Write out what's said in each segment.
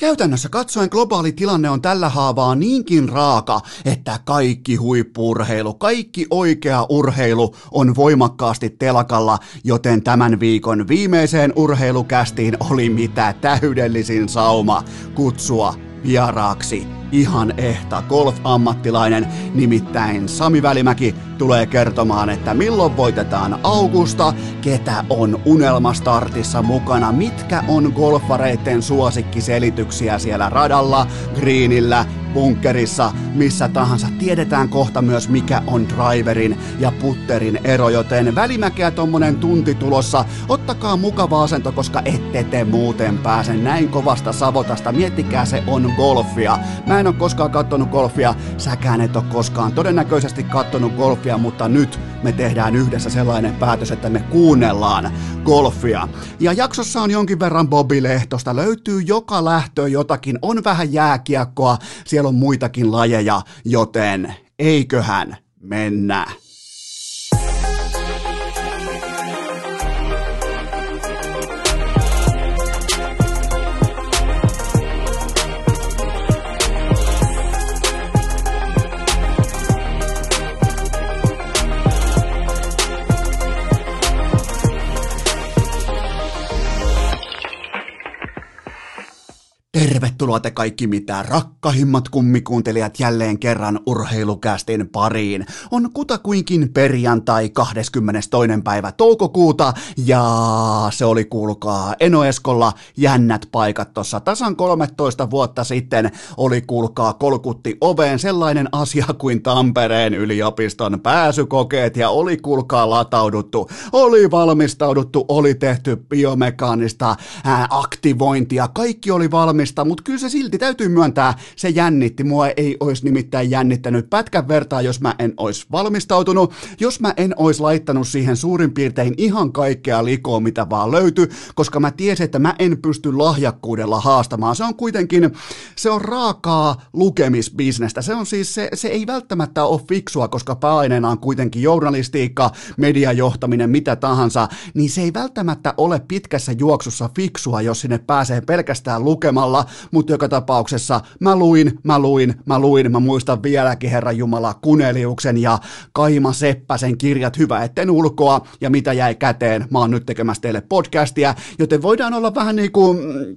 Käytännössä katsoen globaali tilanne on tällä haavaa niinkin raaka, että kaikki huippurheilu, kaikki oikea urheilu on voimakkaasti telakalla, joten tämän viikon viimeiseen urheilukästiin oli mitä täydellisin sauma kutsua vieraaksi ihan ehta golf-ammattilainen, nimittäin Sami Välimäki tulee kertomaan, että milloin voitetaan Augusta, ketä on unelmastartissa mukana, mitkä on golfareiden suosikkiselityksiä siellä radalla, greenillä, bunkerissa, missä tahansa. Tiedetään kohta myös, mikä on driverin ja putterin ero, joten välimäkeä tommonen tunti tulossa. Ottakaa mukava asento, koska ette te muuten pääse näin kovasta savotasta. Miettikää, se on golfia. Mä en ole koskaan kattonut golfia, säkään et ole koskaan todennäköisesti kattonut golfia, mutta nyt me tehdään yhdessä sellainen päätös, että me kuunnellaan golfia. Ja jaksossa on jonkin verran Bobby Lehtosta, löytyy joka lähtö jotakin, on vähän jääkiekkoa, siellä on muitakin lajeja, joten eiköhän mennä. Tervetuloa te kaikki mitä rakkahimmat kummikuuntelijat jälleen kerran urheilukästin pariin. On kutakuinkin perjantai 22. päivä toukokuuta ja se oli kuulkaa Enoeskolla jännät paikat tossa tasan 13 vuotta sitten oli kuulkaa kolkutti oveen sellainen asia kuin Tampereen yliopiston pääsykokeet ja oli kuulkaa latauduttu, oli valmistauduttu, oli tehty biomekaanista ää, aktivointia, kaikki oli valmis valmista, mutta kyllä se silti täytyy myöntää, se jännitti. Mua ei olisi nimittäin jännittänyt pätkän vertaa, jos mä en olisi valmistautunut, jos mä en olisi laittanut siihen suurin piirtein ihan kaikkea likoa, mitä vaan löytyy, koska mä tiesin, että mä en pysty lahjakkuudella haastamaan. Se on kuitenkin, se on raakaa lukemisbisnestä. Se on siis, se, se ei välttämättä ole fiksua, koska pääaineena on kuitenkin journalistiikka, mediajohtaminen, mitä tahansa, niin se ei välttämättä ole pitkässä juoksussa fiksua, jos sinne pääsee pelkästään lukemalla tavalla, mutta joka tapauksessa mä luin, mä luin, mä luin, mä muistan vieläkin Herran Jumala Kuneliuksen ja Kaima Seppäsen kirjat. Hyvä etten ulkoa. Ja mitä jäi käteen. Mä oon nyt tekemässä teille podcastia, joten voidaan olla vähän niin kuin äh,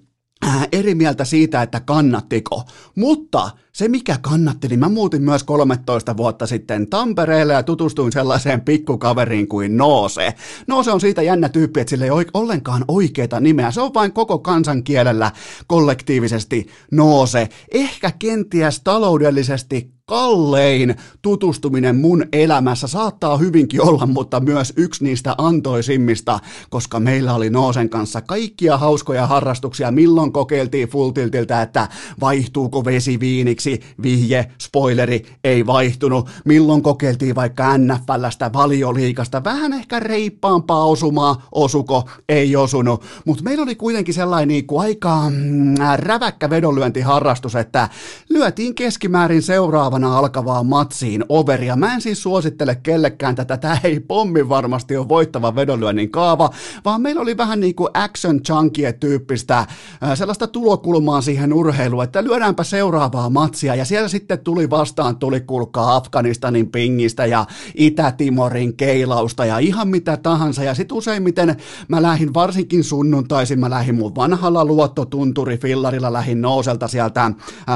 eri mieltä siitä, että kannattiko. Mutta se mikä kannatti, niin mä muutin myös 13 vuotta sitten Tampereelle ja tutustuin sellaiseen pikkukaveriin kuin Noose. Noose on siitä jännä tyyppi, että sillä ei ole ollenkaan oikeita nimeä. Se on vain koko kansankielellä kollektiivisesti Noose. Ehkä kenties taloudellisesti kallein tutustuminen mun elämässä. Saattaa hyvinkin olla, mutta myös yksi niistä antoisimmista, koska meillä oli Noosen kanssa kaikkia hauskoja harrastuksia, milloin kokeiltiin fulltiltiltä, että vaihtuuko vesi viiniksi, vihje, spoileri, ei vaihtunut, milloin kokeiltiin vaikka NFLstä, valioliikasta, vähän ehkä reippaampaa osumaa, osuko, ei osunut, mutta meillä oli kuitenkin sellainen niin kuin aika mm, räväkkä vedonlyöntiharrastus, että lyötiin keskimäärin seuraavana seuraavana alkavaan matsiin overia. Mä en siis suosittele kellekään tätä, tämä ei pommi varmasti ole voittava vedonlyönnin kaava, vaan meillä oli vähän niin kuin action chunkie tyyppistä sellaista tulokulmaa siihen urheiluun, että lyödäänpä seuraavaa matsia. Ja siellä sitten tuli vastaan, tuli kulkaa Afganistanin pingistä ja Itä-Timorin keilausta ja ihan mitä tahansa. Ja sitten useimmiten mä lähdin varsinkin sunnuntaisin, mä lähdin mun vanhalla luottotunturi fillarilla lähin nouselta sieltä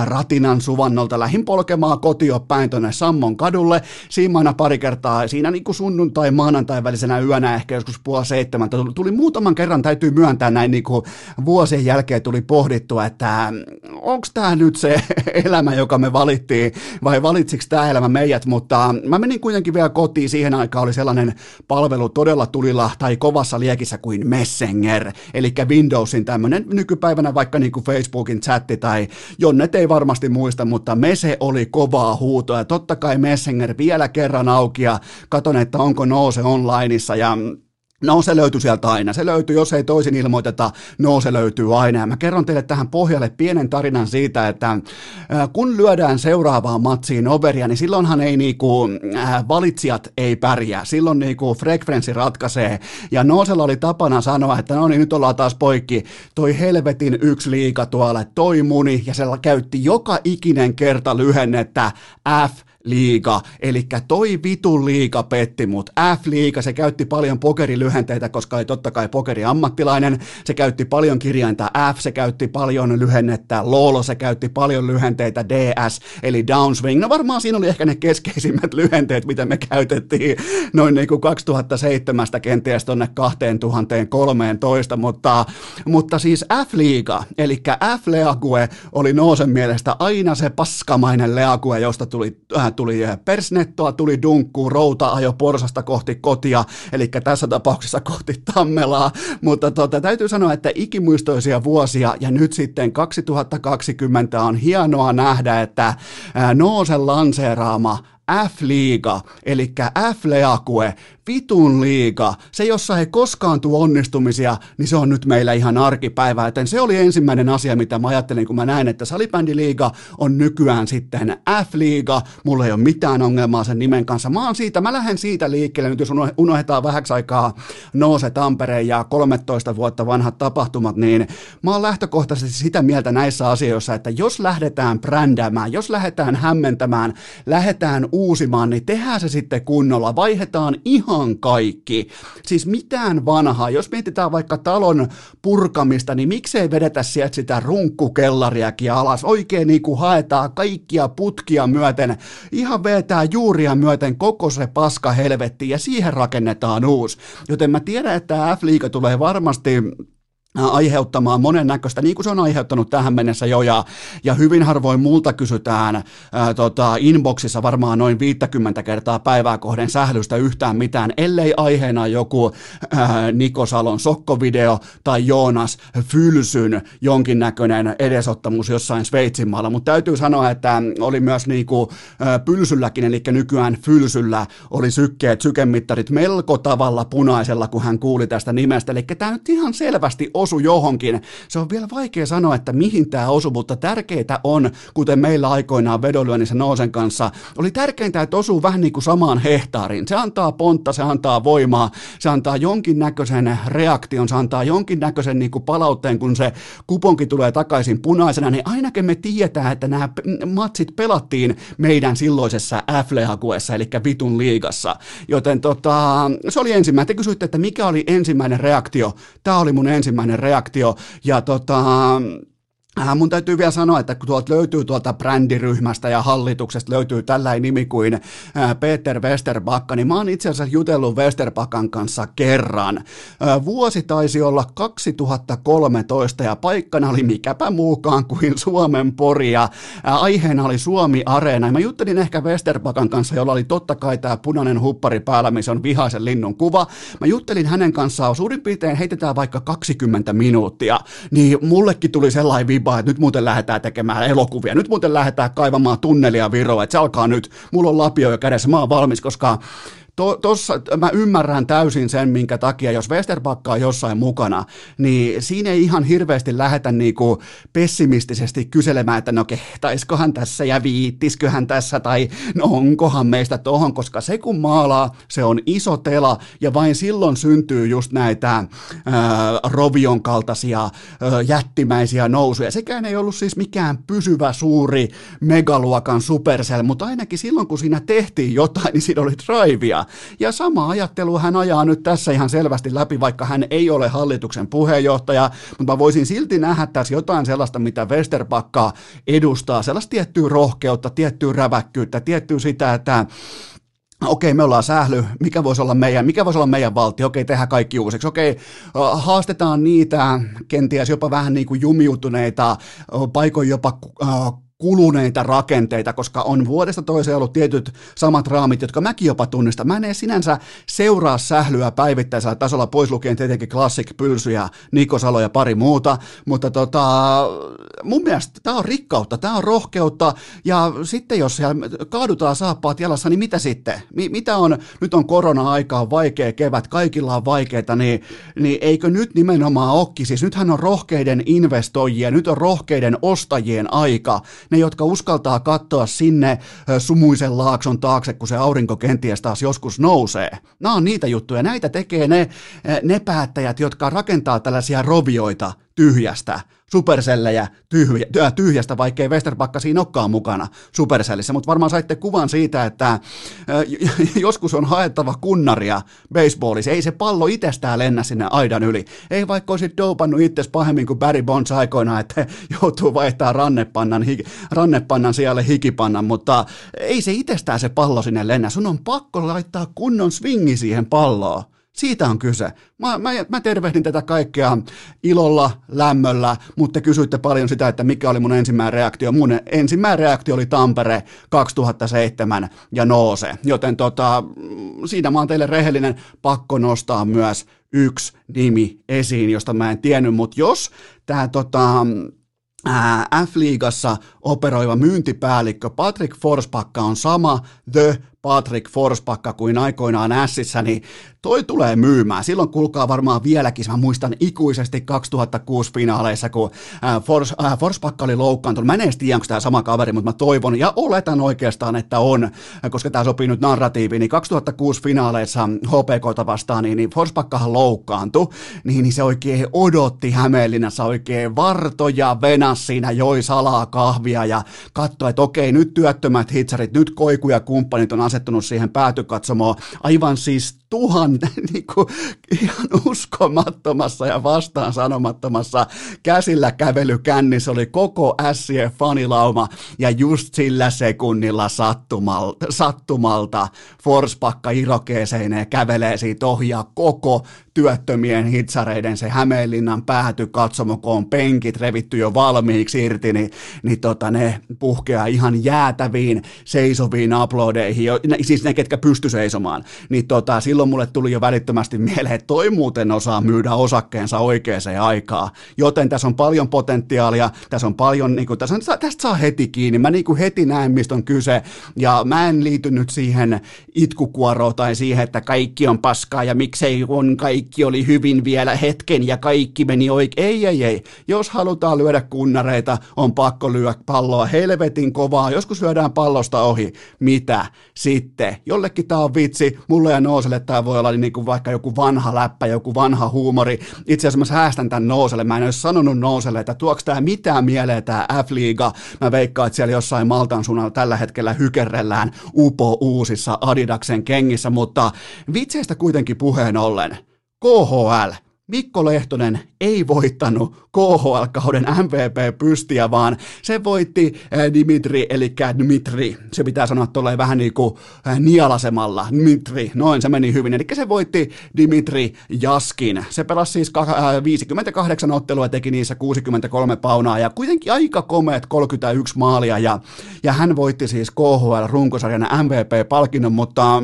Ratinan suvannolta, lähin polkemaan kotio päin tuonne Sammon kadulle. Siinä aina pari kertaa, siinä niin kuin sunnuntai maanantai välisenä yönä ehkä joskus puoli seitsemän. Tuli, muutaman kerran, täytyy myöntää näin niin kuin vuosien jälkeen tuli pohdittua, että onko tämä nyt se elämä, joka me valittiin, vai valitsiko tämä elämä meidät, mutta mä menin kuitenkin vielä kotiin, siihen aikaan oli sellainen palvelu todella tulilla tai kovassa liekissä kuin Messenger, eli Windowsin tämmöinen nykypäivänä vaikka niin kuin Facebookin chatti tai Jonnet ei varmasti muista, mutta Mese oli kova kovaa huutoa. Totta kai Messenger vielä kerran auki ja katon, että onko nouse onlineissa ja No se löytyy sieltä aina. Se löytyy, jos ei toisin ilmoiteta, no se löytyy aina. Ja mä kerron teille tähän pohjalle pienen tarinan siitä, että kun lyödään seuraavaan matsiin overia, niin silloinhan ei niinku, äh, valitsijat ei pärjää. Silloin niinku frekvenssi ratkaisee. Ja Noosella oli tapana sanoa, että no niin, nyt ollaan taas poikki. Toi helvetin yksi liika tuolla, toi muni, ja se käytti joka ikinen kerta lyhennettä F liiga, eli toi vitun liiga petti mut. F-liiga, se käytti paljon pokerilyhenteitä, koska ei totta kai pokeri ammattilainen, se käytti paljon kirjainta F, se käytti paljon lyhennettä LOL, se käytti paljon lyhenteitä DS, eli downswing. No varmaan siinä oli ehkä ne keskeisimmät lyhenteet, mitä me käytettiin noin niin kuin 2007 kenties tonne 2013, mutta, mutta siis F-liiga, eli F-league oli Noosen mielestä aina se paskamainen league, josta tuli äh, tuli persnettoa, tuli dunkku, routa ajo porsasta kohti kotia, eli tässä tapauksessa kohti Tammelaa, mutta tota, täytyy sanoa, että ikimuistoisia vuosia ja nyt sitten 2020 on hienoa nähdä, että Noosen lanseeraama F-liiga, eli F-leakue, vitun liiga, se jossa ei koskaan tule onnistumisia, niin se on nyt meillä ihan arkipäivä, joten se oli ensimmäinen asia, mitä mä ajattelin, kun mä näin, että salibändiliiga on nykyään sitten F-liiga, mulla ei ole mitään ongelmaa sen nimen kanssa, mä oon siitä, mä lähden siitä liikkeelle, nyt jos unohdetaan vähäksi aikaa Noose Tampereen ja 13 vuotta vanhat tapahtumat, niin mä oon lähtökohtaisesti sitä mieltä näissä asioissa, että jos lähdetään brändäämään, jos lähdetään hämmentämään, lähdetään uusimaan, niin tehdään se sitten kunnolla, vaihdetaan ihan kaikki. Siis mitään vanhaa, jos mietitään vaikka talon purkamista, niin miksei vedetä sieltä sitä runkkukellariakin alas, oikein niin kuin haetaan kaikkia putkia myöten, ihan vetää juuria myöten koko se paska helvetti ja siihen rakennetaan uusi. Joten mä tiedän, että F-liiga tulee varmasti aiheuttamaan monennäköistä, niin kuin se on aiheuttanut tähän mennessä jo, ja, ja hyvin harvoin multa kysytään ää, tota, inboxissa varmaan noin 50 kertaa päivää kohden sählystä yhtään mitään, ellei aiheena joku ää, Niko Salon sokkovideo tai Joonas Fylsyn jonkinnäköinen edesottamus jossain Sveitsin maalla, mutta täytyy sanoa, että oli myös niinku, ää, Pylsylläkin, eli nykyään Fylsyllä oli sykkeet, sykemittarit melko tavalla punaisella, kun hän kuuli tästä nimestä, eli tämä nyt ihan selvästi osu johonkin. Se on vielä vaikea sanoa, että mihin tämä osuu, mutta tärkeää on, kuten meillä aikoinaan vedonlyönnissä Noosen kanssa, oli tärkeintä, että osuu vähän niin kuin samaan hehtaarin. Se antaa pontta, se antaa voimaa, se antaa jonkinnäköisen reaktion, se antaa jonkinnäköisen niin kuin palautteen, kun se kuponki tulee takaisin punaisena, niin ainakin me tietää, että nämä matsit pelattiin meidän silloisessa f eli vitun liigassa. Joten tota, se oli ensimmäinen. Te kysyitte, että mikä oli ensimmäinen reaktio. Tämä oli mun ensimmäinen reaktio. Ja tota, Äh, mun täytyy vielä sanoa, että kun tuolta löytyy tuolta brändiryhmästä ja hallituksesta löytyy tällainen nimi kuin äh, Peter Westerbakka, niin mä oon itse asiassa jutellut Westerbakan kanssa kerran. Äh, vuosi taisi olla 2013 ja paikkana oli mikäpä muukaan kuin Suomen pori ja aiheena oli Suomi Areena. Mä juttelin ehkä Westerbakan kanssa, jolla oli totta kai tämä punainen huppari päällä, missä on vihaisen linnun kuva. Mä juttelin hänen kanssaan, suurin piirtein heitetään vaikka 20 minuuttia, niin mullekin tuli sellainen vibaa, että nyt muuten lähdetään tekemään elokuvia, nyt muuten lähdetään kaivamaan tunnelia Viroa, että se alkaa nyt, mulla on lapio jo kädessä, mä oon valmis, koska to, tossa mä ymmärrän täysin sen, minkä takia, jos Westerbakka on jossain mukana, niin siinä ei ihan hirveästi lähetä niinku pessimistisesti kyselemään, että no kehtaiskohan tässä ja viittisköhän tässä tai no onkohan meistä tohon, koska se kun maalaa, se on iso tela ja vain silloin syntyy just näitä ää, Rovion kaltaisia ää, jättimäisiä nousuja. Sekään ei ollut siis mikään pysyvä suuri megaluokan supercell, mutta ainakin silloin kun siinä tehtiin jotain, niin siinä oli drivea. Ja sama ajattelu hän ajaa nyt tässä ihan selvästi läpi, vaikka hän ei ole hallituksen puheenjohtaja, mutta mä voisin silti nähdä tässä jotain sellaista, mitä Westerpakka edustaa, sellaista tiettyä rohkeutta, tiettyä räväkkyyttä, tiettyä sitä, että Okei, me ollaan sähly, mikä voisi olla meidän, mikä voisi olla meidän valtio, okei, tehdään kaikki uusiksi, okei, haastetaan niitä kenties jopa vähän niin kuin jumiutuneita, paikoin jopa kuluneita rakenteita, koska on vuodesta toiseen ollut tietyt samat raamit, jotka mäkin jopa tunnistan. Mä en edes sinänsä seuraa sählyä päivittäisellä tasolla, pois lukien tietenkin Classic Pylsy ja Niko Salo ja pari muuta, mutta tota, mun mielestä tämä on rikkautta, tämä on rohkeutta, ja sitten jos kaadutaan saappaat jalassa, niin mitä sitten? Mi- mitä on, nyt on korona-aika, on vaikea kevät, kaikilla on vaikeita, niin, niin eikö nyt nimenomaan okki, siis nythän on rohkeiden investoijien, nyt on rohkeiden ostajien aika, ne, jotka uskaltaa katsoa sinne sumuisen laakson taakse, kun se aurinko kenties taas joskus nousee. Nämä on niitä juttuja, näitä tekee ne, ne päättäjät, jotka rakentaa tällaisia rovioita tyhjästä, supersellejä tyhjä, tyhjästä, vaikkei Westerpakka siinä olekaan mukana supersellissä, mutta varmaan saitte kuvan siitä, että joskus on haettava kunnaria baseballissa, ei se pallo itsestään lennä sinne aidan yli, ei vaikka olisi dopannut itse pahemmin kuin Barry Bonds aikoina, että joutuu vaihtaa rannepannan, rannepannan siellä hikipannan, mutta ei se itsestään se pallo sinne lennä, sun on pakko laittaa kunnon swingi siihen palloon. Siitä on kyse. Mä, mä, mä tervehdin tätä kaikkea ilolla, lämmöllä, mutta te kysyitte paljon sitä, että mikä oli mun ensimmäinen reaktio. Mun ensimmäinen reaktio oli Tampere 2007 ja Noose, joten tota, siinä mä oon teille rehellinen pakko nostaa myös yksi nimi esiin, josta mä en tiennyt, mutta jos tämä tota, F-liigassa operoiva myyntipäällikkö Patrick Forspakka on sama The Patrick Forspakka kuin aikoinaan Ässissä, niin toi tulee myymään. Silloin kulkaa varmaan vieläkin, mä muistan ikuisesti 2006 finaaleissa, kun äh, Fors, äh, Forspakka oli loukkaantunut. Mä en edes tiedä, onko tämä sama kaveri, mutta mä toivon ja oletan oikeastaan, että on, koska tämä sopii nyt narratiiviin. Niin 2006 finaaleissa HPKta vastaan, niin, niin Forspakkahan loukkaantui, niin, niin se oikein odotti Hämeenlinnassa oikein vartoja venas siinä, joi salaa kahvia ja katsoi, että okei, nyt työttömät hitsarit, nyt koiku ja kumppanit on asettunut siihen päätykatsomoon. Aivan siis tuhan niin kuin, ihan uskomattomassa ja vastaan sanomattomassa käsillä kävelykännissä oli koko SCF fanilauma ja just sillä sekunnilla sattumalta, sattumalta Forspakka irokeeseineen kävelee siitä ohjaa koko työttömien hitsareiden se Hämeenlinnan pääty katsomo, kun on penkit revitty jo valmiiksi irti, niin, niin tota, ne puhkeaa ihan jäätäviin seisoviin aplodeihin, siis ne, ketkä pysty seisomaan. Niin tota, silloin mulle tuli jo välittömästi mieleen, että toi muuten osaa myydä osakkeensa oikeaan aikaan. Joten tässä on paljon potentiaalia, tässä on paljon, niin kuin, tässä on, tästä saa heti kiinni. Mä niin kuin heti näen, mistä on kyse, ja mä en liity nyt siihen itkukuoroon tai siihen, että kaikki on paskaa ja miksei on kaikki oli hyvin vielä hetken ja kaikki meni oikein. Ei, ei, ei. Jos halutaan lyödä kunnareita, on pakko lyödä palloa helvetin kovaa. Joskus lyödään pallosta ohi. Mitä sitten? Jollekin tämä on vitsi. Mulle ja Nooselle tämä voi olla niin kuin vaikka joku vanha läppä, joku vanha huumori. Itse asiassa mä säästän tämän Nooselle. Mä en olisi sanonut Nooselle, että tuoks tämä mitään mieleen tämä F-liiga. Mä veikkaan, että siellä jossain Maltan suunnalla tällä hetkellä hykerrellään upo uusissa Adidaksen kengissä, mutta vitseistä kuitenkin puheen ollen. KHL. Mikko Lehtonen ei voittanut KHL-kauden MVP-pystiä, vaan se voitti eh, Dimitri, eli Dmitri. Se pitää sanoa tolleen vähän niin kuin eh, nialasemalla. Dmitri, noin se meni hyvin. Eli se voitti Dimitri Jaskin. Se pelasi siis 58 eh, ottelua teki niissä 63 paunaa ja kuitenkin aika komeet 31 maalia. Ja, ja hän voitti siis KHL-runkosarjan MVP-palkinnon, mutta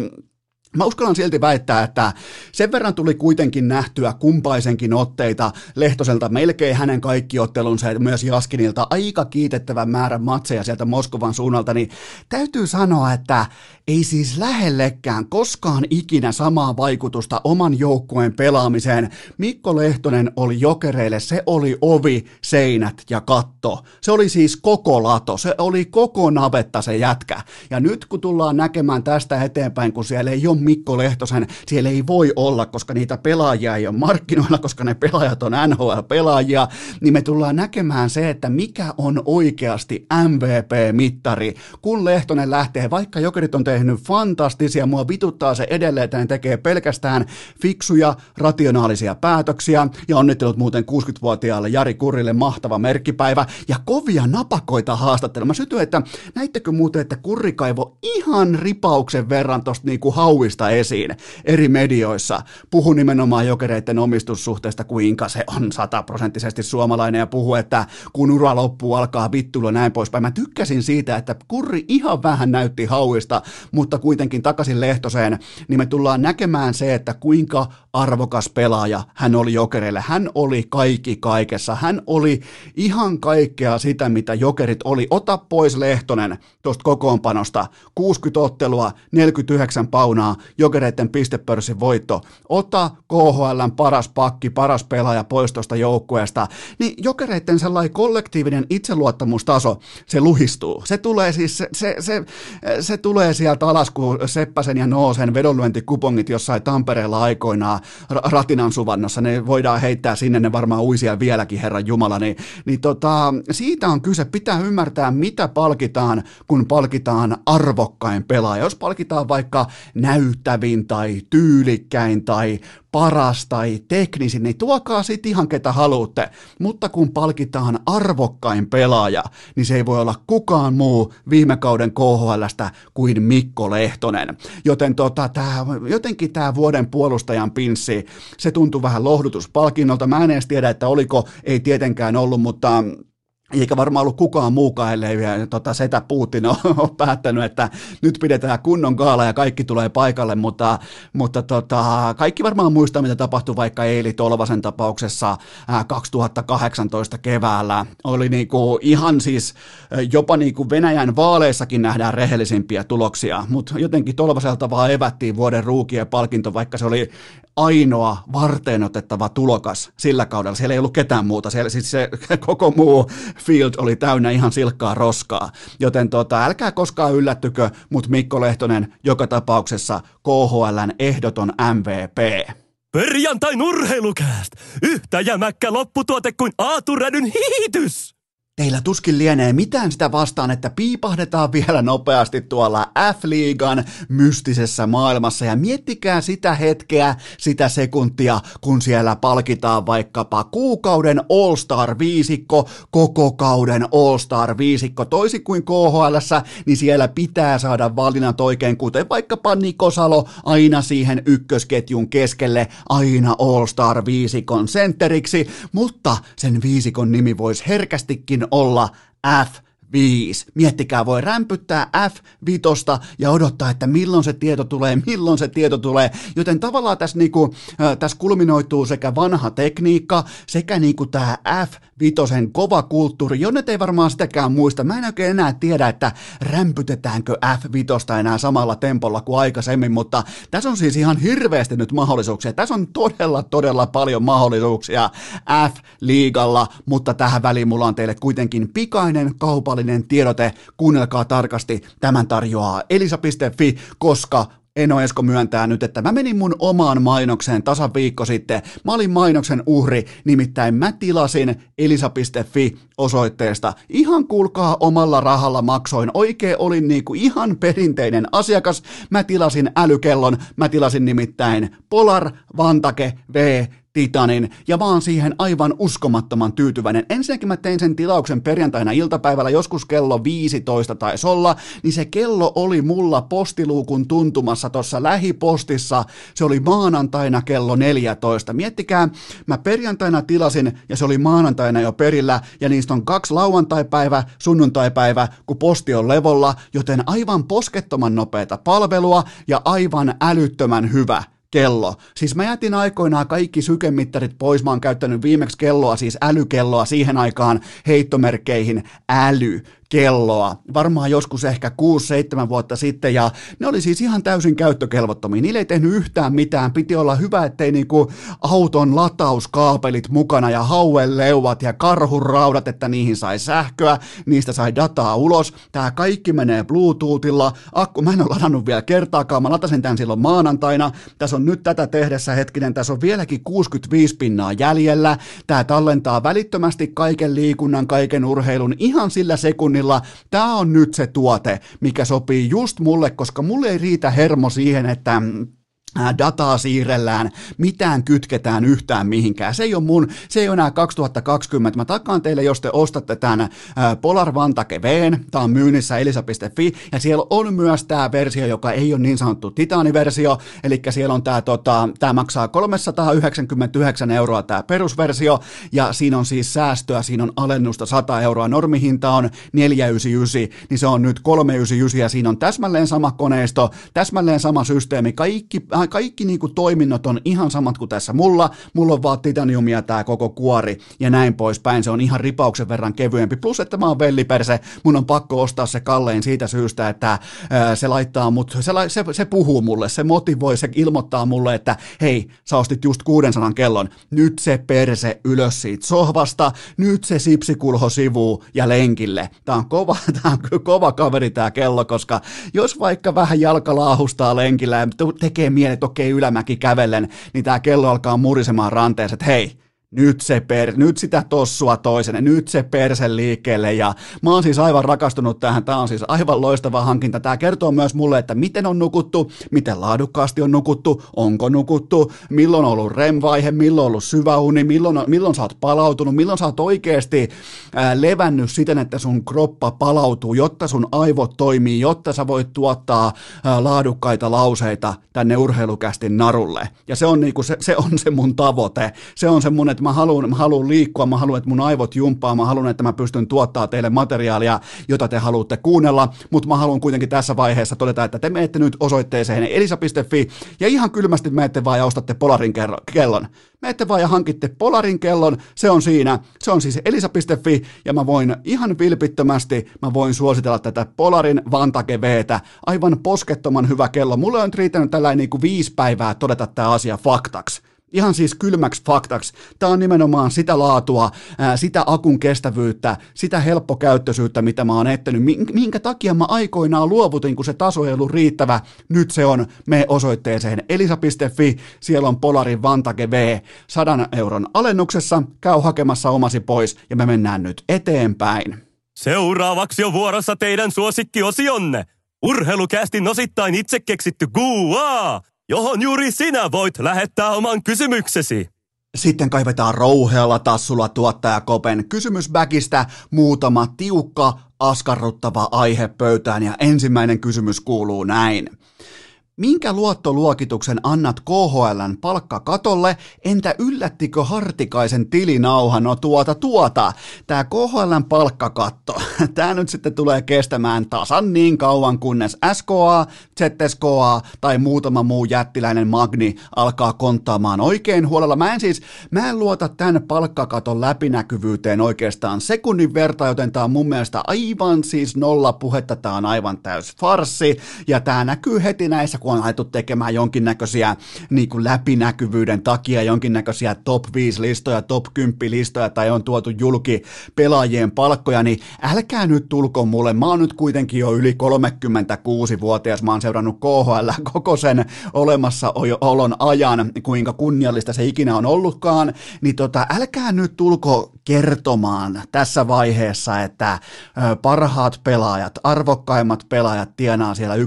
Mä uskallan silti väittää, että sen verran tuli kuitenkin nähtyä kumpaisenkin otteita Lehtoselta, melkein hänen kaikki ottelunsa ja myös Jaskinilta aika kiitettävän määrän matseja sieltä Moskovan suunnalta, niin täytyy sanoa, että ei siis lähellekään koskaan ikinä samaa vaikutusta oman joukkueen pelaamiseen. Mikko Lehtonen oli jokereille, se oli ovi, seinät ja katto. Se oli siis koko lato, se oli koko navetta se jätkä. Ja nyt kun tullaan näkemään tästä eteenpäin, kun siellä ei ole Mikko Lehtosen, siellä ei voi olla, koska niitä pelaajia ei ole markkinoilla, koska ne pelaajat on NHL-pelaajia, niin me tullaan näkemään se, että mikä on oikeasti MVP-mittari, kun Lehtonen lähtee, vaikka jokerit on tehnyt fantastisia, mua vituttaa se edelleen, että ne tekee pelkästään fiksuja, rationaalisia päätöksiä, ja onnittelut muuten 60-vuotiaalle Jari Kurille mahtava merkkipäivä, ja kovia napakoita haastattelua. Mä sytyin, että näittekö muuten, että Kurri kaivo ihan ripauksen verran tosta niinku hauista hauista esiin eri medioissa. Puhu nimenomaan jokereiden omistussuhteesta, kuinka se on sataprosenttisesti suomalainen ja puhu, että kun ura loppuu, alkaa vittuilla näin poispäin. Mä tykkäsin siitä, että Kurri ihan vähän näytti hauista, mutta kuitenkin takaisin Lehtoseen, niin me tullaan näkemään se, että kuinka arvokas pelaaja hän oli jokereille. Hän oli kaikki kaikessa. Hän oli ihan kaikkea sitä, mitä jokerit oli. Ota pois Lehtonen tuosta kokoonpanosta. 60 ottelua, 49 paunaa, jokereiden pistepörssin voitto. Ota KHLn paras pakki, paras pelaaja pois tuosta joukkueesta. Niin jokereiden sellainen kollektiivinen itseluottamustaso, se luhistuu. Se tulee siis, se, se, se, se tulee sieltä alas, kun Seppäsen ja Noosen vedonlyöntikupongit jossain Tampereella aikoinaan Ratinan suvannossa, ne voidaan heittää sinne, ne varmaan uisia vieläkin, Herran Jumala, niin, niin tota, siitä on kyse, pitää ymmärtää, mitä palkitaan, kun palkitaan arvokkain pelaaja. Jos palkitaan vaikka näyttävin tai tyylikkäin tai paras tai teknisin, niin tuokaa sitten ihan ketä haluatte. Mutta kun palkitaan arvokkain pelaaja, niin se ei voi olla kukaan muu viime kauden KHLstä kuin Mikko Lehtonen. Joten tota, tää, jotenkin tämä vuoden puolustajan pinssi, se tuntuu vähän lohdutuspalkinnolta. Mä en edes tiedä, että oliko, ei tietenkään ollut, mutta eikä varmaan ollut kukaan muukaan, ellei vielä tota, setä Putin ole, päättänyt, että nyt pidetään kunnon kaala ja kaikki tulee paikalle, mutta, mutta tota, kaikki varmaan muistaa, mitä tapahtui vaikka Eili Tolvasen tapauksessa ää, 2018 keväällä. Oli niinku ihan siis jopa niinku Venäjän vaaleissakin nähdään rehellisimpiä tuloksia, mutta jotenkin Tolvaselta vaan evättiin vuoden ruukien palkinto, vaikka se oli ainoa varteen otettava tulokas sillä kaudella. Siellä ei ollut ketään muuta, siellä siis se koko muu field oli täynnä ihan silkkaa roskaa. Joten tota, älkää koskaan yllättykö, mutta Mikko Lehtonen joka tapauksessa KHLn ehdoton MVP. Perjantain urheilukääst! Yhtä jämäkkä lopputuote kuin Aaturädyn hiitys! Teillä tuskin lienee mitään sitä vastaan, että piipahdetaan vielä nopeasti tuolla F-liigan mystisessä maailmassa. Ja miettikää sitä hetkeä, sitä sekuntia, kun siellä palkitaan vaikkapa kuukauden All-Star viisikko, koko kauden All-Star viisikko, toisin kuin KHL, niin siellä pitää saada valinnat oikein, kuten vaikkapa Niko Salo aina siihen ykkösketjun keskelle, aina All-Star viisikon sentteriksi, mutta sen viisikon nimi voisi herkästikin olla F 5. Miettikää, voi rämpyttää F5 ja odottaa, että milloin se tieto tulee, milloin se tieto tulee. Joten tavallaan tässä, niinku, äh, tässä kulminoituu sekä vanha tekniikka, sekä niinku tämä F5 kova kulttuuri, jonne ei varmaan sitäkään muista. Mä en oikein enää tiedä, että rämpytetäänkö F5 enää samalla tempolla kuin aikaisemmin, mutta tässä on siis ihan hirveästi nyt mahdollisuuksia. Tässä on todella, todella paljon mahdollisuuksia F-liigalla, mutta tähän väliin mulla on teille kuitenkin pikainen kaupallinen virallinen tiedote, kuunnelkaa tarkasti, tämän tarjoaa elisa.fi, koska Eno Esko myöntää nyt, että mä menin mun omaan mainokseen tasan viikko sitten. Mä olin mainoksen uhri, nimittäin mä tilasin elisa.fi osoitteesta. Ihan kuulkaa omalla rahalla maksoin. Oikein olin niinku ihan perinteinen asiakas. Mä tilasin älykellon, mä tilasin nimittäin Polar Vantake V Titanin, ja vaan siihen aivan uskomattoman tyytyväinen. Ensinnäkin mä tein sen tilauksen perjantaina iltapäivällä, joskus kello 15 tai olla, niin se kello oli mulla postiluukun tuntumassa tuossa lähipostissa, se oli maanantaina kello 14. Miettikää, mä perjantaina tilasin, ja se oli maanantaina jo perillä, ja niistä on kaksi lauantaipäivä, sunnuntaipäivä, kun posti on levolla, joten aivan poskettoman nopeata palvelua, ja aivan älyttömän hyvä kello. Siis mä jätin aikoinaan kaikki sykemittarit pois, mä oon käyttänyt viimeksi kelloa, siis älykelloa siihen aikaan heittomerkkeihin äly kelloa, varmaan joskus ehkä 6-7 vuotta sitten, ja ne oli siis ihan täysin käyttökelvottomia. Niille ei tehnyt yhtään mitään, piti olla hyvä, ettei niinku auton latauskaapelit mukana ja haueleuvat ja karhuraudat, että niihin sai sähköä, niistä sai dataa ulos. Tää kaikki menee Bluetoothilla, akku, mä en ole ladannut vielä kertaakaan, mä latasin tämän silloin maanantaina, tässä on nyt tätä tehdessä hetkinen, tässä on vieläkin 65 pinnaa jäljellä, tää tallentaa välittömästi kaiken liikunnan, kaiken urheilun ihan sillä sekunnilla, tunnilla. Tämä on nyt se tuote, mikä sopii just mulle, koska mulle ei riitä hermo siihen, että dataa siirrellään, mitään kytketään yhtään mihinkään. Se ei ole mun, se ei ole enää 2020. Mä takaan teille, jos te ostatte tämän Polar Vantake Vn, tää on myynnissä elisa.fi, ja siellä on myös tämä versio, joka ei ole niin sanottu titaaniversio, eli siellä on tämä, tota, tämä maksaa 399 euroa tämä perusversio, ja siinä on siis säästöä, siinä on alennusta 100 euroa, normihinta on 499, niin se on nyt 399, ja siinä on täsmälleen sama koneisto, täsmälleen sama systeemi, kaikki kaikki niin kuin toiminnot on ihan samat kuin tässä mulla, mulla on vaan titaniumia tämä koko kuori ja näin poispäin, se on ihan ripauksen verran kevyempi, plus että mä oon velliperse, mun on pakko ostaa se kallein siitä syystä, että ää, se laittaa mut, se, se, se puhuu mulle, se motivoi, se ilmoittaa mulle, että hei, sä ostit just 600 kellon, nyt se perse ylös siitä sohvasta, nyt se sipsikulho sivuu ja lenkille. Tää on kova, tää on kova kaveri tää kello, koska jos vaikka vähän jalka laahustaa lenkillä ja tekee mieli että okei, ylämäki kävellen, niin tämä kello alkaa murisemaan ranteessa, että hei, nyt, se per, nyt sitä tossua toisen, nyt se perse liikkeelle. Ja mä oon siis aivan rakastunut tähän, tämä on siis aivan loistava hankinta, tämä kertoo myös mulle, että miten on nukuttu, miten laadukkaasti on nukuttu, onko nukuttu, milloin on ollut REM-vaihe, milloin on ollut syvä uni, milloin, milloin sä oot palautunut, milloin sä oot oikeasti ää, levännyt siten, että sun kroppa palautuu, jotta sun aivot toimii, jotta sä voit tuottaa ää, laadukkaita lauseita tänne urheilukästin narulle. Ja se on, niinku se, se on se mun tavoite, se on se mun, että mä haluan, mä haluan liikkua, mä haluan, että mun aivot jumppaa, mä haluan, että mä pystyn tuottaa teille materiaalia, jota te haluatte kuunnella, mutta mä haluan kuitenkin tässä vaiheessa todeta, että te menette nyt osoitteeseen elisa.fi ja ihan kylmästi menette vaan ja ostatte Polarin kellon. Menette vaan ja hankitte Polarin kellon, se on siinä, se on siis elisa.fi ja mä voin ihan vilpittömästi, mä voin suositella tätä Polarin Vantage Vtä, aivan poskettoman hyvä kello. Mulle on riittänyt tällainen niin kuin viisi päivää todeta tämä asia faktaksi. Ihan siis kylmäksi faktaksi. Tämä on nimenomaan sitä laatua, sitä akun kestävyyttä, sitä helppokäyttöisyyttä, mitä mä oon ettänyt. Minkä takia mä aikoinaan luovutin, kun se taso ei ollut riittävä. Nyt se on. Me osoitteeseen elisa.fi. Siellä on Polarin Vantage V 100 euron alennuksessa. Käy hakemassa omasi pois ja me mennään nyt eteenpäin. Seuraavaksi on vuorossa teidän suosikkiosionne. Urheilukästin osittain itse keksitty Guaa johon juuri sinä voit lähettää oman kysymyksesi. Sitten kaivetaan rouhealla tassulla tuottaja Kopen kysymysbäkistä muutama tiukka, askarruttava aihe pöytään ja ensimmäinen kysymys kuuluu näin. Minkä luottoluokituksen annat KHLn palkkakatolle? Entä yllättikö Hartikaisen tilinauha? No tuota tuota. Tämä KHLn palkkakatto, tämä nyt sitten tulee kestämään tasan niin kauan kunnes SKA, ZSKA tai muutama muu jättiläinen Magni alkaa konttaamaan oikein huolella. Mä en siis, mä en luota tämän palkkakaton läpinäkyvyyteen oikeastaan sekunnin verta, joten tämä on mun mielestä aivan siis nolla puhetta, tämä on aivan täys farsi ja tämä näkyy heti näissä kun on alettu tekemään jonkinnäköisiä niin kuin läpinäkyvyyden takia jonkinnäköisiä top 5 listoja, top 10 listoja tai on tuotu julki pelaajien palkkoja, niin älkää nyt tulko mulle. Mä oon nyt kuitenkin jo yli 36-vuotias, mä oon seurannut KHL koko sen olemassaolon ajan, kuinka kunniallista se ikinä on ollutkaan, niin tota, älkää nyt tulko kertomaan tässä vaiheessa, että parhaat pelaajat, arvokkaimmat pelaajat tienaa siellä 1,5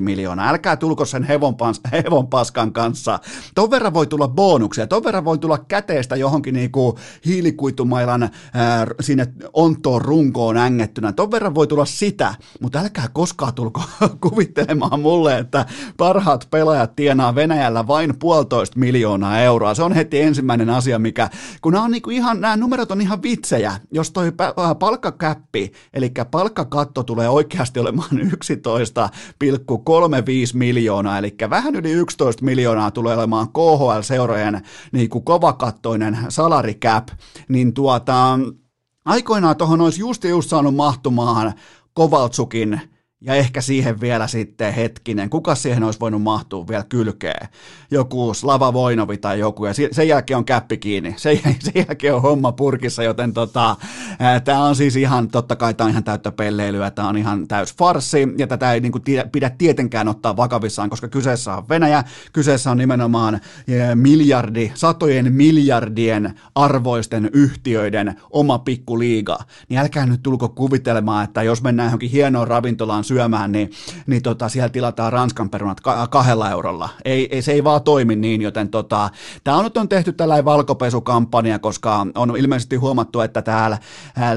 miljoonaa. Älkää tulko sen hevonpans, hevonpaskan kanssa. Ton verran voi tulla bonuksia, ton verran voi tulla käteistä johonkin niinku hiilikuitumailan ää, sinne ontoon runkoon ängettynä. Ton verran voi tulla sitä, mutta älkää koskaan tulko kuvittelemaan mulle, että parhaat pelaajat tienaa Venäjällä vain puolitoista miljoonaa euroa. Se on heti ensimmäinen asia, mikä, kun nämä on niinku ihan, nämä numerot on ihan vitsejä. Jos toi palkkakäppi, eli palkkakatto tulee oikeasti olemaan 11,35 miljoonaa, eli vähän yli 11 miljoonaa tulee olemaan KHL-seurojen niin kuin kovakattoinen salary cap, niin tuota, aikoinaan tuohon olisi just just saanut mahtumaan Kovaltsukin ja ehkä siihen vielä sitten hetkinen, kuka siihen olisi voinut mahtua vielä kylkeen? Joku Slava Voinovi tai joku, ja sen jälkeen on käppi kiinni. Sen, sen jälkeen on homma purkissa, joten tota, tämä on siis ihan, totta kai tämä on ihan täyttä pelleilyä, tämä on ihan täys farsi, ja tätä ei niinku pidä tietenkään ottaa vakavissaan, koska kyseessä on Venäjä, kyseessä on nimenomaan miljardi, satojen miljardien arvoisten yhtiöiden oma pikkuliiga. Niin älkää nyt tulko kuvitelemaan, että jos mennään johonkin hienoon ravintolaan syömään, niin, niin tota, siellä tilataan Ranskan perunat kahdella eurolla. Ei, ei, se ei vaan toimi niin, joten tota, tämä on nyt on tehty tällainen valkopesukampanja, koska on ilmeisesti huomattu, että täällä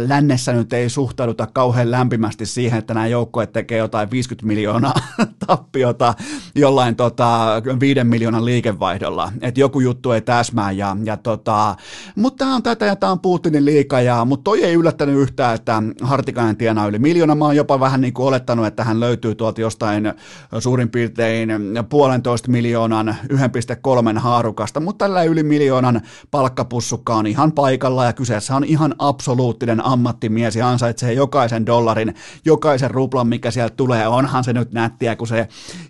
lännessä nyt ei suhtauduta kauhean lämpimästi siihen, että nämä joukkueet tekee jotain 50 miljoonaa tappiota jollain tota, 5 miljoonan liikevaihdolla. Että joku juttu ei täsmää, ja, ja tota, mutta tämä on tätä ja tämä on Putinin liika, ja, mutta toi ei yllättänyt yhtään, että Hartikainen tienaa yli miljoona. Mä oon jopa vähän niin kuin olettanut, että hän löytyy tuolta jostain suurin piirtein puolentoista miljoonan 1,3 haarukasta, mutta tällä yli miljoonan palkkapussukka on ihan paikalla ja kyseessä on ihan absoluuttinen ammattimies ja ansaitsee jokaisen dollarin, jokaisen ruplan, mikä sieltä tulee. Onhan se nyt nättiä, kun se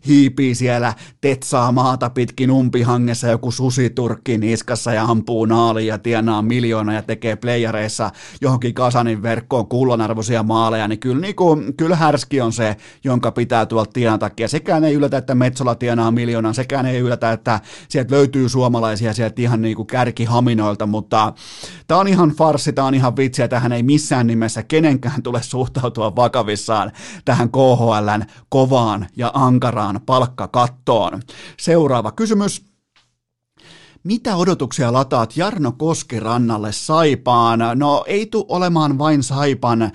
hiipii siellä, tetsaa maata pitkin umpihangessa joku susiturkki niskassa ja ampuu naaliin ja tienaa miljoona ja tekee playareissa johonkin kasanin verkkoon kullanarvoisia maaleja, niin kyllä, niin kuin, kyllä härski on se, jonka pitää tuolta tienata. Ja sekään ei yllätä, että Metsola tienaa miljoonan, sekään ei yllätä, että sieltä löytyy suomalaisia sieltä ihan niin kuin kärkihaminoilta, mutta tämä on ihan farsi, tämä on ihan vitsiä, tähän ei missään nimessä kenenkään tule suhtautua vakavissaan tähän KHLn kovaan ja ankaraan palkkakattoon. Seuraava kysymys. Mitä odotuksia lataat Jarno Koskirannalle Saipaan? No ei tule olemaan vain Saipan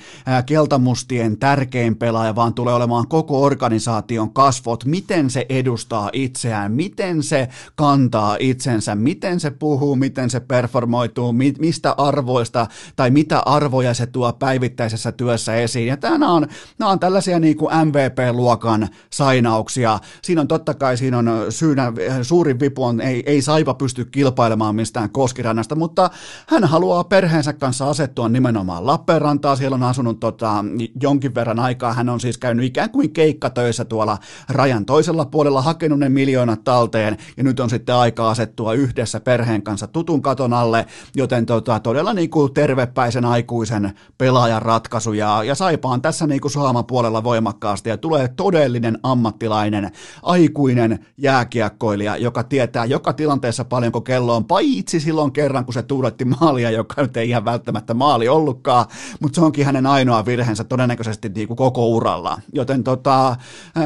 keltamustien tärkein pelaaja, vaan tulee olemaan koko organisaation kasvot. Miten se edustaa itseään, miten se kantaa itsensä, miten se puhuu, miten se performoituu, mistä arvoista tai mitä arvoja se tuo päivittäisessä työssä esiin. Ja nämä on, nämä on tällaisia niin kuin MVP-luokan sainauksia. Siinä on totta kai siinä on syynä, suurin vipu on, ei, ei Saipa pysty pysty kilpailemaan mistään koskirannasta, mutta hän haluaa perheensä kanssa asettua nimenomaan Lappeenrantaa. Siellä on asunut tota, jonkin verran aikaa. Hän on siis käynyt ikään kuin keikkatöissä tuolla rajan toisella puolella, hakenut ne miljoonat talteen ja nyt on sitten aika asettua yhdessä perheen kanssa tutun katon alle, joten tota, todella niin kuin tervepäisen aikuisen pelaajan ratkaisu ja, ja Saipaan tässä niin kuin saama puolella voimakkaasti ja tulee todellinen ammattilainen, aikuinen jääkiekkoilija, joka tietää joka tilanteessa paljon paljonko kello on, paitsi silloin kerran, kun se tuuletti maalia, joka nyt ei ihan välttämättä maali ollutkaan, mutta se onkin hänen ainoa virheensä todennäköisesti niin kuin koko uralla. Joten tota,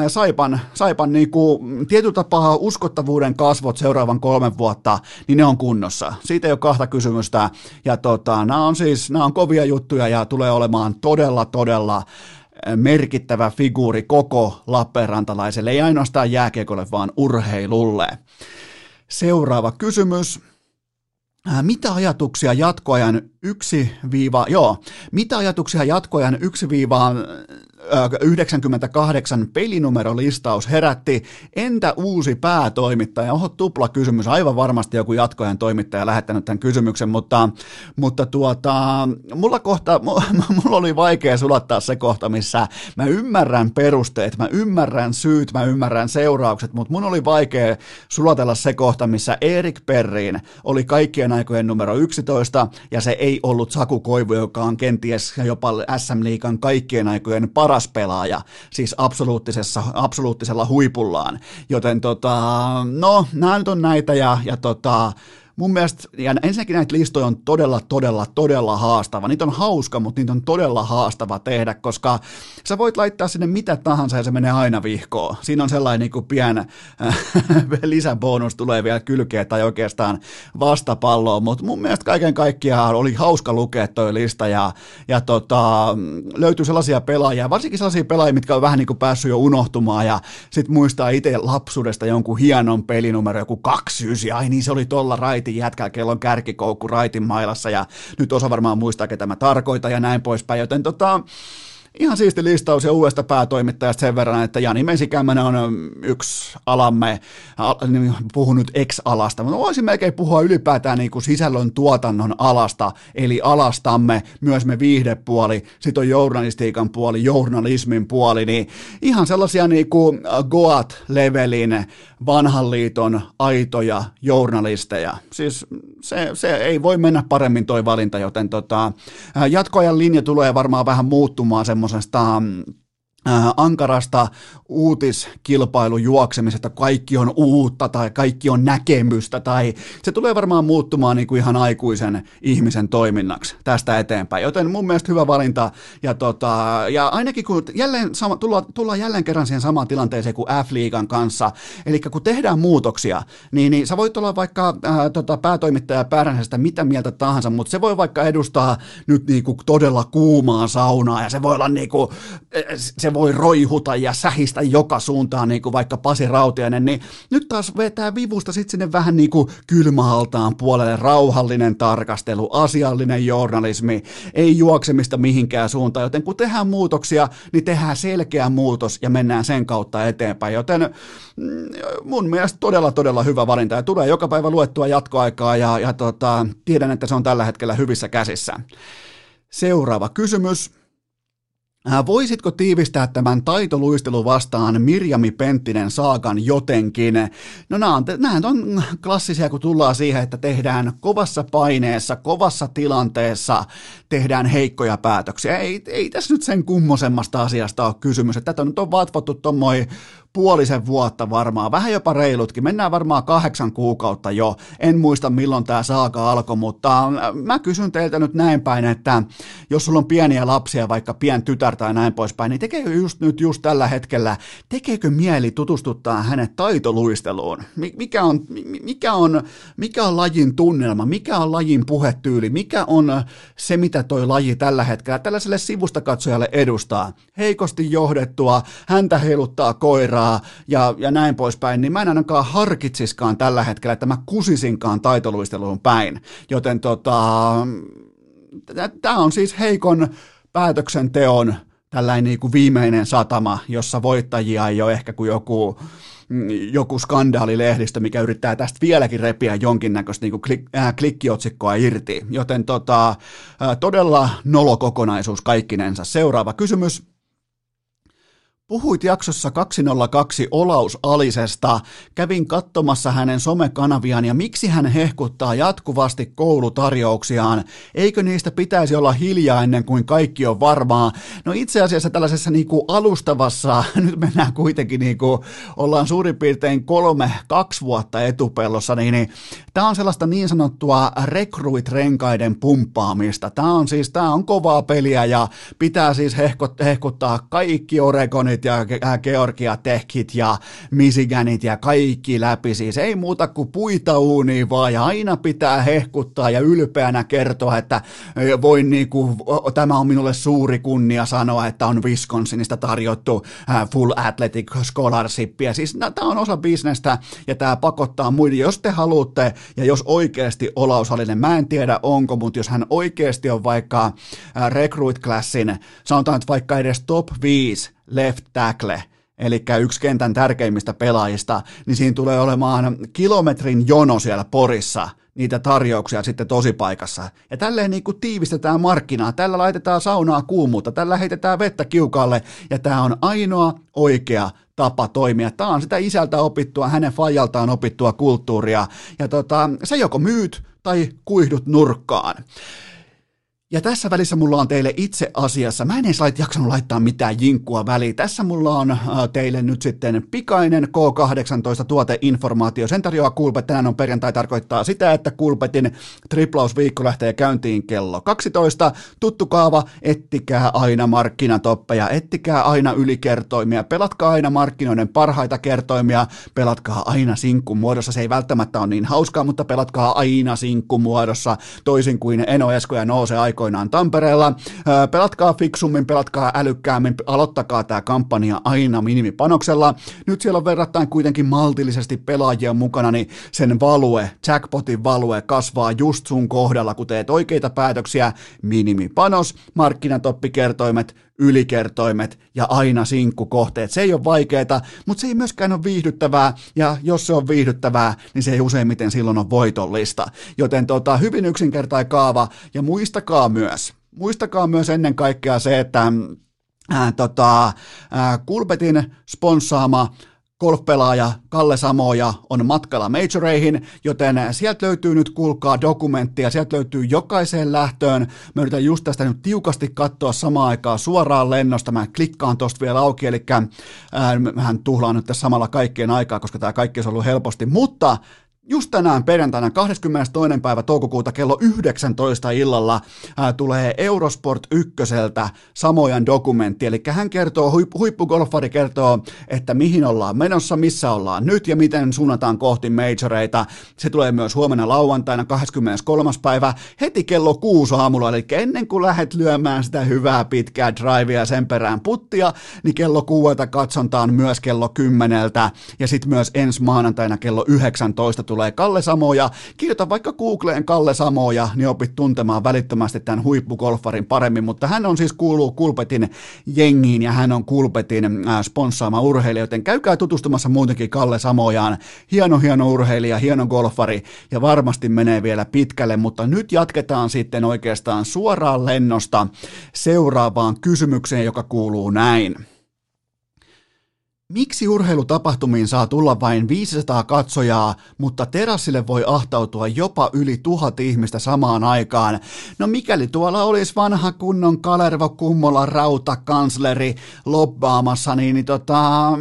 Saipan, Saipan niin kuin, tietyllä tapaa uskottavuuden kasvot seuraavan kolmen vuotta, niin ne on kunnossa. Siitä ei ole kahta kysymystä. Ja tota, nämä on siis nämä on kovia juttuja ja tulee olemaan todella, todella merkittävä figuuri koko Lappeenrantalaiselle, ei ainoastaan jääkiekolle, vaan urheilulle. Seuraava kysymys. Äh, mitä ajatuksia jatkoajan yksi viiva, joo, mitä ajatuksia jatkoajan yksi viivaan 98 pelinumerolistaus herätti. Entä uusi päätoimittaja? Oho, tupla kysymys. Aivan varmasti joku jatkoajan toimittaja lähettänyt tämän kysymyksen, mutta, mutta tuota, mulla, kohta, mulla oli vaikea sulattaa se kohta, missä mä ymmärrän perusteet, mä ymmärrän syyt, mä ymmärrän seuraukset, mutta mun oli vaikea sulatella se kohta, missä Erik Perrin oli kaikkien aikojen numero 11 ja se ei ollut Saku Koivu, joka on kenties jopa SM Liikan kaikkien aikojen paras paras pelaaja, siis absoluuttisessa, absoluuttisella huipullaan. Joten tota, no, nämä nyt on näitä ja, ja tota, mun mielestä, ja ensinnäkin näitä listoja on todella, todella, todella haastava. Niitä on hauska, mutta niitä on todella haastava tehdä, koska sä voit laittaa sinne mitä tahansa ja se menee aina vihkoon. Siinä on sellainen niin kuin pien äh, lisäbonus tulee vielä kylkeä tai oikeastaan vastapalloon, mutta mun mielestä kaiken kaikkiaan oli hauska lukea toi lista ja, ja tota, löytyy sellaisia pelaajia, varsinkin sellaisia pelaajia, mitkä on vähän niin kuin päässyt jo unohtumaan ja sit muistaa itse lapsuudesta jonkun hienon pelinumero, joku 29, ai niin se oli tolla raitin raitin jätkällä, kello on kärkikoukku raitin mailassa ja nyt osa varmaan muistaa, ketä mä tarkoitan ja näin poispäin, joten tota, ihan siisti listaus ja uudesta päätoimittajasta sen verran, että Jani Mesikämmänen on yksi alamme, niin puhun nyt ex-alasta, mutta voisin melkein puhua ylipäätään niin kuin sisällön tuotannon alasta, eli alastamme, myös me viihdepuoli, sitten on journalistiikan puoli, journalismin puoli, niin ihan sellaisia niin kuin Goat-levelin vanhan liiton aitoja journalisteja. Siis se, se ei voi mennä paremmin toi valinta, joten tota, jatkoajan linja tulee varmaan vähän muuttumaan hasta ankarasta uutiskilpailujuoksemisesta, kaikki on uutta tai kaikki on näkemystä tai se tulee varmaan muuttumaan niin kuin ihan aikuisen ihmisen toiminnaksi tästä eteenpäin. Joten mun mielestä hyvä valinta ja, tota, ja ainakin kun jälleen sama, tullaan, tullaan jälleen kerran siihen samaan tilanteeseen kuin F-liigan kanssa, eli kun tehdään muutoksia, niin, niin sä voit olla vaikka ää, tota, päätoimittaja pääräisestä mitä mieltä tahansa, mutta se voi vaikka edustaa nyt niin kuin todella kuumaa saunaa ja se voi olla niin kuin, se voi roihuta ja sähistä joka suuntaan, niin kuin vaikka Pasi Rautiainen, niin nyt taas vetää vivusta sitten sinne vähän niin kuin kylmäaltaan puolelle rauhallinen tarkastelu, asiallinen journalismi, ei juoksemista mihinkään suuntaan, joten kun tehdään muutoksia, niin tehdään selkeä muutos ja mennään sen kautta eteenpäin, joten mm, mun mielestä todella, todella hyvä valinta ja tulee joka päivä luettua jatkoaikaa ja, ja tota, tiedän, että se on tällä hetkellä hyvissä käsissä. Seuraava kysymys. Voisitko tiivistää tämän taitoluistelu vastaan Mirjami Penttinen saakan jotenkin? No nämä on, on klassisia, kun tullaan siihen, että tehdään kovassa paineessa, kovassa tilanteessa, tehdään heikkoja päätöksiä. Ei, ei tässä nyt sen kummosemmasta asiasta ole kysymys. Että tätä nyt on vatvottu tuommoin puolisen vuotta varmaan, vähän jopa reilutkin, mennään varmaan kahdeksan kuukautta jo, en muista milloin tämä saaka alkoi, mutta äh, mä kysyn teiltä nyt näin päin, että jos sulla on pieniä lapsia, vaikka pien tytär tai näin poispäin, niin tekeekö just nyt just tällä hetkellä, tekeekö mieli tutustuttaa hänet taitoluisteluun? Mikä on, mikä on, mikä on lajin tunnelma, mikä on lajin puhetyyli, mikä on se, mitä toi laji tällä hetkellä tällaiselle sivustakatsojalle edustaa? Heikosti johdettua, häntä heiluttaa koiraa, kertaa ja, ja näin poispäin, niin mä en ainakaan harkitsiskaan tällä hetkellä, että mä kusisinkaan taitoluisteluun päin. Joten tota, tämä on siis heikon päätöksenteon tällainen niin kuin viimeinen satama, jossa voittajia ei ole ehkä kuin joku, joku skandaalilehdistö, mikä yrittää tästä vieläkin repiä jonkinnäköistä niin kuin klik, äh, klikkiotsikkoa irti. Joten tota, äh, todella nolo kokonaisuus kaikkinensa. Seuraava kysymys. Puhuit jaksossa 202 Olaus Alisesta. Kävin katsomassa hänen somekanaviaan ja miksi hän hehkuttaa jatkuvasti koulutarjouksiaan. Eikö niistä pitäisi olla hiljaa ennen kuin kaikki on varmaa? No itse asiassa tällaisessa niin kuin alustavassa, nyt mennään kuitenkin niin kuin, ollaan suurin piirtein kolme, kaksi vuotta etupellossa, niin, niin tämä on sellaista niin sanottua rekruit-renkaiden pumppaamista. Tämä on siis, tämä on kovaa peliä ja pitää siis hehkuttaa kaikki Oregonit Wisconsinit ja Georgia Techit ja Michiganit ja kaikki läpi. Siis ei muuta kuin puita uuniin vaan ja aina pitää hehkuttaa ja ylpeänä kertoa, että voin niinku, tämä on minulle suuri kunnia sanoa, että on Wisconsinista tarjottu Full Athletic Scholarshipia. Siis tämä on osa bisnestä ja tämä pakottaa muiden. Jos te haluatte ja jos oikeasti olausallinen, mä en tiedä onko, mutta jos hän oikeasti on vaikka recruit classin, sanotaan, että vaikka edes top 5 left tackle, eli yksi kentän tärkeimmistä pelaajista, niin siinä tulee olemaan kilometrin jono siellä Porissa niitä tarjouksia sitten tosipaikassa. Ja tälleen niin kuin tiivistetään markkinaa, tällä laitetaan saunaa kuumuutta, tällä heitetään vettä kiukalle, ja tämä on ainoa oikea tapa toimia. Tämä on sitä isältä opittua, hänen fajaltaan opittua kulttuuria, ja tota, se joko myyt tai kuihdut nurkkaan. Ja tässä välissä mulla on teille itse asiassa, mä en edes lait, jaksanut laittaa mitään jinkkua väliin. Tässä mulla on äh, teille nyt sitten pikainen K18 tuoteinformaatio. Sen tarjoaa Kulpet. Tänään on perjantai, tarkoittaa sitä, että Kulpetin triplausviikko lähtee käyntiin kello 12. Tuttu kaava, ettikää aina markkinatoppeja, ettikää aina ylikertoimia, pelatkaa aina markkinoiden parhaita kertoimia, pelatkaa aina sinkkumuodossa. Se ei välttämättä ole niin hauskaa, mutta pelatkaa aina sinkkumuodossa, toisin kuin Eno Esko ja Nouse aiko aikoinaan Tampereella. Pelatkaa fiksummin, pelatkaa älykkäämmin, aloittakaa tämä kampanja aina minimipanoksella. Nyt siellä on verrattain kuitenkin maltillisesti pelaajia mukana, niin sen value, jackpotin value kasvaa just sun kohdalla, kun teet oikeita päätöksiä, minimipanos, markkinatoppikertoimet, ylikertoimet ja aina sinkkukohteet. Se ei ole vaikeaa, mutta se ei myöskään ole viihdyttävää, ja jos se on viihdyttävää, niin se ei useimmiten silloin ole voitollista. Joten tota, hyvin yksinkertainen kaava, ja muistakaa myös, muistakaa myös ennen kaikkea se, että ää, tota, ää, Kulpetin sponssaama golfpelaaja Kalle Samoja on matkalla majoreihin, joten sieltä löytyy nyt, kuulkaa, dokumenttia, sieltä löytyy jokaiseen lähtöön. Mä yritän just tästä nyt tiukasti katsoa samaan aikaan suoraan lennosta, mä klikkaan tosta vielä auki, eli äh, mähän tuhlaan nyt tässä samalla kaikkien aikaa, koska tämä kaikki on ollut helposti, mutta Just tänään perjantaina 22. päivä toukokuuta kello 19 illalla ää, tulee Eurosport ykköseltä samojan dokumentti, eli hän kertoo, huip, huippugolfari kertoo, että mihin ollaan menossa, missä ollaan nyt ja miten suunnataan kohti majoreita. Se tulee myös huomenna lauantaina 23. päivä heti kello 6 aamulla, eli ennen kuin lähdet lyömään sitä hyvää pitkää drivea sen perään puttia, niin kello kuuelta katsontaan myös kello kymmeneltä ja sitten myös ensi maanantaina kello 19 tulee Kalle Samoja. Kirjoita vaikka Googleen Kalle Samoja, niin opit tuntemaan välittömästi tämän huippugolfarin paremmin, mutta hän on siis kuuluu Kulpetin jengiin ja hän on Kulpetin äh, sponssaama urheilija, joten käykää tutustumassa muutenkin Kalle Samojaan. Hieno, hieno urheilija, hieno golfari ja varmasti menee vielä pitkälle, mutta nyt jatketaan sitten oikeastaan suoraan lennosta seuraavaan kysymykseen, joka kuuluu näin. Miksi urheilutapahtumiin saa tulla vain 500 katsojaa, mutta terassille voi ahtautua jopa yli tuhat ihmistä samaan aikaan? No mikäli tuolla olisi vanha kunnon Kalervo Kummola rautakansleri lobbaamassa, niin, niin tota,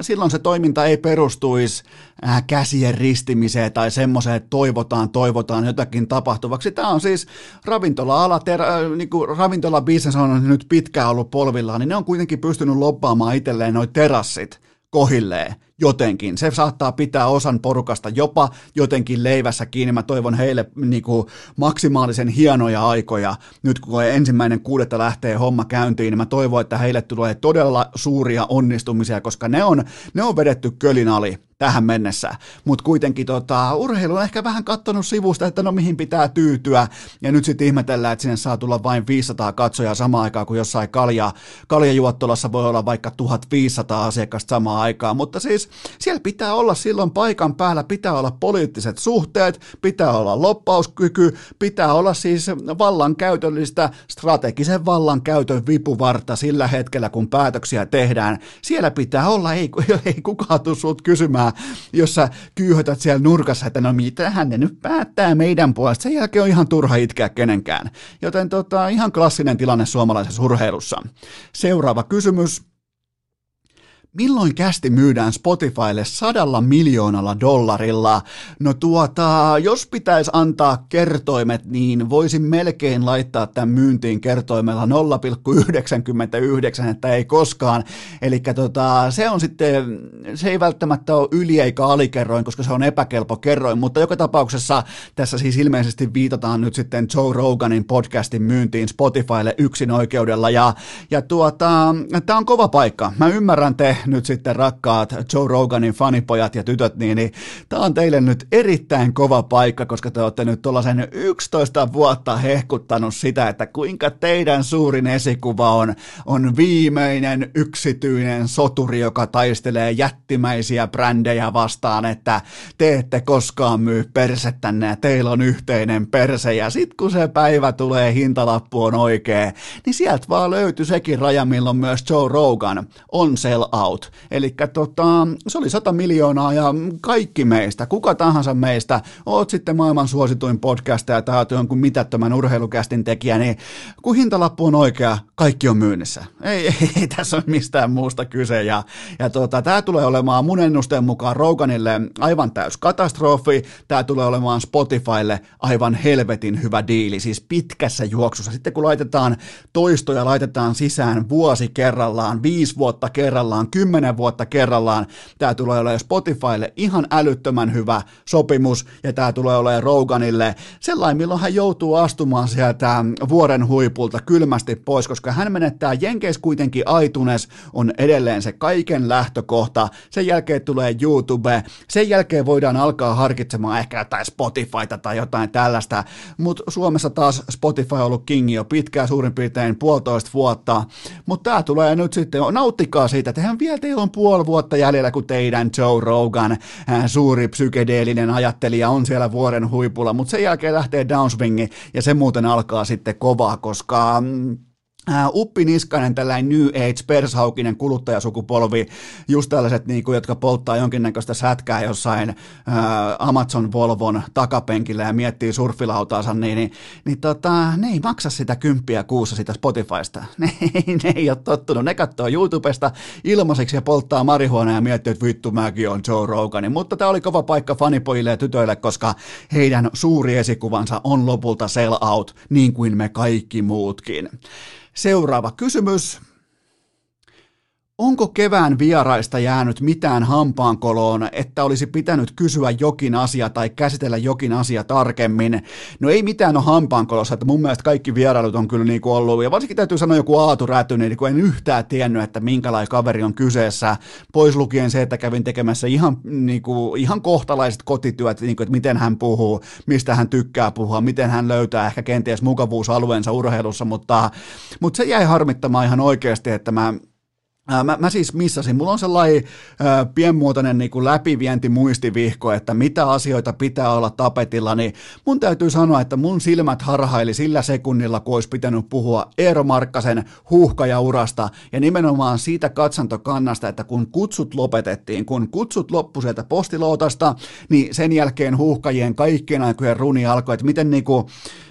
silloin se toiminta ei perustuisi äh, käsien ristimiseen tai semmoiseen, että toivotaan, toivotaan jotakin tapahtuvaksi. Tämä on siis ravintola-ala, ter, äh, niin kuin ravintola-business on nyt pitkään ollut polvillaan, niin ne on kuitenkin pystynyt lobbaamaan itselleen noin terassit kohilleen jotenkin. Se saattaa pitää osan porukasta jopa jotenkin leivässä kiinni. Mä toivon heille niin kuin, maksimaalisen hienoja aikoja. Nyt kun ensimmäinen kuudetta lähtee homma käyntiin, niin mä toivon, että heille tulee todella suuria onnistumisia, koska ne on, ne on vedetty kölin ali tähän mennessä. Mutta kuitenkin tota, urheilu on ehkä vähän kattonut sivusta, että no mihin pitää tyytyä. Ja nyt sitten ihmetellään, että sinne saa tulla vain 500 katsojaa samaan aikaan, kun jossain kalja, kaljajuottolassa voi olla vaikka 1500 asiakasta samaan aikaan. Mutta siis siellä pitää olla silloin paikan päällä, pitää olla poliittiset suhteet, pitää olla loppauskyky, pitää olla siis vallankäytöllistä, strategisen vallankäytön vipuvarta sillä hetkellä, kun päätöksiä tehdään. Siellä pitää olla, ei, ei kukaan tule sut kysymään, jos sä kyyhötät siellä nurkassa, että no mitähän ne nyt päättää meidän puolesta. Sen jälkeen on ihan turha itkeä kenenkään. Joten tota, ihan klassinen tilanne suomalaisessa urheilussa. Seuraava kysymys. Milloin kästi myydään Spotifylle sadalla miljoonalla dollarilla? No tuota, jos pitäisi antaa kertoimet, niin voisin melkein laittaa tämän myyntiin kertoimella 0,99, että ei koskaan. Eli tota, se on sitten, se ei välttämättä ole yli eikä alikerroin, koska se on epäkelpo kerroin, mutta joka tapauksessa tässä siis ilmeisesti viitataan nyt sitten Joe Roganin podcastin myyntiin Spotifylle yksin oikeudella ja, ja tuota, tämä on kova paikka. Mä ymmärrän te nyt sitten rakkaat Joe Roganin fanipojat ja tytöt, niin, niin tämä on teille nyt erittäin kova paikka, koska te olette nyt tuollaisen 11 vuotta hehkuttanut sitä, että kuinka teidän suurin esikuva on, on viimeinen yksityinen soturi, joka taistelee jättimäisiä brändejä vastaan, että te ette koskaan myy persettänne ja teillä on yhteinen perse ja sit kun se päivä tulee, hintalappu on oikea, niin sieltä vaan löytyy sekin raja, milloin myös Joe Rogan on sell out. Eli tota, se oli 100 miljoonaa ja kaikki meistä, kuka tahansa meistä, oot sitten maailman suosituin podcastaja tai oot jonkun mitättömän urheilukästin tekijä, niin kun hintalappu on oikea, kaikki on myynnissä. Ei, ei, ei tässä ole mistään muusta kyse. Ja, ja tota, tämä tulee olemaan mun ennusteen mukaan Roganille aivan täys katastrofi. Tämä tulee olemaan Spotifylle aivan helvetin hyvä diili, siis pitkässä juoksussa. Sitten kun laitetaan toistoja, laitetaan sisään vuosi kerrallaan, viisi vuotta kerrallaan, kymmenen vuotta kerrallaan. Tämä tulee olemaan Spotifylle ihan älyttömän hyvä sopimus ja tämä tulee olemaan Roganille sellainen, milloin hän joutuu astumaan sieltä vuoren huipulta kylmästi pois, koska hän menettää Jenkeis kuitenkin iTunes on edelleen se kaiken lähtökohta. Sen jälkeen tulee YouTube, sen jälkeen voidaan alkaa harkitsemaan ehkä jotain Spotifyta tai jotain tällaista, mutta Suomessa taas Spotify on ollut kingi jo pitkään, suurin piirtein puolitoista vuotta, mutta tämä tulee nyt sitten, nauttikaa siitä, että hän vielä teillä on puoli vuotta jäljellä, kun teidän Joe Rogan, äh, suuri psykedeellinen ajattelija, on siellä vuoren huipulla, mutta sen jälkeen lähtee downswingi ja se muuten alkaa sitten kovaa, koska mm, Uppi Niskanen, tällainen New Age, pershaukinen kuluttajasukupolvi, just tällaiset, niin kuin, jotka polttaa jonkinnäköistä sätkää jossain uh, Amazon Volvon takapenkillä ja miettii surfilautaansa, niin, niin, niin tota, ne ei maksa sitä kymppiä kuussa sitä Spotifysta. Ne, ne ei ole tottunut. Ne katsoo YouTubesta ilmaiseksi ja polttaa marihuonaa ja miettii, että vittu mäkin on Joe Rogan. Mutta tämä oli kova paikka fanipojille ja tytöille, koska heidän suuri esikuvansa on lopulta sell out, niin kuin me kaikki muutkin. Seuraava kysymys. Onko kevään vieraista jäänyt mitään hampaankoloon, että olisi pitänyt kysyä jokin asia tai käsitellä jokin asia tarkemmin? No ei mitään ole hampaankolossa, että mun mielestä kaikki vierailut on kyllä niin kuin ollut, ja varsinkin täytyy sanoa joku Aatu Räty, niin en yhtään tiennyt, että minkälainen kaveri on kyseessä, pois lukien se, että kävin tekemässä ihan, niin kuin, ihan kohtalaiset kotityöt, niin kuin, että miten hän puhuu, mistä hän tykkää puhua, miten hän löytää ehkä kenties mukavuusalueensa urheilussa, mutta, mutta se jäi harmittamaan ihan oikeasti, että mä Mä, mä siis missasin. Mulla on sellainen äh, pienmuotoinen niin läpivienti muistivihko, että mitä asioita pitää olla tapetilla, niin mun täytyy sanoa, että mun silmät harhaili sillä sekunnilla, kun olisi pitänyt puhua Eero Markkasen huuhkajaurasta ja nimenomaan siitä katsantokannasta, että kun kutsut lopetettiin, kun kutsut loppu sieltä postilootasta, niin sen jälkeen huuhkajien kaikkien aikojen runi alkoi, että miten niin kuin,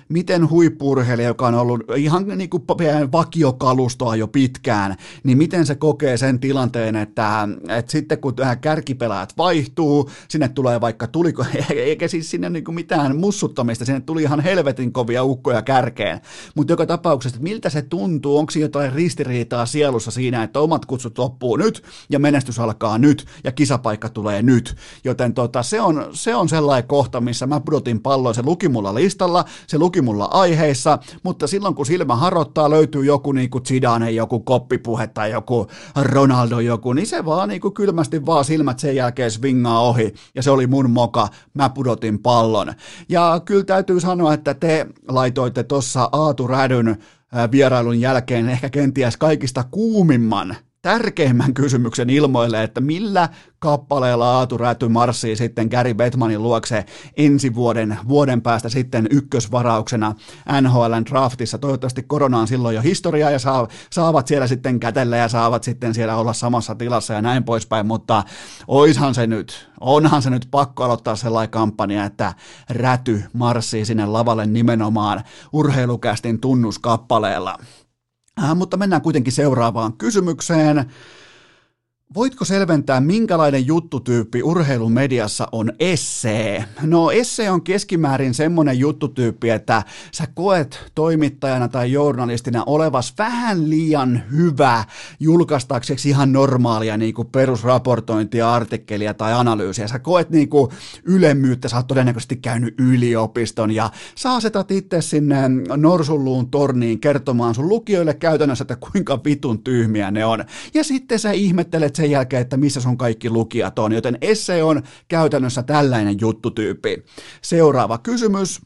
miten huippurheilija, joka on ollut ihan niin kuin vakiokalustoa jo pitkään, niin miten se kokee sen tilanteen, että, että sitten kun kärkipelaat vaihtuu, sinne tulee vaikka tuliko, eikä siis sinne niin kuin mitään mussuttamista, sinne tuli ihan helvetin kovia ukkoja kärkeen, mutta joka tapauksessa, että miltä se tuntuu, onko jotain ristiriitaa sielussa siinä, että omat kutsut loppuu nyt ja menestys alkaa nyt ja kisapaikka tulee nyt, joten tota, se, on, se on sellainen kohta, missä mä pudotin pallon, se luki mulla listalla, se luki mulla aiheissa, mutta silloin kun silmä harottaa, löytyy joku niin kuin Zidane, joku koppipuhe tai joku Ronaldo joku, niin se vaan niin kuin kylmästi vaan silmät sen jälkeen swingaa ohi, ja se oli mun moka, mä pudotin pallon. Ja kyllä täytyy sanoa, että te laitoitte tuossa Aatu Rädyn vierailun jälkeen ehkä kenties kaikista kuumimman tärkeimmän kysymyksen ilmoille, että millä kappaleella Aatu Räty marssii sitten Gary Bettmanin luokse ensi vuoden, vuoden päästä sitten ykkösvarauksena NHLn draftissa. Toivottavasti korona on silloin jo historiaa ja saa, saavat siellä sitten kätellä ja saavat sitten siellä olla samassa tilassa ja näin poispäin, mutta oishan se nyt, onhan se nyt pakko aloittaa sellainen kampanja, että Räty marssii sinne lavalle nimenomaan urheilukästin tunnuskappaleella. Äh, mutta mennään kuitenkin seuraavaan kysymykseen. Voitko selventää, minkälainen juttutyyppi urheilumediassa on essee? No essee on keskimäärin semmoinen juttutyyppi, että sä koet toimittajana tai journalistina olevas vähän liian hyvä julkaistaksesi ihan normaalia niin kuin perusraportointia, artikkelia tai analyysiä. Sä koet niin kuin ylemmyyttä, sä oot todennäköisesti käynyt yliopiston ja sä asetat itse sinne norsulluun torniin kertomaan sun lukijoille käytännössä, että kuinka vitun tyhmiä ne on. Ja sitten sä ihmettelet sen jälkeen, että missä sun kaikki lukijat on, joten esse on käytännössä tällainen juttutyyppi. Seuraava kysymys.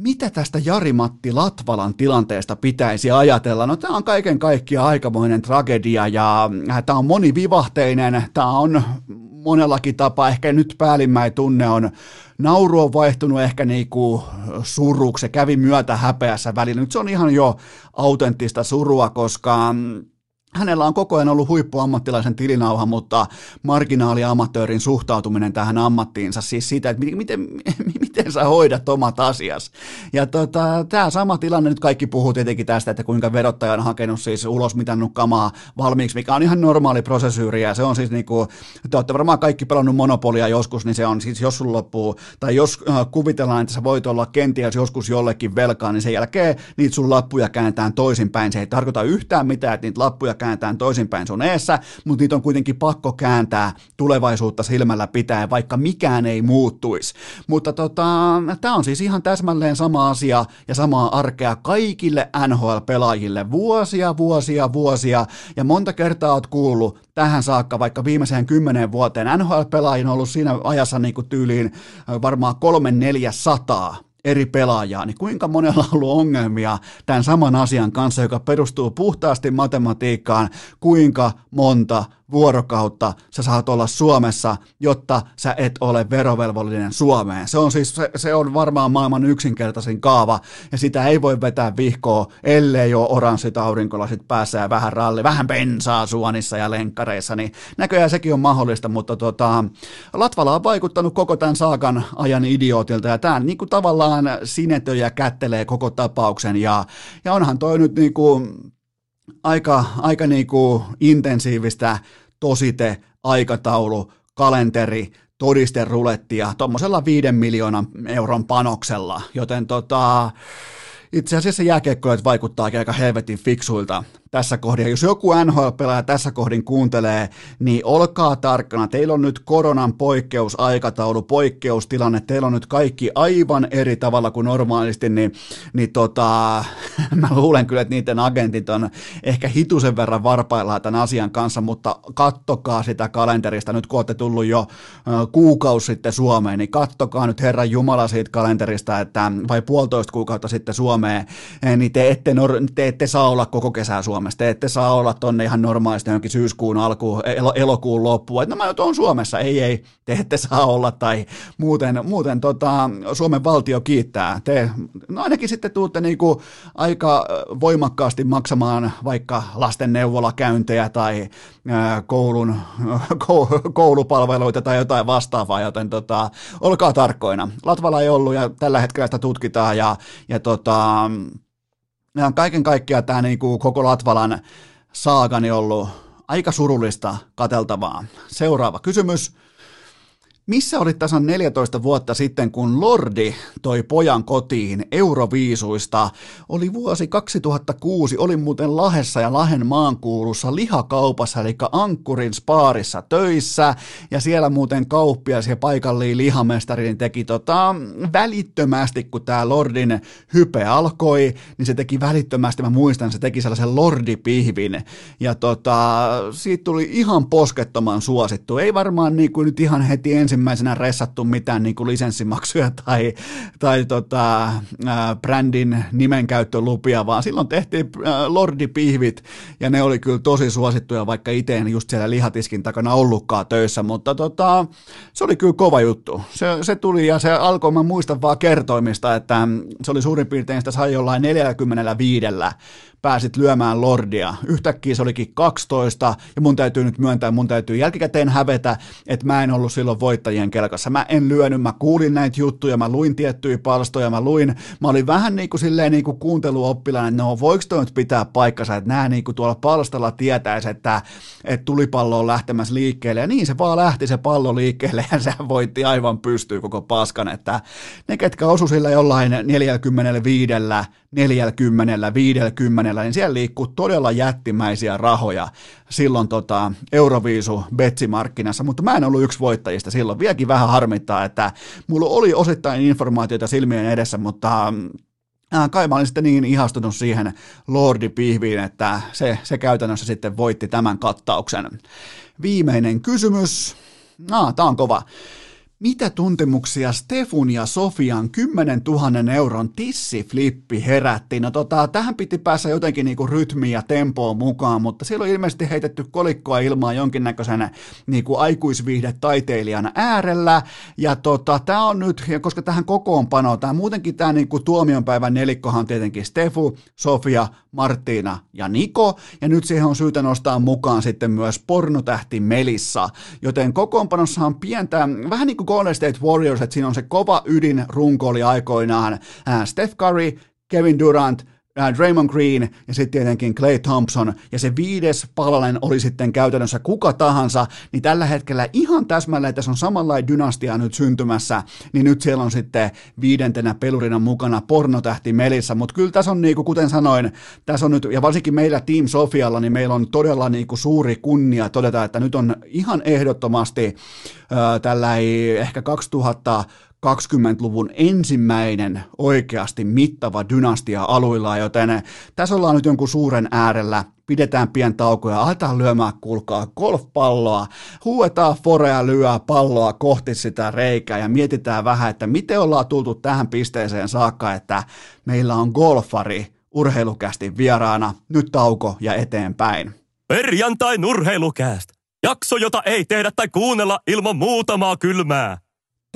Mitä tästä Jari-Matti Latvalan tilanteesta pitäisi ajatella? No tämä on kaiken kaikkiaan aikamoinen tragedia ja äh, tämä on monivivahteinen, tämä on monellakin tapaa, ehkä nyt päällimmäinen tunne on, nauru on vaihtunut ehkä niinku suruksi, se kävi myötä häpeässä välillä. Nyt se on ihan jo autenttista surua, koska mm, hänellä on koko ajan ollut huippuammattilaisen tilinauha, mutta marginaaliamatöörin suhtautuminen tähän ammattiinsa, siis siitä, että miten, miten, sä hoidat omat asias. Ja tota, tämä sama tilanne, nyt kaikki puhuu tietenkin tästä, että kuinka verottaja on hakenut siis ulos mitannut kamaa valmiiksi, mikä on ihan normaali prosesyyri, ja se on siis niinku, te olette varmaan kaikki pelannut monopolia joskus, niin se on siis, jos sun loppuu, tai jos äh, kuvitellaan, että sä voit olla kenties joskus jollekin velkaa, niin sen jälkeen niitä sun lappuja kääntään toisinpäin. Se ei tarkoita yhtään mitään, että niitä lappuja toisinpäin sun eessä, mutta niitä on kuitenkin pakko kääntää tulevaisuutta silmällä pitää, vaikka mikään ei muuttuisi. Mutta tota, tämä on siis ihan täsmälleen sama asia ja samaa arkea kaikille NHL-pelaajille vuosia, vuosia, vuosia, ja monta kertaa oot kuullut tähän saakka, vaikka viimeiseen kymmenen vuoteen NHL-pelaajien on ollut siinä ajassa niin kuin tyyliin varmaan kolme neljä sataa eri pelaajaa, niin kuinka monella on ollut ongelmia tämän saman asian kanssa, joka perustuu puhtaasti matematiikkaan, kuinka monta vuorokautta sä saat olla Suomessa, jotta sä et ole verovelvollinen Suomeen. Se on siis, se, se on varmaan maailman yksinkertaisin kaava, ja sitä ei voi vetää vihkoa, ellei ole oranssit aurinkolasit päässä ja vähän ralli, vähän bensaa suonissa ja lenkkareissa, niin näköjään sekin on mahdollista, mutta tota, Latvala on vaikuttanut koko tämän saakan ajan idiootilta, ja tämä niin kuin tavallaan sinetö ja kättelee koko tapauksen, ja, ja onhan toi nyt niin kuin, aika, aika niin kuin intensiivistä tosite, aikataulu, kalenteri, todisterulettia tuommoisella viiden miljoonan euron panoksella, joten tota, itse asiassa jääkiekkoilijat vaikuttaa aika helvetin fiksuilta tässä kohdin. Jos joku NHL-pelaaja tässä kohdin kuuntelee, niin olkaa tarkkana. Teillä on nyt koronan poikkeusaikataulu, poikkeustilanne. Teillä on nyt kaikki aivan eri tavalla kuin normaalisti, niin, niin tota, mä luulen kyllä, että niiden agentit on ehkä hitusen verran varpaillaan tämän asian kanssa, mutta kattokaa sitä kalenterista. Nyt kun olette tullut jo kuukausi sitten Suomeen, niin kattokaa nyt Herran Jumala siitä kalenterista, että vai puolitoista kuukautta sitten Suomeen, niin te ette, te ette saa olla koko kesää Suomessa Suomessa. Te ette saa olla tonne ihan normaalisti johonkin syyskuun alkuun, el- elokuun loppuun. Että no mä oon Suomessa. Ei, ei, te ette saa olla. Tai muuten, muuten tota, Suomen valtio kiittää. Te no ainakin sitten tuutte niinku aika voimakkaasti maksamaan vaikka lasten neuvolakäyntejä tai ää, koulun, koulupalveluita tai jotain vastaavaa, joten tota, olkaa tarkkoina. Latvala ei ollut ja tällä hetkellä sitä tutkitaan ja, ja tota, ja kaiken kaikkiaan tämä niinku koko Latvalan saagani ollut aika surullista kateltavaa. Seuraava kysymys. Missä olit tasan 14 vuotta sitten, kun Lordi toi pojan kotiin Euroviisuista? Oli vuosi 2006, olin muuten Lahessa ja Lahen maankuulussa lihakaupassa, eli Ankkurin spaarissa töissä, ja siellä muuten kauppias ja paikallinen lihamestari niin teki tota, välittömästi, kun tämä Lordin hype alkoi, niin se teki välittömästi, mä muistan, se teki sellaisen Lordipihvin, ja tota, siitä tuli ihan poskettoman suosittu, ei varmaan niin kuin nyt ihan heti ensin ensimmäisenä ressattu mitään niin kuin lisenssimaksuja tai, tai tota, äh, brändin nimenkäyttölupia, vaan silloin tehtiin äh, Lordi-pihvit ja ne oli kyllä tosi suosittuja, vaikka itse en just siellä lihatiskin takana ollutkaan töissä, mutta tota, se oli kyllä kova juttu. Se, se tuli ja se alkoi, mä muistan vaan kertoimista, että se oli suurin piirtein, sitä sai jollain 45 pääsit lyömään Lordia. Yhtäkkiä se olikin 12, ja mun täytyy nyt myöntää, mun täytyy jälkikäteen hävetä, että mä en ollut silloin voittajien kelkassa. Mä en lyönyt, mä kuulin näitä juttuja, mä luin tiettyjä palstoja, mä luin, mä olin vähän niin kuin silleen niin kuin kuunteluoppilainen, että no voiko toi nyt pitää paikkansa, että nämä niin kuin tuolla palstalla tietäisi, että, että tulipallo on lähtemässä liikkeelle, ja niin se vaan lähti se pallo liikkeelle, ja se voitti aivan pystyy koko paskan, että ne, ketkä osu sillä jollain 45 40, 50, niin siellä liikkuu todella jättimäisiä rahoja silloin tota, Euroviisu Betsimarkkinassa, mutta mä en ollut yksi voittajista silloin. Vieläkin vähän harmittaa, että mulla oli osittain informaatiota silmien edessä, mutta äh, kai mä olin sitten niin ihastunut siihen Lordi Pihviin, että se, se käytännössä sitten voitti tämän kattauksen. Viimeinen kysymys. Ah, tää on kova. Mitä tuntemuksia Stefun ja Sofian 10 000 euron tissiflippi herätti? No tota, tähän piti päässä jotenkin niinku rytmiin ja tempoon mukaan, mutta siellä on ilmeisesti heitetty kolikkoa ilmaan jonkinnäköisen niinku aikuisviihdetaiteilijan äärellä. Ja tota, tämä on nyt, ja koska tähän kokoonpanoon, tämä muutenkin tämä niinku tuomionpäivän nelikkohan on tietenkin Stefu, Sofia, Martina ja Niko, ja nyt siihen on syytä nostaa mukaan sitten myös pornotähti Melissa, joten kokoonpanossa on pientä, vähän niin kuin Golden State Warriors, että siinä on se kova ydin runko aikoinaan Steph Curry, Kevin Durant, Draymond Green ja sitten tietenkin Clay Thompson, ja se viides palanen oli sitten käytännössä kuka tahansa, niin tällä hetkellä ihan täsmälleen tässä on samanlainen dynastia nyt syntymässä, niin nyt siellä on sitten viidentenä pelurina mukana pornotähti Melissa, mutta kyllä tässä on niinku, kuten sanoin, tässä on nyt, ja varsinkin meillä Team Sofialla, niin meillä on todella niinku suuri kunnia todeta, että nyt on ihan ehdottomasti äh, tällä ehkä 2000 20-luvun ensimmäinen oikeasti mittava dynastia aluilla, joten tässä ollaan nyt jonkun suuren äärellä, pidetään pien taukoja, aletaan lyömään, kuulkaa, golfpalloa, huuetaan forea, lyö palloa kohti sitä reikää ja mietitään vähän, että miten ollaan tultu tähän pisteeseen saakka, että meillä on golfari urheilukästi vieraana, nyt tauko ja eteenpäin. Perjantai urheilukäst. Jakso, jota ei tehdä tai kuunnella ilman muutamaa kylmää.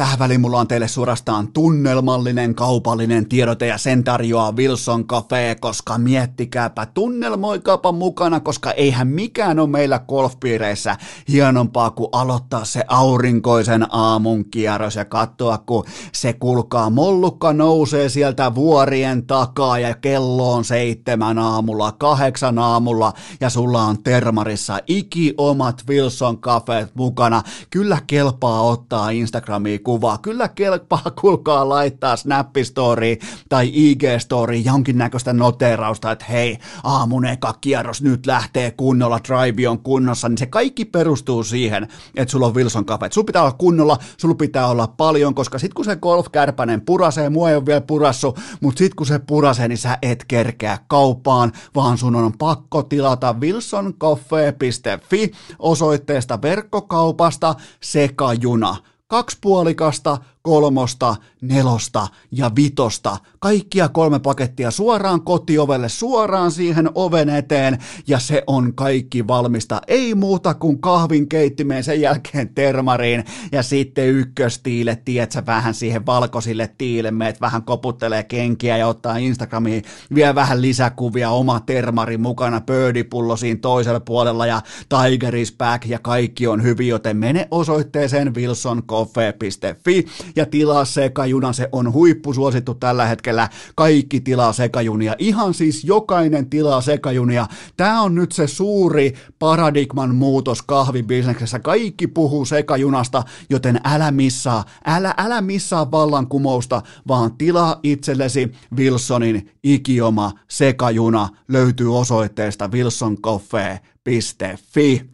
Tähän väliin mulla on teille suorastaan tunnelmallinen kaupallinen tiedote ja sen tarjoaa Wilson Cafe, koska miettikääpä, tunnelmoikaapa mukana, koska eihän mikään ole meillä golfpiireissä hienompaa kuin aloittaa se aurinkoisen aamun kierros ja katsoa, kun se kulkaa, mollukka nousee sieltä vuorien takaa ja kello on seitsemän aamulla, kahdeksan aamulla ja sulla on termarissa iki omat Wilson Cafeet mukana. Kyllä kelpaa ottaa Instagramiin kuvaa. Kyllä kelpaa, kuulkaa laittaa Snappistori tai IG-story jonkinnäköistä noterausta, että hei, aamun eka kierros nyt lähtee kunnolla, drive on kunnossa, niin se kaikki perustuu siihen, että sulla on Wilson Cafe. Sulla pitää olla kunnolla, sulla pitää olla paljon, koska sit kun se golfkärpänen purasee, mua ei ole vielä purassu, mutta sit kun se purasee, niin sä et kerkeä kauppaan, vaan sun on pakko tilata wilsoncoffee.fi osoitteesta verkkokaupasta sekajuna kaksi puolikasta, kolmosta, nelosta ja vitosta. Kaikkia kolme pakettia suoraan kotiovelle, suoraan siihen oven eteen ja se on kaikki valmista. Ei muuta kuin kahvin keittimeen, sen jälkeen termariin ja sitten ykköstiile, tietsä, vähän siihen valkoisille tiilemeet, vähän koputtelee kenkiä ja ottaa Instagramiin vielä vähän lisäkuvia, oma termari mukana, pöydipullo siinä toisella puolella ja Tiger is back ja kaikki on hyvin, joten mene osoitteeseen wilsoncoffee.fi ja tilaa sekajuna, se on huippusuosittu tällä hetkellä, kaikki tilaa sekajunia, ihan siis jokainen tilaa sekajunia, tämä on nyt se suuri paradigman muutos kahvibisneksessä, kaikki puhuu sekajunasta, joten älä missaa, älä, älä missaa vallankumousta, vaan tilaa itsellesi Wilsonin ikioma sekajuna, löytyy osoitteesta wilsoncoffee.fi.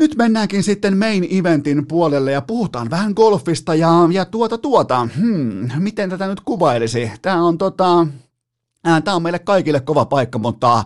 Nyt mennäänkin sitten main eventin puolelle ja puhutaan vähän golfista ja, ja tuota tuota. Hmm, miten tätä nyt kuvailisi? Tämä on tota, Tämä on meille kaikille kova paikka, mutta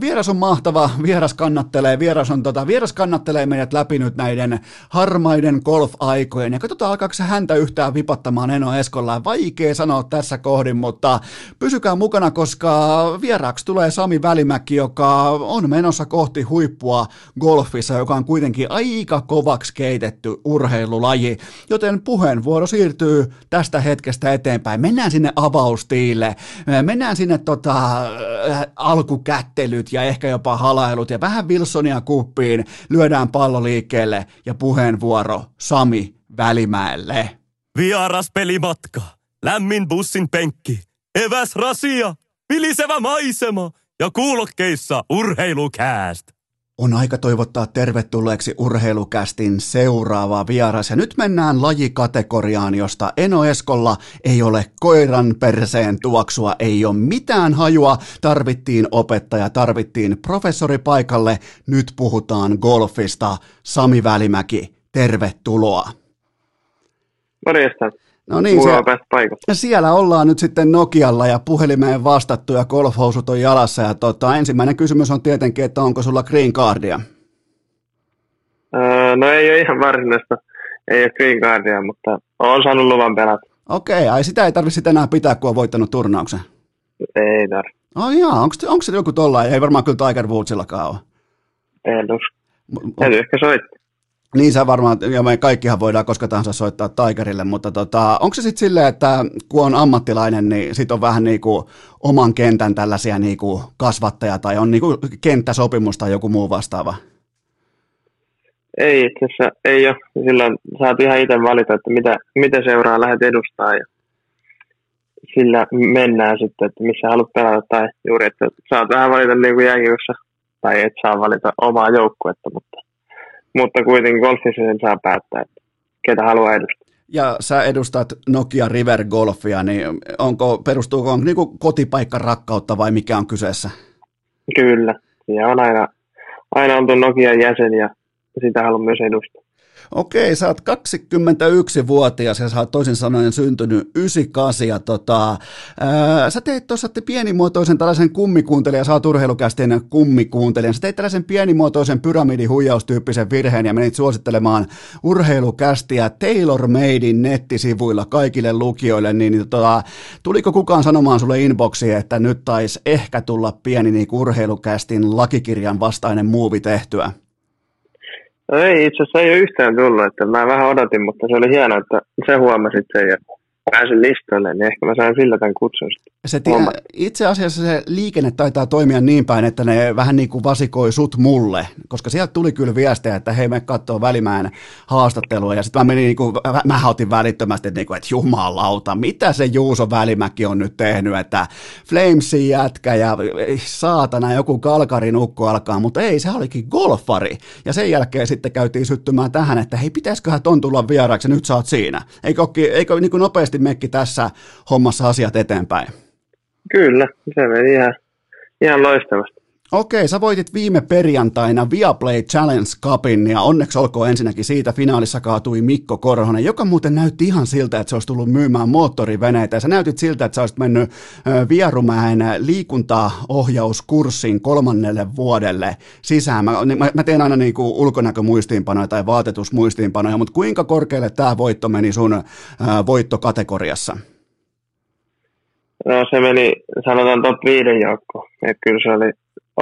vieras on mahtava, vieras kannattelee, vieras, on tota, vieras kannattelee meidät läpi nyt näiden harmaiden golf-aikojen. Ja katsotaan, alkaako se häntä yhtään vipattamaan Eno Eskolla. Vaikea sanoa tässä kohdin, mutta pysykää mukana, koska vieraaksi tulee Sami Välimäki, joka on menossa kohti huippua golfissa, joka on kuitenkin aika kovaksi keitetty urheilulaji. Joten puheenvuoro siirtyy tästä hetkestä eteenpäin. Mennään sinne avaustiille. Mennään sinne tota, äh, alkukättelyt ja ehkä jopa halailut ja vähän Wilsonia kuppiin, lyödään pallo liikkeelle ja puheenvuoro Sami Välimäelle. Vieras pelimatka, lämmin bussin penkki, eväs rasia, vilisevä maisema. Ja kuulokkeissa urheilukääst on aika toivottaa tervetulleeksi urheilukästin seuraava vieras. Ja nyt mennään lajikategoriaan, josta Eno Eskolla ei ole koiran perseen tuoksua, ei ole mitään hajua. Tarvittiin opettaja, tarvittiin professori paikalle. Nyt puhutaan golfista. Sami Välimäki, tervetuloa. Morjesta. No niin, siellä, siellä ollaan nyt sitten Nokialla ja puhelimeen vastattu ja golfhousut on jalassa. Ja tota, ensimmäinen kysymys on tietenkin, että onko sulla green cardia? Öö, no ei ole ihan varsinaista, ei ole green cardia, mutta on saanut luvan pelata. Okei, okay, ai sitä ei tarvitse enää pitää, kun on voittanut turnauksen? Ei tarvitse. Oh jaa, onko, onko se joku tollain? Ei varmaan kyllä Tiger Woodsillakaan ole. En usko. Täytyy ehkä soittaa. Niin sä varmaan, ja me kaikkihan voidaan koska tahansa soittaa Tigerille, mutta tota, onko se sitten silleen, että kun on ammattilainen, niin sit on vähän niin kuin oman kentän tällaisia niin kuin kasvattaja tai on niin kuin kenttäsopimus tai joku muu vastaava? Ei itse asiassa, ei ole. Silloin saat ihan itse valita, että mitä, mitä seuraa lähdet edustaa ja sillä mennään sitten, että missä haluat pelata tai juuri, että saat vähän valita niin kuin tai et saa valita omaa joukkuetta, mutta mutta kuitenkin golfissa sen saa päättää, että ketä haluaa edustaa. Ja sä edustat Nokia River Golfia, niin onko, perustuuko on niin kotipaikka rakkautta vai mikä on kyseessä? Kyllä, ja on aina, aina oltu Nokian jäsen ja sitä haluan myös edustaa. Okei, sä oot 21-vuotias ja sä oot toisin sanoen syntynyt 98 ja tota, ää, sä teit tuossa pienimuotoisen tällaisen kummikuuntelijan, sä oot urheilukästin kummikuuntelijan, sä teit tällaisen pienimuotoisen pyramidihuijaustyyppisen virheen ja menit suosittelemaan urheilukästiä Taylor Madein nettisivuilla kaikille lukijoille, niin, niin tota, tuliko kukaan sanomaan sulle inboxiin, että nyt taisi ehkä tulla pieni niin urheilukästin lakikirjan vastainen muuvi tehtyä? No ei, itse asiassa ei ole yhtään tullut, että mä vähän odotin, mutta se oli hienoa, että se huomasit sen ja pääsin listalle, niin ehkä mä sain sillä tämän kutsun se tie, itse asiassa se liikenne taitaa toimia niin päin, että ne vähän niin kuin vasikoi sut mulle, koska sieltä tuli kyllä viestejä, että hei me katsoo Välimäen haastattelua ja sitten mä menin niin kuin, mä otin välittömästi, että, niin kuin, että jumalauta, mitä se Juuso Välimäki on nyt tehnyt, että Flamesin jätkä ja saatana joku kalkarin ukko alkaa, mutta ei, se olikin golfari ja sen jälkeen sitten käytiin syttymään tähän, että hei pitäisiköhän ton tulla vieraaksi nyt sä oot siinä. Eikö, eikö niin kuin nopeasti mekki tässä hommassa asiat eteenpäin? Kyllä, se meni ihan, ihan loistavasti. Okei, sä voitit viime perjantaina Viaplay Challenge Cupin ja onneksi olkoon ensinnäkin siitä finaalissa kaatui Mikko Korhonen, joka muuten näytti ihan siltä, että se olisi tullut myymään moottoriveneitä ja sä näytit siltä, että sä olisit mennyt Vierumäen liikuntaohjauskurssin kolmannelle vuodelle sisään. Mä, mä, mä teen aina niin ulkonäkömuistiinpanoja tai vaatetusmuistiinpanoja, mutta kuinka korkealle tämä voitto meni sun voittokategoriassa? No se meni, sanotaan top 5 joukko. Et kyllä se oli,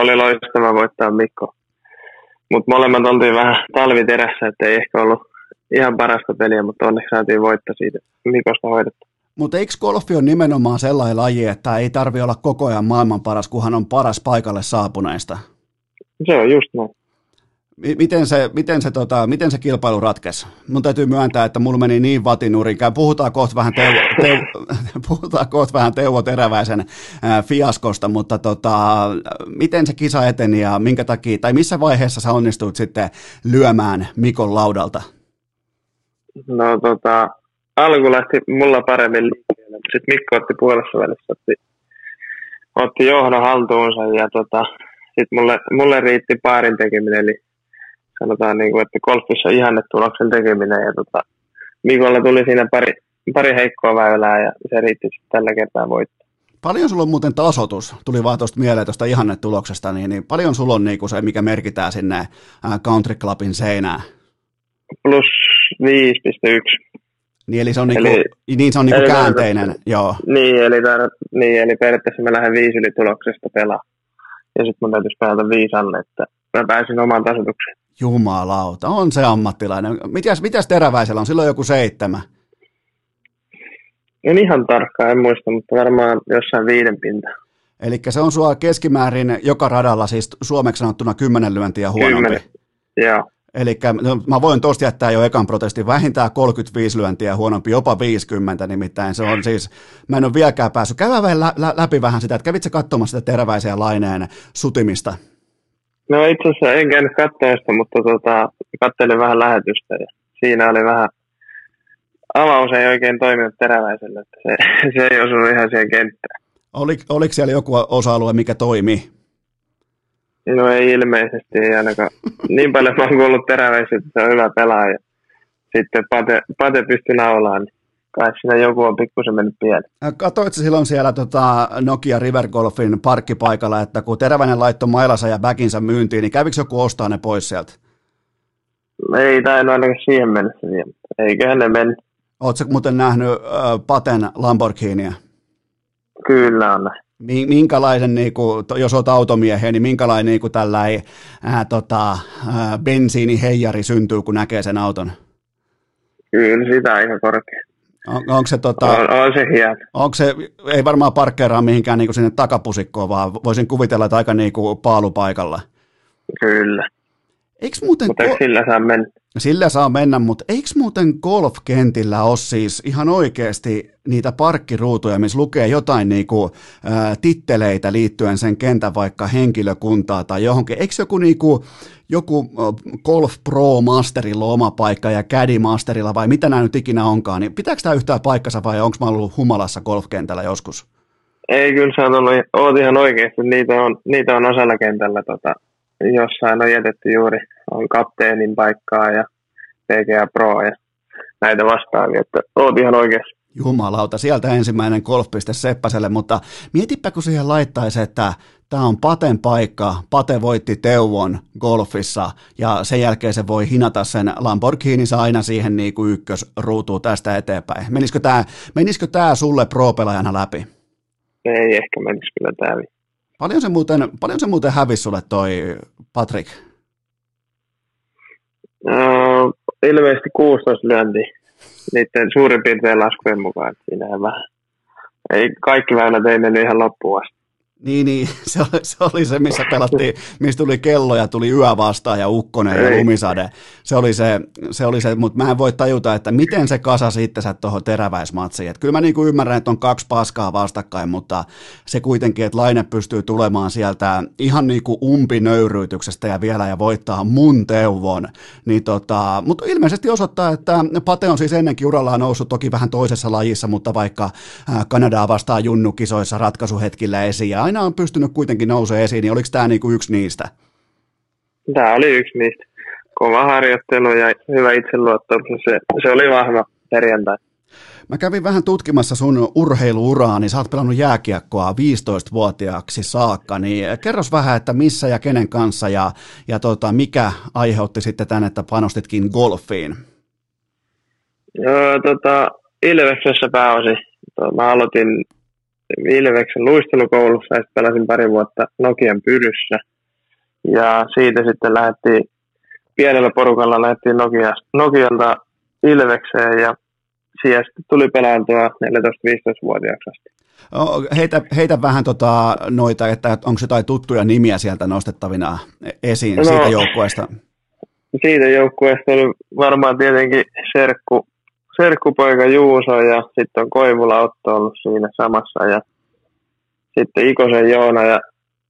oli loistava voittaa Mikko. Mutta molemmat oltiin vähän talviterässä, että ei ehkä ollut ihan parasta peliä, mutta onneksi saatiin voittaa siitä Mikosta hoidettu. Mutta eikö golfi ole nimenomaan sellainen laji, että ei tarvi olla koko ajan maailman paras, kunhan on paras paikalle saapuneista? Se on just näin miten se, miten, se, tota, miten se kilpailu ratkesi? Mun täytyy myöntää, että mulla meni niin vatinurinkään. Puhutaan kohta vähän, teuvo, teuvo, puhutaan kohta vähän Teuvo Teräväisen fiaskosta, mutta tota, miten se kisa eteni ja minkä takia, tai missä vaiheessa sä onnistuit sitten lyömään Mikon laudalta? No tota, alku lähti mulla paremmin liikkeelle, sitten Mikko otti puolessa välissä, otti, otti johdon haltuunsa ja tota, sitten mulle, mulle riitti paarin tekeminen, eli sanotaan, niin kuin, että golfissa on ihanne tuloksen tekeminen. Ja tota, Mikolla tuli siinä pari, pari heikkoa väylää ja se riitti tällä kertaa voittaa. Paljon sulla on muuten tasotus, tuli vaan tuosta mieleen tuosta ihannetuloksesta, niin, niin paljon sulla on niin se, mikä merkitään sinne Country Clubin seinään? Plus 5,1. Niin, eli se on, niinku, eli, niin, se on niinku käänteinen, tar- joo. Niin eli, tar- niin, eli periaatteessa mä lähden viisi yli tuloksesta pelaa. Ja sitten mun täytyisi pelata viisi alle, että mä pääsin omaan tasotukseen. Jumalauta, on se ammattilainen. Mitäs, mitäs teräväisellä on? Silloin joku seitsemän. En ihan tarkkaan, en muista, mutta varmaan jossain viiden pinta. Eli se on sua keskimäärin joka radalla, siis suomeksi sanottuna kymmenen lyöntiä huonompi. Kymmenen, joo. Eli no, mä voin tosta jättää jo ekan protestin, vähintään 35 lyöntiä huonompi, jopa 50 nimittäin. Se on siis, mä en ole vieläkään päässyt. Käydään vielä lä- lä- läpi vähän sitä, että kävitsä katsomassa sitä teräväisiä laineen sutimista? No itse asiassa en käynyt katsoa mutta tota, katselin vähän lähetystä ja siinä oli vähän, avaus ei oikein toiminut teräväiselle, että se, se ei osunut ihan siihen kenttään. Oli, oliko siellä joku osa-alue, mikä toimi? No ei ilmeisesti, ei ainakaan. Niin paljon mä oon kuullut teräväisiä, että se on hyvä pelaaja. Sitten Pate, Pate pystyi naulaan, niin kai siinä joku on pikkusen mennyt pieni. Katoitko silloin siellä tota Nokia River Golfin parkkipaikalla, että kun Teräväinen laittoi mailansa ja backinsa myyntiin, niin kävikö joku ostaa ne pois sieltä? Ei tainnut ainakaan siihen mennessä vielä. Eiköhän ne mennyt. Oletko muuten nähnyt äh, Paten Lamborghinia? Kyllä on. Minkälaisen, niin kuin, jos olet automiehiä, niin minkälainen niin kuin tällainen ää, tota, ää, bensiiniheijari syntyy, kun näkee sen auton? Kyllä, sitä aika korkea. On, onko se, tota, on, on se hieno. Onko se, ei varmaan parkkeeraa mihinkään niin kuin sinne takapusikkoon, vaan voisin kuvitella, että aika niin kuin paalupaikalla. Kyllä. Eikö muuten... Mutta ko- sillä saa mennä? Sillä saa mennä, mutta eikö muuten golfkentillä ole siis ihan oikeasti niitä parkkiruutuja, missä lukee jotain niinku, ää, titteleitä liittyen sen kentän vaikka henkilökuntaa tai johonkin. Eikö joku, niinku, joku Golf Pro Masterilla oma paikka ja Caddy Masterilla vai mitä nämä nyt ikinä onkaan, niin pitääkö tämä yhtään paikkansa vai onko mä ollut humalassa golfkentällä joskus? Ei, kyllä sä oot, oot ihan oikeasti. Niitä on, niitä on osalla kentällä tota, jossain on jätetty juuri on kapteenin paikkaa ja PGA Pro ja näitä vastaavia, että oot ihan oikeassa. Jumalauta, sieltä ensimmäinen golfpiste Seppäselle, mutta mietipä kun siihen laittaisi, että tämä on Paten paikka, Pate voitti Teuvon golfissa ja sen jälkeen se voi hinata sen Lamborghininsa aina siihen niin kuin ykkösruutuun tästä eteenpäin. Menisikö tämä, menisikö tämä sulle pro-pelaajana läpi? Ei ehkä menisi kyllä tämä. Paljon se muuten, paljon se muuten hävisi sulle toi Patrick? Uh, ilmeisesti 16 lyönti niiden suurin piirtein laskujen mukaan. Siinähän vähän. Ei, kaikki väylät ei mennyt ihan loppuun asti. Niin, niin. Se, oli, se oli se, missä pelattiin, missä tuli kello ja tuli yö vastaan ja ukkonen Ei. ja lumisade. Se oli se, se, oli se mutta mä en voi tajuta, että miten se kasa sitten sä tuohon teräväismatsiin. Että kyllä mä niinku ymmärrän, että on kaksi paskaa vastakkain, mutta se kuitenkin, että Laine pystyy tulemaan sieltä ihan niinku umpinöyryytyksestä ja vielä ja voittaa mun teuvon. Niin tota, mutta ilmeisesti osoittaa, että Pate on siis ennenkin urallaan noussut toki vähän toisessa lajissa, mutta vaikka Kanadaa vastaan junnukisoissa ratkaisuhetkillä esiin ja aina on pystynyt kuitenkin nousemaan esiin, niin oliko tämä niinku yksi niistä? Tämä oli yksi niistä. Kova harjoittelu ja hyvä itseluottamus. Se, se oli vahva perjantai. Mä kävin vähän tutkimassa sun urheiluuraa, niin sä oot pelannut jääkiekkoa 15-vuotiaaksi saakka, niin kerros vähän, että missä ja kenen kanssa ja, ja tota, mikä aiheutti sitten tämän, että panostitkin golfiin? Joo, tota, Ilveksessä pääosin. Mä aloitin Ilveksen luistelukoulussa ja pelasin pari vuotta Nokian pyryssä. Ja siitä sitten lähdettiin, pienellä porukalla lähdettiin Nokia, Nokialta Ilvekseen ja siellä sitten tuli pelaantua 14-15-vuotiaaksi asti. Heitä, heitä vähän tota, noita, että onko jotain tuttuja nimiä sieltä nostettavina esiin no, siitä joukkueesta? Siitä joukkueesta oli varmaan tietenkin Serkku, serkkupoika Juuso ja sitten on Koivula Otto ollut siinä samassa ja sitten Ikosen Joona ja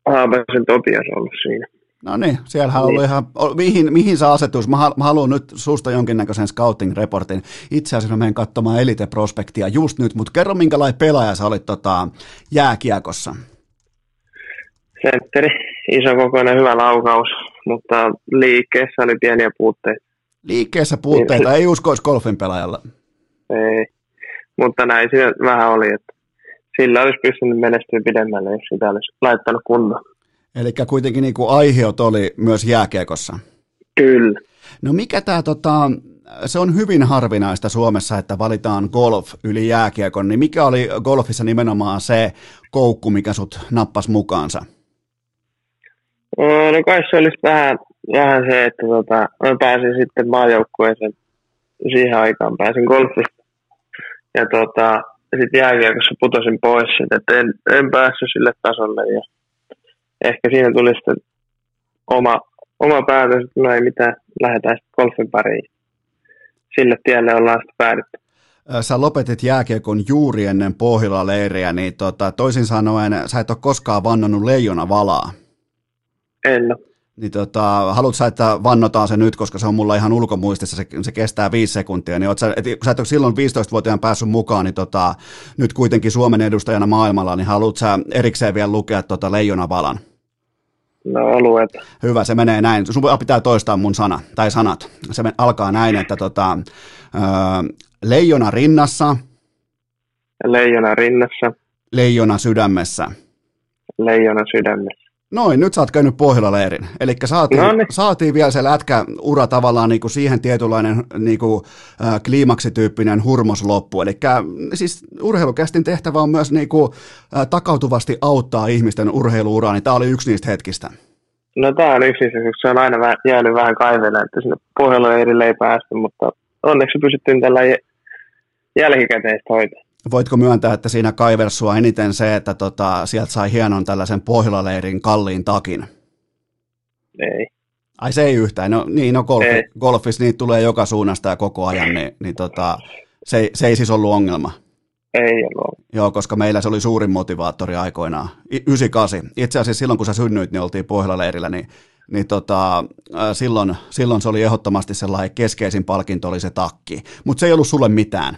Haapasen Topias ollut siinä. No niin, siellä on ollut niin. ihan, mihin, mihin se asetus, mä, mä haluan nyt susta jonkinnäköisen scouting-reportin. Itse asiassa mä menen katsomaan Elite-prospektia just nyt, mutta kerro minkälainen pelaaja sä olit tota, jääkiekossa. Sentteri, iso kokoinen, hyvä laukaus, mutta liikkeessä oli pieniä puutteita. Liikkeessä puutteita, ei uskoisi golfin pelaajalla. Ei, mutta näin siinä vähän oli, että sillä olisi pystynyt menestyä pidemmälle, jos sitä olisi laittanut kunnolla. Eli kuitenkin niin kuin aiheut oli myös jääkiekossa. Kyllä. No mikä tämä, tota, se on hyvin harvinaista Suomessa, että valitaan golf yli jääkiekon, niin mikä oli golfissa nimenomaan se koukku, mikä sut nappas mukaansa? No kai se olisi vähän, vähän se, että tota, mä pääsin sitten maajoukkueeseen siihen aikaan, pääsin golfista. Ja tota, sitten jääkiekossa putosin pois, että en, en päässyt sille tasolle. Ja ehkä siinä tuli sitten oma, oma päätös, että no ei mitään, lähdetään sitten golfin pariin. Sille tielle ollaan sitten päädytty. Sä lopetit jääkiekon juuri ennen Pohjola-leiriä, niin tota, toisin sanoen sä et ole koskaan vannonut leijona valaa. En ole. Niin tota, haluatko sä, että vannotaan se nyt, koska se on mulla ihan ulkomuistissa, se, se kestää viisi sekuntia, niin sä, et, kun sä et ole silloin 15-vuotiaan päässyt mukaan, niin tota, nyt kuitenkin Suomen edustajana maailmalla, niin haluatko sä erikseen vielä lukea tota Leijonavalan? No luet. Hyvä, se menee näin. Sun pitää toistaa mun sana, tai sanat. Se alkaa näin, että tota, ö, leijona rinnassa. Leijona rinnassa. Leijona sydämessä. Leijona sydämessä. Noin, nyt sä oot käynyt Pohjola-leirin. Eli saatiin, no niin. saatiin vielä se lätkäura tavallaan niin kuin siihen tietynlainen niin kuin, äh, kliimaksityyppinen hurmos loppu. Eli siis urheilukästin tehtävä on myös niin kuin, äh, takautuvasti auttaa ihmisten urheiluuraa, niin tämä oli yksi niistä hetkistä. No tämä on yksi niistä, se on aina vähän, jäänyt vähän kaivelemaan, että sinne Pohjola-leirille ei päästy, mutta onneksi pysyttiin tällä jälkikäteistä hoitaa. Voitko myöntää, että siinä kaiversua eniten se, että tota, sieltä sai hienon tällaisen pohjolaleirin kalliin takin? Ei. Ai se ei yhtään. No niin, no golfi, ei. golfissa niitä tulee joka suunnasta ja koko ajan, niin, niin tota, se, se ei siis ollut ongelma. Ei ollut. Joo, koska meillä se oli suurin motivaattori aikoinaan. 98. Itse asiassa silloin, kun sä synnyit, niin oltiin pohjolaleirillä, niin, niin tota, silloin, silloin se oli ehdottomasti sellainen keskeisin palkinto oli se takki. Mutta se ei ollut sulle mitään.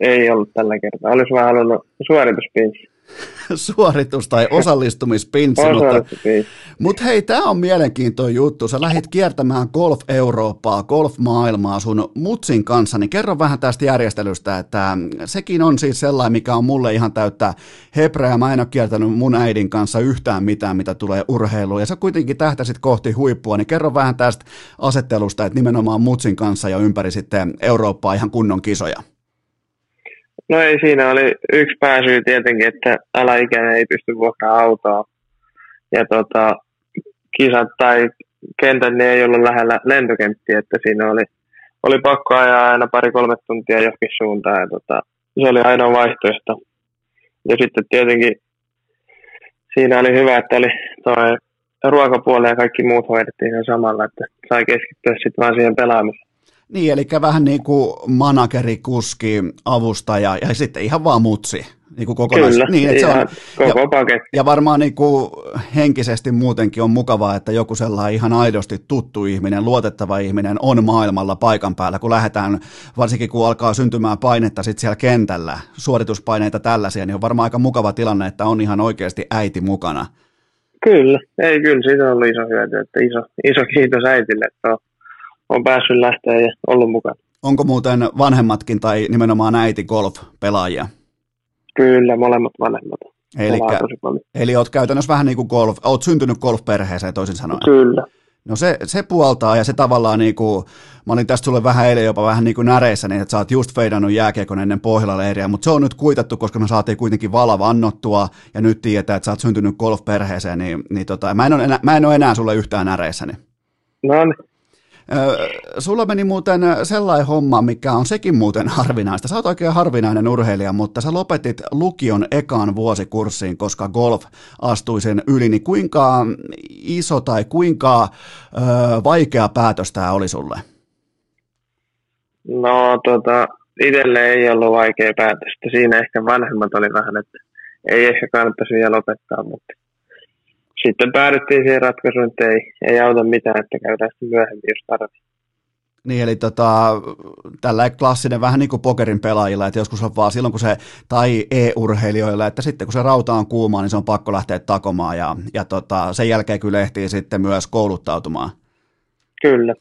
Ei ollut tällä kertaa. Olisi vähän halunnut suorituspinssi. Suoritus- tai osallistumispinssi. mutta, mutta hei, tämä on mielenkiintoinen juttu. Sä lähdit kiertämään golf-Eurooppaa, golf-maailmaa sun mutsin kanssa, niin kerro vähän tästä järjestelystä, että sekin on siis sellainen, mikä on mulle ihan täyttä hebreä. Mä en ole kiertänyt mun äidin kanssa yhtään mitään, mitä tulee urheiluun, ja sä kuitenkin tähtäsit kohti huippua, niin kerro vähän tästä asettelusta, että nimenomaan mutsin kanssa ja ympäri sitten Eurooppaa ihan kunnon kisoja. No ei, siinä oli yksi pääsyy tietenkin, että alaikäinen ei pysty vuokraamaan autoa. Ja tota, kisat tai kentät niin ei ollut lähellä lentokenttiä, että siinä oli, oli pakko ajaa aina pari-kolme tuntia johonkin suuntaan ja tota, se oli ainoa vaihtoehto. Ja sitten tietenkin siinä oli hyvä, että oli toi ruokapuoli ja kaikki muut hoidettiin ihan samalla, että sai keskittyä sitten vaan siihen pelaamiseen. Niin, eli vähän niin kuin manageri, kuski, avustaja ja sitten ihan vaan mutsi. Niin kuin kokonais... Kyllä, niin, että se on, koko ja, paketti. ja varmaan niin kuin henkisesti muutenkin on mukavaa, että joku sellainen ihan aidosti tuttu ihminen, luotettava ihminen on maailmalla paikan päällä, kun lähdetään, varsinkin kun alkaa syntymään painetta sitten siellä kentällä, suorituspaineita tällaisia, niin on varmaan aika mukava tilanne, että on ihan oikeasti äiti mukana. Kyllä, ei kyllä, siitä on ollut iso hyöty, että iso, iso kiitos äitille, että on, on päässyt lähteä ja ollut mukana. Onko muuten vanhemmatkin tai nimenomaan äiti golf-pelaajia? Kyllä, molemmat vanhemmat. Elikkä, eli oot käytännössä vähän niin kuin golf, oot syntynyt golf-perheeseen toisin sanoen. Kyllä, No se, se puoltaa ja se tavallaan niin kuin, mä olin tästä sulle vähän eilen jopa vähän niin kuin näreissä, niin että sä oot just feidannut jääkiekon ennen Pohjola-leiriä, mutta se on nyt kuitattu, koska me saatiin kuitenkin vala vannottua ja nyt tiedetään, että sä oot syntynyt golf-perheeseen, niin, niin tota, mä, en ole enää, mä en ole enää sulle yhtään näreissäni. no niin. Sulla meni muuten sellainen homma, mikä on sekin muuten harvinaista. Sä oot oikein harvinainen urheilija, mutta sä lopetit lukion ekaan vuosikurssiin, koska golf astui sen yli. Niin kuinka iso tai kuinka ö, vaikea päätös tämä oli sulle? No tota, itselle ei ollut vaikea päätös. Siinä ehkä vanhemmat oli vähän, että ei ehkä kannattaisi vielä lopettaa, mutta sitten päädyttiin siihen ratkaisuun, että ei, ei auta mitään, että käydään sitten myöhemmin, jos tarvitsee. Niin, eli tota, tällä klassinen vähän niin kuin pokerin pelaajilla, että joskus on vaan silloin, kun se, tai e-urheilijoilla, että sitten kun se rauta on kuumaa, niin se on pakko lähteä takomaan ja, ja tota, sen jälkeen kyllä ehtii sitten myös kouluttautumaan. Kyllä.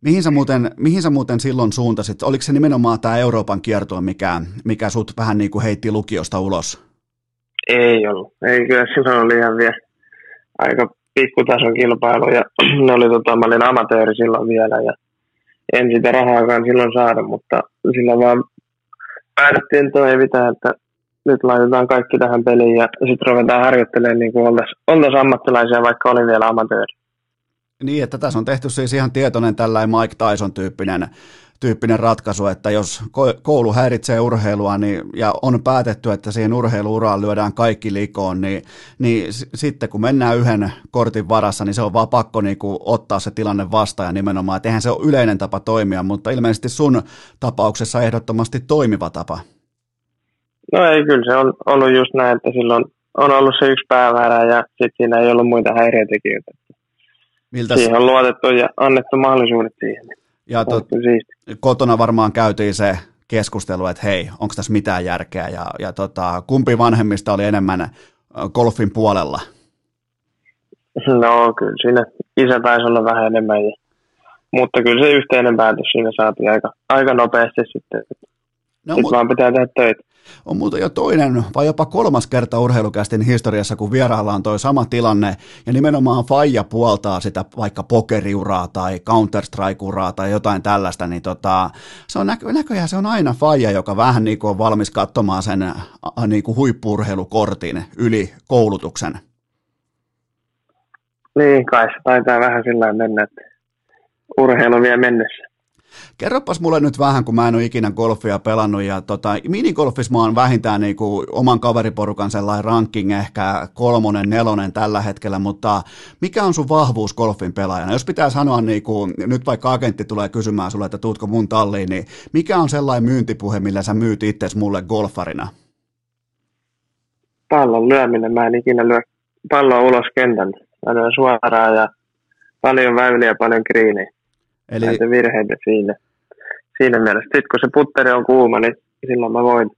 Mihin sä muuten, mihin sä muuten silloin suuntasit? Oliko se nimenomaan tämä Euroopan kiertue, mikä, mikä sut vähän niin kuin heitti lukiosta ulos? Ei ollut. Ei kyllä silloin oli ihan vielä aika pikkutason kilpailu ja ne oli tota, mä olin amatööri silloin vielä ja en sitä rahaakaan silloin saada, mutta sillä vaan ei mitään, että nyt laitetaan kaikki tähän peliin ja sitten ruvetaan harjoittelemaan niin kuin oltaisiin oltais ammattilaisia, vaikka olin vielä amatööri. Niin, että tässä on tehty siis ihan tietoinen tällainen Mike Tyson-tyyppinen tyyppinen ratkaisu, että jos ko- koulu häiritsee urheilua niin, ja on päätetty, että siihen urheiluuraan lyödään kaikki likoon, niin, niin s- sitten kun mennään yhden kortin varassa, niin se on vaan pakko niin kuin, ottaa se tilanne vastaan ja nimenomaan, että eihän se ole yleinen tapa toimia, mutta ilmeisesti sun tapauksessa ehdottomasti toimiva tapa. No ei, kyllä se on ollut just näin, että silloin on ollut se yksi päämäärä ja sitten siinä ei ollut muita häiriötekijöitä. Miltä Siihen on luotettu ja annettu mahdollisuudet siihen. Ja tot, kotona varmaan käytiin se keskustelu, että hei, onko tässä mitään järkeä ja, ja tota, kumpi vanhemmista oli enemmän golfin puolella? No kyllä siinä isä taisi olla vähän enemmän. Ja, mutta kyllä se yhteinen päätös siinä saatiin aika, aika nopeasti sitten. No, Sitten mut, vaan pitää tehdä töitä. On muuten jo toinen vai jopa kolmas kerta urheilukästin historiassa, kun vierailla on toi sama tilanne, ja nimenomaan Faija puoltaa sitä vaikka pokeriuraa tai Counter-Strike-uraa tai jotain tällaista, niin tota, se on näkö, näköjään se on aina Faija, joka vähän niin kuin on valmis katsomaan sen niin kuin huippuurheilukortin yli koulutuksen. Niin, kai se taitaa vähän sillä mennä, että urheilu vie mennessä. Kerropas mulle nyt vähän, kun mä en ole ikinä golfia pelannut, ja tota, minigolfissa mä oon vähintään niin kuin oman kaveriporukan sellainen ranking, ehkä kolmonen, nelonen tällä hetkellä, mutta mikä on sun vahvuus golfin pelaajana? Jos pitää sanoa, niin kuin, nyt vaikka agentti tulee kysymään sulle, että tuutko mun talliin, niin mikä on sellainen myyntipuhe, millä sä myyt itses mulle golfarina? Pallon lyöminen, mä en ikinä lyö palloa ulos kentän. Mä lyön suoraan ja paljon väyliä, paljon kriinejä. Eli, Näitä virheitä siinä. Siinä mielessä. Sitten kun se putteri on kuuma, niin silloin mä voin.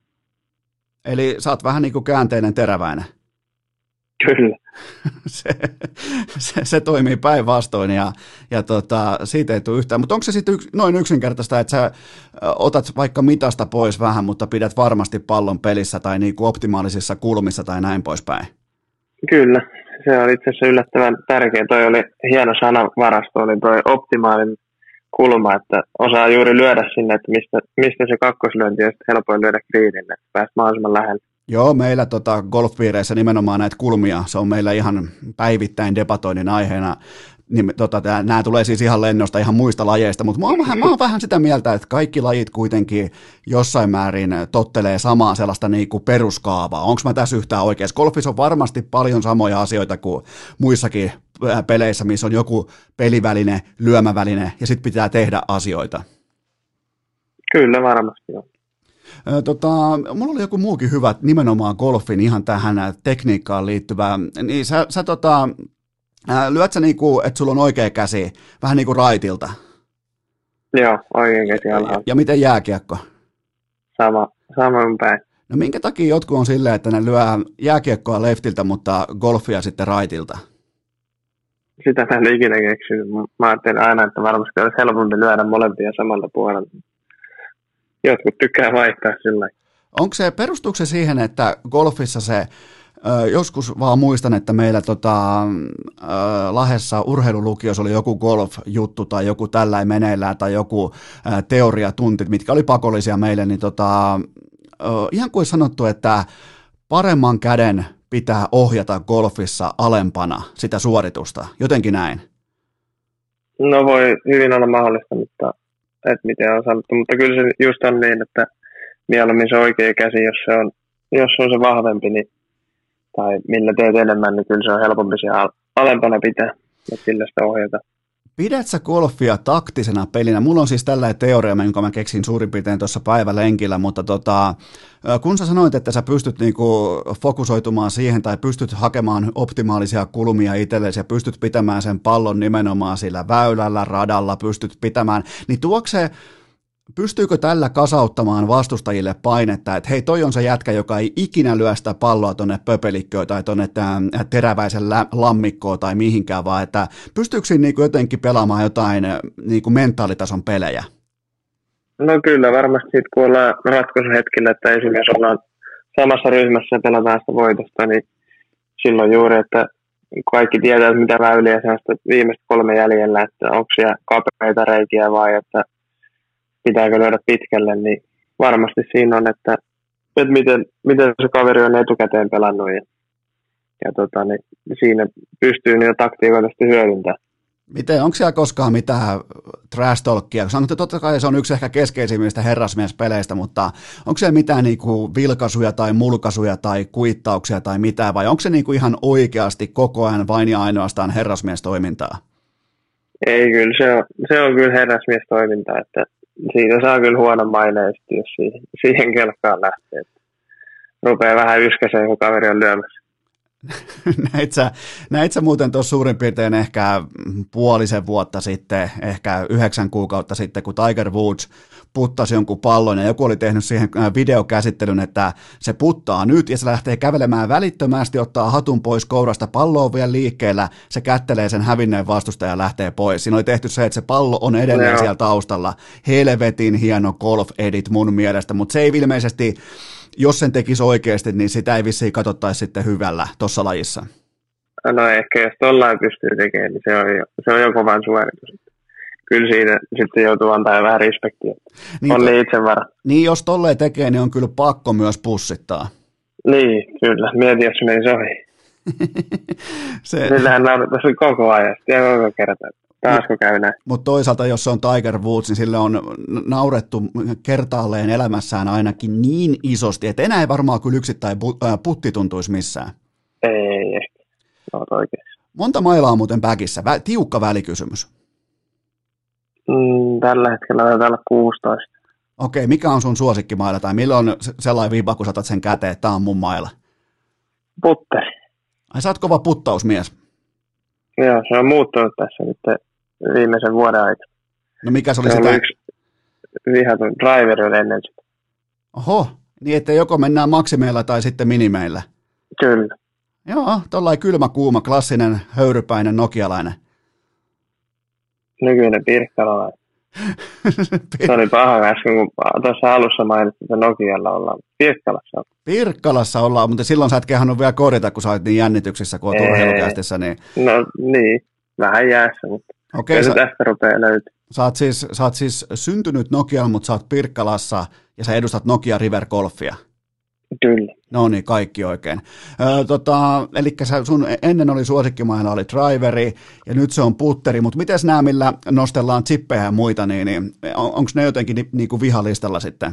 eli sä oot vähän niin kuin käänteinen teräväinen. Kyllä. se, se, se toimii päinvastoin ja, ja tota, siitä ei tule yhtään. Mutta onko se sitten yks, noin yksinkertaista, että sä otat vaikka mitasta pois vähän, mutta pidät varmasti pallon pelissä tai niin kuin optimaalisissa kulmissa tai näin poispäin? Kyllä. Se on itse asiassa yllättävän tärkeä. Toi oli hieno sanavarasto, oli toi optimaalinen kulma, että osaa juuri lyödä sinne, että mistä, mistä se kakkoslyönti on helpoin lyödä kriinille, että pääst mahdollisimman lähelle. Joo, meillä tota, golfpiireissä nimenomaan näitä kulmia, se on meillä ihan päivittäin debatoinnin aiheena. niin, tota, nämä tulee siis ihan lennosta, ihan muista lajeista, mutta mä oon, vähän, mä oon vähän sitä mieltä, että kaikki lajit kuitenkin jossain määrin tottelee samaa sellaista niin kuin peruskaavaa. Onko mä tässä yhtään oikeassa? Golfissa on varmasti paljon samoja asioita kuin muissakin peleissä, missä on joku peliväline, lyömäväline ja sitten pitää tehdä asioita. Kyllä varmasti on. Tota, mulla oli joku muukin hyvä nimenomaan golfin ihan tähän tekniikkaan liittyvä. Niin sä, sä tota, lyöt sä niinku, että sulla on oikea käsi, vähän niin kuin raitilta? Joo, oikea käsi alhaalla. Ja miten jääkiekko? Sama, samoin päin. No minkä takia jotkut on silleen, että ne lyö jääkiekkoa leftiltä, mutta golfia sitten raitilta? Sitä mä en ikinä keksinyt. Mä ajattelin aina, että varmasti olisi helpompi lyödä molempia samalta puolelta. Jotkut tykkää vaihtaa sillä Onko se, perustuuko siihen, että golfissa se Joskus vaan muistan, että meillä tota, Lahessa urheilulukiossa oli joku golf-juttu tai joku tällainen meneillään tai joku teoriatuntit, mitkä oli pakollisia meille, niin tota, ihan kuin sanottu, että paremman käden pitää ohjata golfissa alempana sitä suoritusta, jotenkin näin. No voi hyvin olla mahdollista, mutta että miten on sanottu, mutta kyllä se just on niin, että mieluummin se oikea käsi, jos se on, jos se on se vahvempi, niin tai millä teet enemmän, niin kyllä se on helpompi siellä alempana pitää ja sillä sitä ohjata. Pidätkö golfia taktisena pelinä? Mulla on siis tällainen teoria, jonka mä keksin suurin piirtein tuossa päivälenkillä, mutta tota, kun sä sanoit, että sä pystyt niinku fokusoitumaan siihen tai pystyt hakemaan optimaalisia kulmia itsellesi ja pystyt pitämään sen pallon nimenomaan sillä väylällä, radalla, pystyt pitämään, niin tuokse pystyykö tällä kasauttamaan vastustajille painetta, että hei, toi on se jätkä, joka ei ikinä lyö sitä palloa tuonne pöpelikköön tai tuonne teräväisen lammikkoon tai mihinkään, vaan että pystyykö siinä niin jotenkin pelaamaan jotain niin kuin mentaalitason pelejä? No kyllä, varmasti sitten kun ollaan ratkaisuhetkillä, että esimerkiksi ollaan samassa ryhmässä ja pelataan sitä voitosta, niin silloin juuri, että kaikki tietää, mitä väyliä se on viimeistä kolme jäljellä, että onko siellä kapeita reikiä vai että pitääkö lyödä pitkälle, niin varmasti siinä on, että, että miten, miten se kaveri on etukäteen pelannut ja, ja tota, niin siinä pystyy niitä taktiikoita sitten hyödyntämään. Miten, onko siellä koskaan mitään trash talkia? Sanoitte, totta kai se on yksi ehkä keskeisimmistä herrasmiespeleistä, mutta onko siellä mitään niinku vilkasuja tai mulkasuja tai kuittauksia tai mitään, vai onko se niinku ihan oikeasti koko ajan vain ja ainoastaan herrasmiestoimintaa? Ei, kyllä se on, se on kyllä herrasmiestoimintaa, että siitä saa kyllä huono maineen, jos siihen, siihen lähtee. Rupeaa vähän yskäseen, kun kaveri on lyömässä. näit, sä, näit sä muuten tuossa suurin piirtein ehkä puolisen vuotta sitten, ehkä yhdeksän kuukautta sitten, kun Tiger Woods puttasi jonkun pallon ja joku oli tehnyt siihen äh, videokäsittelyn, että se puttaa nyt ja se lähtee kävelemään välittömästi, ottaa hatun pois kourasta, pallo on vielä liikkeellä, se kättelee sen hävinneen vastustaja ja lähtee pois. Siinä oli tehty se, että se pallo on edelleen no. siellä taustalla. Helvetin hieno golf edit mun mielestä, mutta se ei ilmeisesti, jos sen tekisi oikeasti, niin sitä ei vissiin katsottaisi sitten hyvällä tuossa lajissa. No ehkä jos tollain pystyy tekemään, niin se on jo, se on jo kovan suoritus kyllä siinä sitten joutuu antaa vähän respektiä. Niin, on niin itse vara. Niin, jos tolleen tekee, niin on kyllä pakko myös pussittaa. Niin, kyllä. Mieti, jos se ei ohi. se... Sillähän naurattaisiin koko ajan, ja koko kerta. Taasko käy näin? Mutta toisaalta, jos se on Tiger Woods, niin sille on naurettu kertaalleen elämässään ainakin niin isosti, että enää ei varmaan kyllä yksittäin putti tuntuisi missään. Ei ehkä. No. Monta mailaa on muuten? Vä- tiukka välikysymys. Mm, tällä hetkellä on täällä 16. Okei, mikä on sun suosikkimaila tai milloin on sellainen viiva, kun saatat sen käteen, että tämä on mun maila? Putteri. Ai sä oot kova puttausmies. Joo, se on muuttunut tässä nyt viimeisen vuoden aikana. No mikä se oli se sitä? yksi vihatun driver ennen sitä. Oho, niin että joko mennään maksimeilla tai sitten minimeillä. Kyllä. Joo, tollain kylmä kuuma, klassinen, höyrypäinen, nokialainen nykyinen pirkkalalainen. Se oli paha äsken, kun tuossa alussa mainitsin, että Nokialla ollaan. Pirkkalassa Pirkkalassa ollaan, mutta silloin sä et kehannut vielä korjata, kun sä olit niin jännityksissä, kun olet. Niin... No niin, vähän jäässä, mutta Okei, sä, tästä rupeaa löytyä. Sä oot, siis, sä oot siis syntynyt Nokialla, mutta sä oot Pirkkalassa ja sä edustat Nokia River Golfia. Kyllä. No niin, kaikki oikein. Öö, tota, eli sun ennen oli suosikkimailla oli driveri ja nyt se on putteri, mutta miten nämä, millä nostellaan chippejä ja muita, niin, niin on, onko ne jotenkin ni, niin kuin vihalistalla sitten?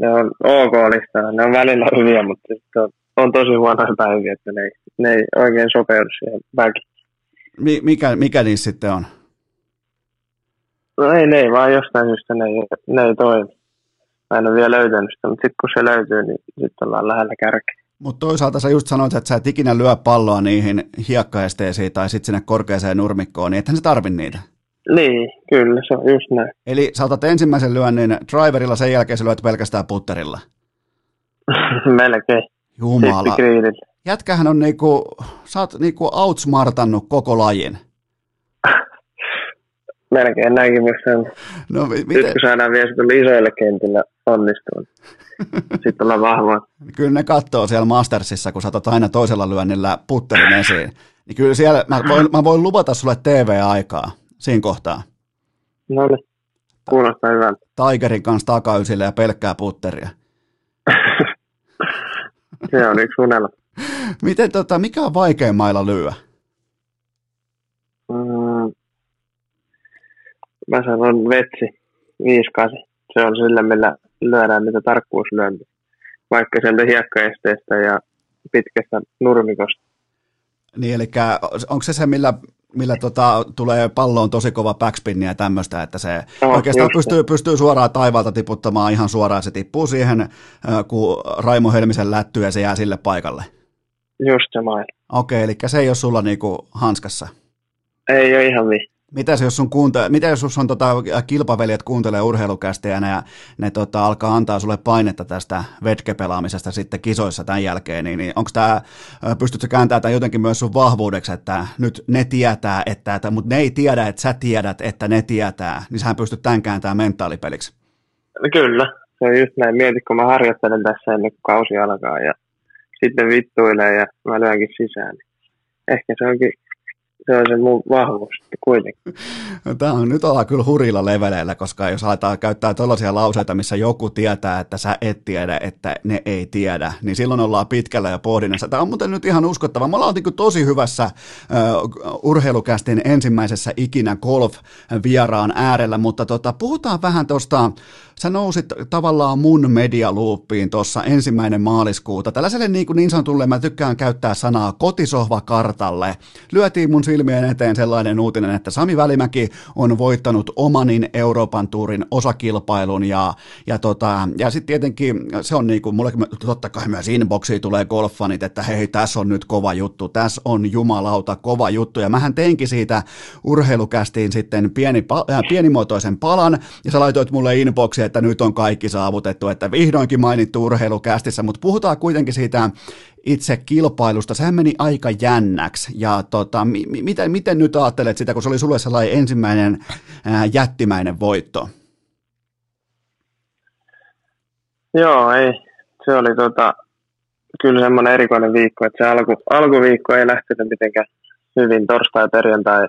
Ne on ok listalla, ne on välillä hyviä, mutta on, on tosi huonoja päiviä, että ne ei, ne ei oikein sopeudu siihen. Mi, mikä, mikä niissä sitten on? No ei, ne ei vaan jostain syystä ne ne ei toimi. Ole vielä löytänyt sitä, mutta sitten kun se löytyy, niin sitten ollaan lähellä kärkeä. Mutta toisaalta sä just sanoit, että sä et ikinä lyö palloa niihin hiekkaesteisiin tai sitten sinne korkeaseen nurmikkoon, niin ethän se tarvi niitä. Niin, kyllä, se on just näin. Eli sä otat ensimmäisen lyönnin driverilla, sen jälkeen sä lyöt pelkästään putterilla. Melkein. Jumala. Jätkähän on niinku, sä oot niinku outsmartannut koko lajin. Melkein myös No, miten? Nyt kun saadaan vielä isoille kentillä onnistua, sitten ollaan vahvoa. Kyllä ne katsoo siellä Mastersissa, kun sä aina toisella lyönnillä putterin esiin. Niin kyllä siellä, mä voin, mä voin luvata sulle TV-aikaa siinä kohtaa. No niin, kuulostaa hyvältä. Tigerin kanssa takaysille ja pelkkää putteria. Se on yksi unelma. Miten, tota, mikä on vaikein mailla lyö? Mm, mä sanon vetsi, 5 Se on sillä, millä lyödään mitä tarkkuuslyönti. Vaikka sieltä hiekkaesteestä ja pitkästä nurmikosta. Niin, eli onko se se, millä, millä tota, tulee palloon tosi kova backspin ja tämmöistä, että se no, oikeastaan pystyy, pystyy suoraan taivaalta tiputtamaan ihan suoraan, se tippuu siihen, kun Raimo Helmisen lättyy ja se jää sille paikalle. Just se. Okei, eli se ei ole sulla niinku hanskassa? Ei ole ihan niin. Mitäs jos, sun kuunte- mitä jos on tota, kilpaveljet kuuntelee urheilukästä ja ne, ne tota, alkaa antaa sulle painetta tästä vetkepelaamisesta sitten kisoissa tämän jälkeen, niin, niin onko tämä, pystytkö kääntämään tämän jotenkin myös sun vahvuudeksi, että nyt ne tietää, että, että mutta ne ei tiedä, että sä tiedät, että ne tietää, niin sä pystyt tämän kääntämään mentaalipeliksi? No kyllä, se on just näin. Mieti, kun mä harjoittelen tässä ennen kuin kausi alkaa ja sitten vittuilee ja mä lyönkin sisään. Niin ehkä se onkin se on se mun vahvuus kuitenkin. Tämä on, nyt ollaan kyllä hurilla leveleillä, koska jos aletaan käyttää tällaisia lauseita, missä joku tietää, että sä et tiedä, että ne ei tiedä, niin silloin ollaan pitkällä ja pohdinnassa. Tämä on muuten nyt ihan uskottava. Me ollaan niin tosi hyvässä uh, urheilukästin ensimmäisessä ikinä golf-vieraan äärellä, mutta tota, puhutaan vähän tuosta sä nousit tavallaan mun medialuuppiin tuossa ensimmäinen maaliskuuta. Tällaiselle niin, kuin niin sanotulle, mä tykkään käyttää sanaa kotisohvakartalle. Lyötiin mun silmien eteen sellainen uutinen, että Sami Välimäki on voittanut Omanin Euroopan tuurin osakilpailun ja, ja, tota, ja sitten tietenkin se on niin kuin, mulle totta kai myös inboxiin tulee golfanit, että hei, tässä on nyt kova juttu, tässä on jumalauta kova juttu ja mähän teinkin siitä urheilukästiin sitten pieni, äh, pienimuotoisen palan ja sä laitoit mulle inboxiin, että nyt on kaikki saavutettu, että vihdoinkin mainittu urheilukästissä, mutta puhutaan kuitenkin siitä itse kilpailusta. Sehän meni aika jännäksi ja tota, mi- miten, miten nyt ajattelet sitä, kun se oli sulle sellainen ensimmäinen ää, jättimäinen voitto? Joo, ei. Se oli tota, kyllä semmoinen erikoinen viikko, että se alku, alkuviikko ei lähtenyt mitenkään hyvin torstai ja perjantai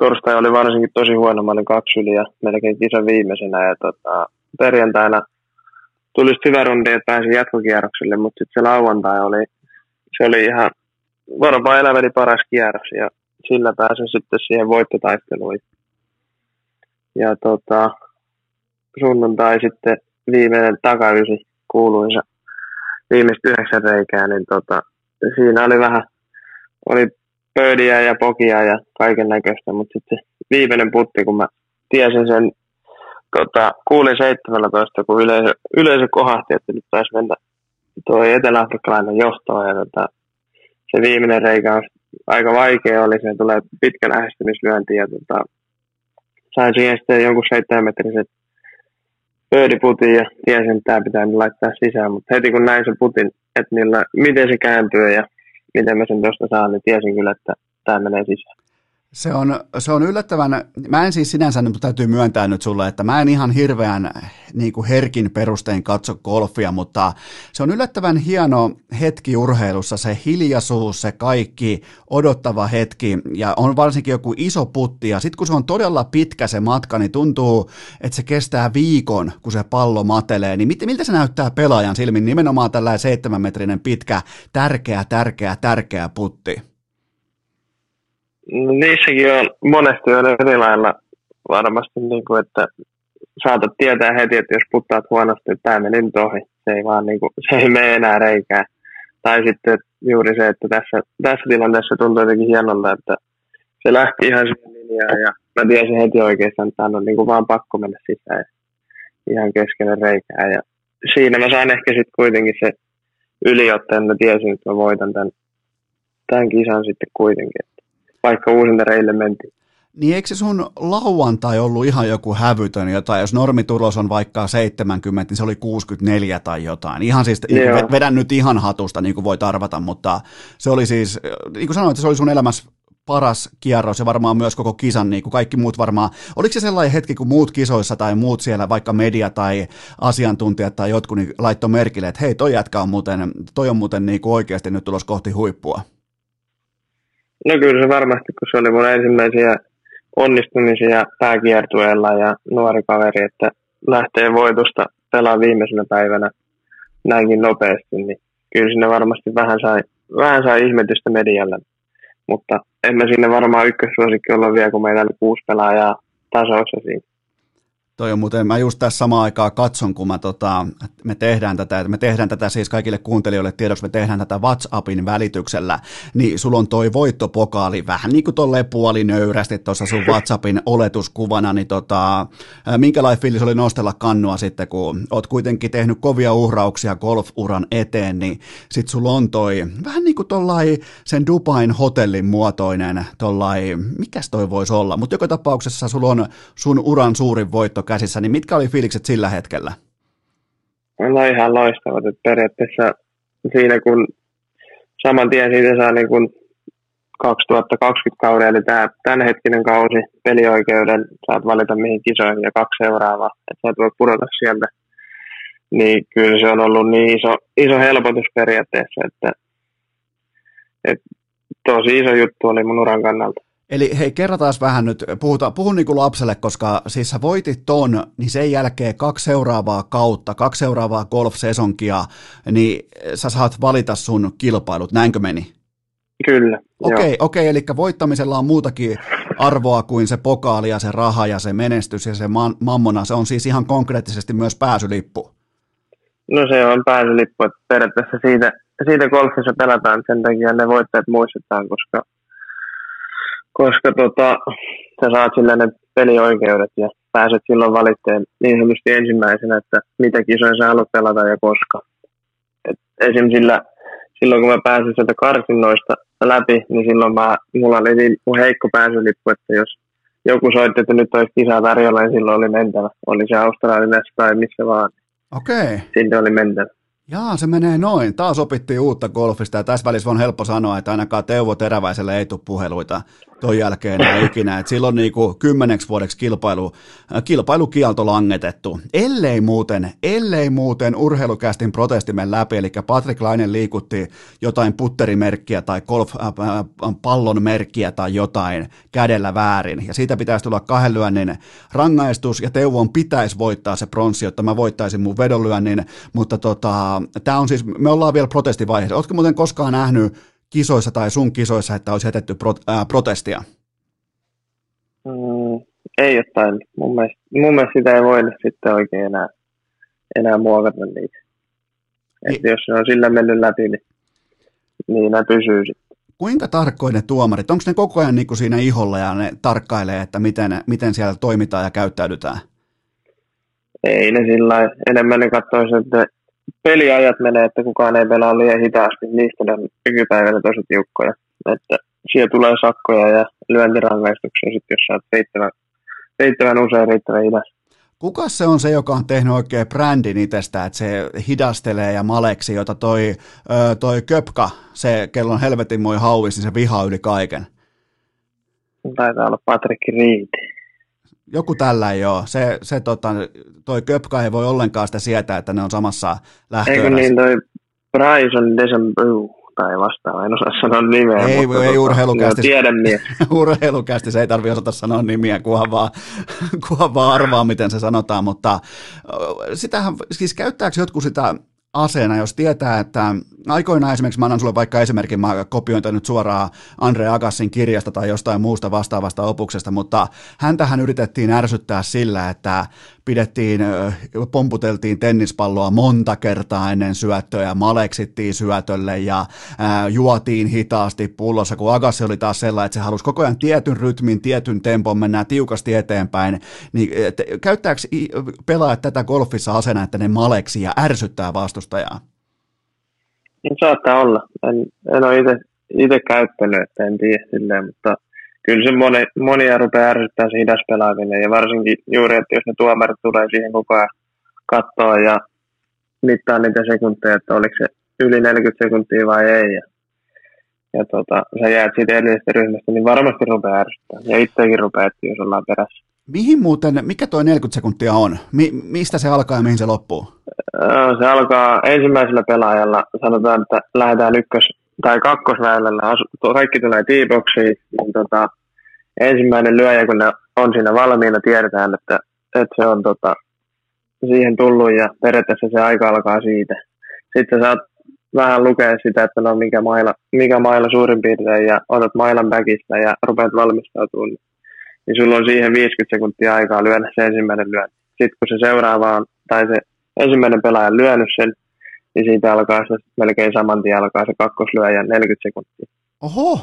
torstai oli varsinkin tosi huono, mä olin kaksi yli ja melkein kisan viimeisenä ja tota, perjantaina tuli hyvä rundi, että pääsin jatkokierrokselle, mutta sitten se lauantai oli, se oli ihan varmaan elämäni paras kierros ja sillä pääsin sitten siihen voittotaisteluun. Ja tota, sunnuntai sitten viimeinen takaysi kuuluisa viimeistä yhdeksän reikää, niin tota, siinä oli vähän, oli pöydiä ja pokia ja kaiken näköistä, mutta sitten viimeinen putti, kun mä tiesin sen, tota, kuulin 17, kun yleisö, yleisö kohahti, että nyt taisi mennä tuo eteläafrikkalainen johtoon ja tota, se viimeinen reikä on aika vaikea oli, se tulee pitkä lähestymislyönti ja tota, sain siihen sitten jonkun 7 metriset pöydiputin ja tiesin, että tämä pitää laittaa sisään, mutta heti kun näin sen putin, että millä, miten se kääntyy ja miten mä sen tuosta saan, niin tiesin kyllä, että tämä menee sisään. Se on, se on yllättävän, mä en siis sinänsä nyt täytyy myöntää nyt sulle, että mä en ihan hirveän niin kuin herkin perustein katso golfia, mutta se on yllättävän hieno hetki urheilussa, se hiljaisuus, se kaikki odottava hetki ja on varsinkin joku iso putti ja sitten kun se on todella pitkä se matka, niin tuntuu, että se kestää viikon, kun se pallo matelee, niin mit, miltä se näyttää pelaajan silmin, nimenomaan tällainen seitsemänmetrinen pitkä, tärkeä, tärkeä, tärkeä putti? Niissäkin on monesti on eri lailla varmasti, niin kuin, että saatat tietää heti, että jos puttaat huonosti, että tämä meni nyt ohi. Se ei vaan niin kuin, se ei mene enää reikään. Tai sitten juuri se, että tässä, tässä tilanteessa tuntuu jotenkin hienolta, että se lähti ihan siihen linjaan ja mä tiesin heti oikeastaan, että tämä on niin kuin vaan pakko mennä sisään ihan keskelle reikää. Ja siinä mä sain ehkä sitten kuitenkin se yliotteen, mä tiesin, että mä voitan tämän, tämän kisan sitten kuitenkin vaikka reille mentiin. Niin eikö se sun lauantai ollut ihan joku hävytön jotain, jos normitulos on vaikka 70, niin se oli 64 tai jotain. Ihan siis, Joo. vedän nyt ihan hatusta, niin kuin voit arvata, mutta se oli siis, niin kuin sanoin, että se oli sun elämässä paras kierros ja varmaan myös koko kisan, niin kuin kaikki muut varmaan. Oliko se sellainen hetki, kun muut kisoissa tai muut siellä, vaikka media tai asiantuntijat tai jotkut, niin laittoi merkille, että hei, toi jätkä on muuten, toi on muuten niin kuin oikeasti nyt tulos kohti huippua? No kyllä se varmasti, kun se oli mun ensimmäisiä onnistumisia pääkiertueella ja nuori kaveri, että lähtee voitosta pelaa viimeisenä päivänä näinkin nopeasti, niin kyllä sinne varmasti vähän sai, vähän sai ihmetystä medialle. Mutta en mä sinne varmaan ykkössuosikki olla vielä, kun meillä oli kuusi pelaajaa tasoissa siinä. Toi on muuten, mä just tässä samaan aikaan katson, kun mä tota, me tehdään tätä, me tehdään tätä siis kaikille kuuntelijoille tiedoksi, me tehdään tätä WhatsAppin välityksellä, niin sulla on toi voittopokaali vähän niin kuin tolleen puolinöyrästi tuossa sun WhatsAppin oletuskuvana, niin tota, minkälainen fiilis oli nostella kannua sitten, kun oot kuitenkin tehnyt kovia uhrauksia golfuran eteen, niin sit sulla on toi vähän niin kuin tollai sen Dubain hotellin muotoinen, tollai, mikäs toi voisi olla, mutta joka tapauksessa sulla on sun uran suurin voitto käsissä, niin mitkä oli fiilikset sillä hetkellä? No ihan loistavat, että periaatteessa siinä kun saman tien siitä saa niin kuin 2020 kauden, eli tämä tämänhetkinen kausi, pelioikeuden, saat valita mihin kisoihin ja kaksi seuraavaa, että sä voit pudota sieltä. Niin kyllä se on ollut niin iso, iso helpotus periaatteessa, että, että tosi iso juttu oli mun uran kannalta. Eli hei, kerrataan vähän nyt, puhuta, puhun niin kuin lapselle, koska siis sä voitit ton, niin sen jälkeen kaksi seuraavaa kautta, kaksi seuraavaa golf-sesonkia, niin sä saat valita sun kilpailut, näinkö meni? Kyllä. Okei, okay, okei, okay, eli voittamisella on muutakin arvoa kuin se pokaali ja se raha ja se menestys ja se mammona. Se on siis ihan konkreettisesti myös pääsylippu. No se on pääsylippu, että periaatteessa siitä, siitä golfissa pelataan, sen takia ne voittajat muistetaan, koska koska tota, sä saat sillä ne pelioikeudet ja pääset silloin valitteen niin sanotusti ensimmäisenä, että mitä kisoja sä haluat pelata ja koska. Et esim. Sillä, silloin kun mä pääsin sieltä karsinnoista läpi, niin silloin mä, mulla oli niin heikko pääsylippu, että jos joku soitti, että nyt olisi kisaa tarjolla, niin silloin oli mentävä. Oli se Australiassa tai missä vaan. Okei. Okay. Sinne oli mentävä. Jaa, se menee noin. Taas opittiin uutta golfista ja tässä välissä on helppo sanoa, että ainakaan Teuvo Teräväiselle ei tule puheluita ton jälkeen enää ikinä. Et silloin niin kuin kymmeneksi vuodeksi kilpailu, äh, kilpailukielto langetettu. Ellei muuten, ellei muuten urheilukästin protestimen läpi, eli Patrick Lainen liikutti jotain putterimerkkiä tai golf-pallon äh, äh, merkkiä tai jotain kädellä väärin. Ja siitä pitäisi tulla kahden lyönnin rangaistus ja Teuvon pitäisi voittaa se pronssi, jotta mä voittaisin mun vedonlyönnin, mutta tota, tämä on siis, me ollaan vielä protestivaiheessa. Oletko muuten koskaan nähnyt kisoissa tai sun kisoissa, että olisi jätetty pro, ää, protestia? Mm, ei jotain. Mun mielestä, mun mielestä sitä ei voi sitten oikein enää, enää muokata niitä. Että jos se on sillä mennyt läpi, niin, niin ne pysyy sitten. Kuinka tarkkoja ne tuomarit? Onko ne koko ajan niin kuin siinä iholla ja ne tarkkailee, että miten, miten siellä toimitaan ja käyttäydytään? Ei ne sillä enemmän ne katsoisi, että peliajat menee, että kukaan ei pelaa liian hitaasti, niistä on nykypäivänä tosi tiukkoja. Että siellä tulee sakkoja ja lyöntirangaistuksia sitten, jos sä oot riittävän, riittävän usein riittävän hidas. Kuka se on se, joka on tehnyt oikein brändin itsestä, että se hidastelee ja maleksi, jota toi, toi Köpka, se kellon helvetin moi hauvis, niin se vihaa yli kaiken? taitaa olla Patrick Reed. Joku tällä joo. Se, se tota, toi Köpka ei voi ollenkaan sitä sietää, että ne on samassa lähtöörässä. Eikö niin toi Bryson DeChambeau tai vastaava, en osaa sanoa nimeä. Ei, mutta ei tota, urheilukästi. Tiedemies. urheilukästi se ei tarvitse osata sanoa nimiä, kunhan vaan, kunhan vaan arvaa, miten se sanotaan, mutta sitähän, siis käyttääkö jotkut sitä aseena, jos tietää, että aikoinaan esimerkiksi, mä annan sulle vaikka esimerkin, mä kopioin nyt suoraan Andre Agassin kirjasta tai jostain muusta vastaavasta opuksesta, mutta häntähän yritettiin ärsyttää sillä, että pidettiin, pomputeltiin tennispalloa monta kertaa ennen syöttöä, maleksittiin syötölle ja juotiin hitaasti pullossa, kun Agassi oli taas sellainen, että se halusi koko ajan tietyn rytmin, tietyn tempon, mennään tiukasti eteenpäin, niin et, käyttääkö pelaajat tätä golfissa asena, että ne maleksi ja ärsyttää vastustajaa? Niin saattaa olla. En, en ole itse käyttänyt, että en tiedä silleen, mutta kyllä se moni, monia rupeaa ärsyttää se hidas pelaaminen. Ja varsinkin juuri, että jos ne tuomarit tulee siihen koko ajan katsoa ja mittaa niitä sekunteja, että oliko se yli 40 sekuntia vai ei. Ja, ja tota, sä jäät siitä edellisestä ryhmästä, niin varmasti rupeaa ärsyttää. Ja itsekin rupeaa, jos ollaan perässä. Mihin muuten, mikä tuo 40 sekuntia on? Mi- mistä se alkaa ja mihin se loppuu? Se alkaa ensimmäisellä pelaajalla, sanotaan, että lähdetään ykkös- tai kakkosväylällä, kaikki tulee t niin tota, ensimmäinen lyöjä, kun ne on siinä valmiina, tiedetään, että, että se on tota, siihen tullut ja periaatteessa se aika alkaa siitä. Sitten saat vähän lukea sitä, että no mikä maila, mikä maila suurin piirtein ja otat mailan väkistä ja rupeat valmistautumaan, niin sulla on siihen 50 sekuntia aikaa lyödä se ensimmäinen lyönti. Sitten kun se seuraava on, tai se ensimmäinen pelaaja on lyönyt sen, niin siitä alkaa se melkein saman tien alkaa se kakkoslyöjä 40 sekuntia. Oho,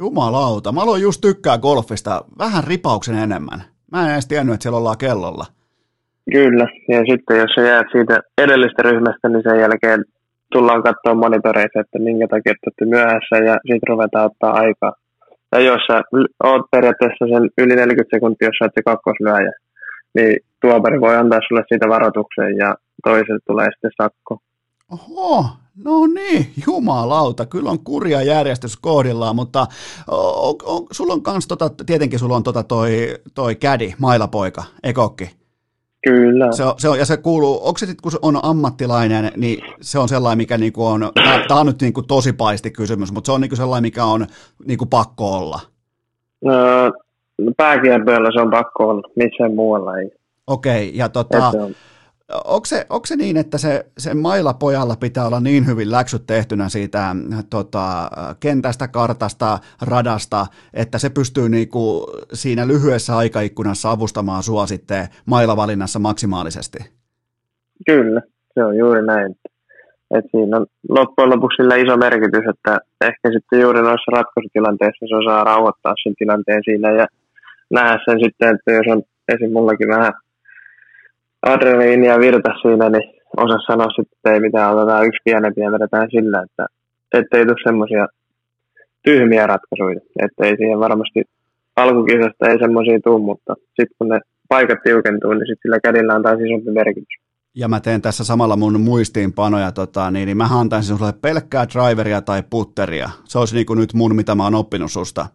jumalauta. Mä aloin just tykkää golfista vähän ripauksen enemmän. Mä en edes tiennyt, että siellä ollaan kellolla. Kyllä, ja sitten jos sä jäät siitä edellistä ryhmästä, niin sen jälkeen tullaan katsoa monitoreissa, että minkä takia olette myöhässä, ja sitten ruvetaan ottaa aikaa. Ja jos sä oot periaatteessa sen yli 40 sekuntia, jos sä oot se kakkoslyöjä, niin tuomari voi antaa sulle siitä varoituksen ja toiset tulee sitten sakko. Oho, no niin, jumalauta, kyllä on kurja järjestys kohdillaan, mutta o, o, sulla on kans tota, tietenkin sulla on tota toi, toi kädi, mailapoika, ekokki. Kyllä. Se on, se on, ja se kuuluu, onko se sitten, kun se on ammattilainen, niin se on sellainen, mikä niinku on, tämä on nyt niinku tosi paisti kysymys, mutta se on niinku sellainen, mikä on niinku pakko olla. No, se on pakko olla, missään muualla ei. Okei, ja tota, onko se, onko se niin, että se, se mailapojalla pitää olla niin hyvin läksyt tehtynä siitä tota, kentästä, kartasta, radasta, että se pystyy niinku siinä lyhyessä aikaikkunassa avustamaan sua sitten mailavalinnassa maksimaalisesti? Kyllä, se on juuri näin. Et siinä on loppujen lopuksi sillä iso merkitys, että ehkä sitten juuri noissa ratkaisutilanteissa se osaa rauhoittaa sen tilanteen siinä ja nähdä sen sitten, että jos on esim. mullakin vähän adrenaliinia virta siinä, niin osa sanoa sitten, että ei mitään, otetaan yksi pienempi ja vedetään sillä, että ettei tule semmoisia tyhmiä ratkaisuja. Että ei siihen varmasti alkukisasta ei semmoisia tule, mutta sitten kun ne paikat tiukentuu, niin sitten sillä kädillä on taas isompi merkitys. Ja mä teen tässä samalla mun muistiinpanoja, tota, niin, niin mä antaisin sulle pelkkää driveria tai putteria. Se olisi niin kuin nyt mun, mitä mä oon oppinut susta.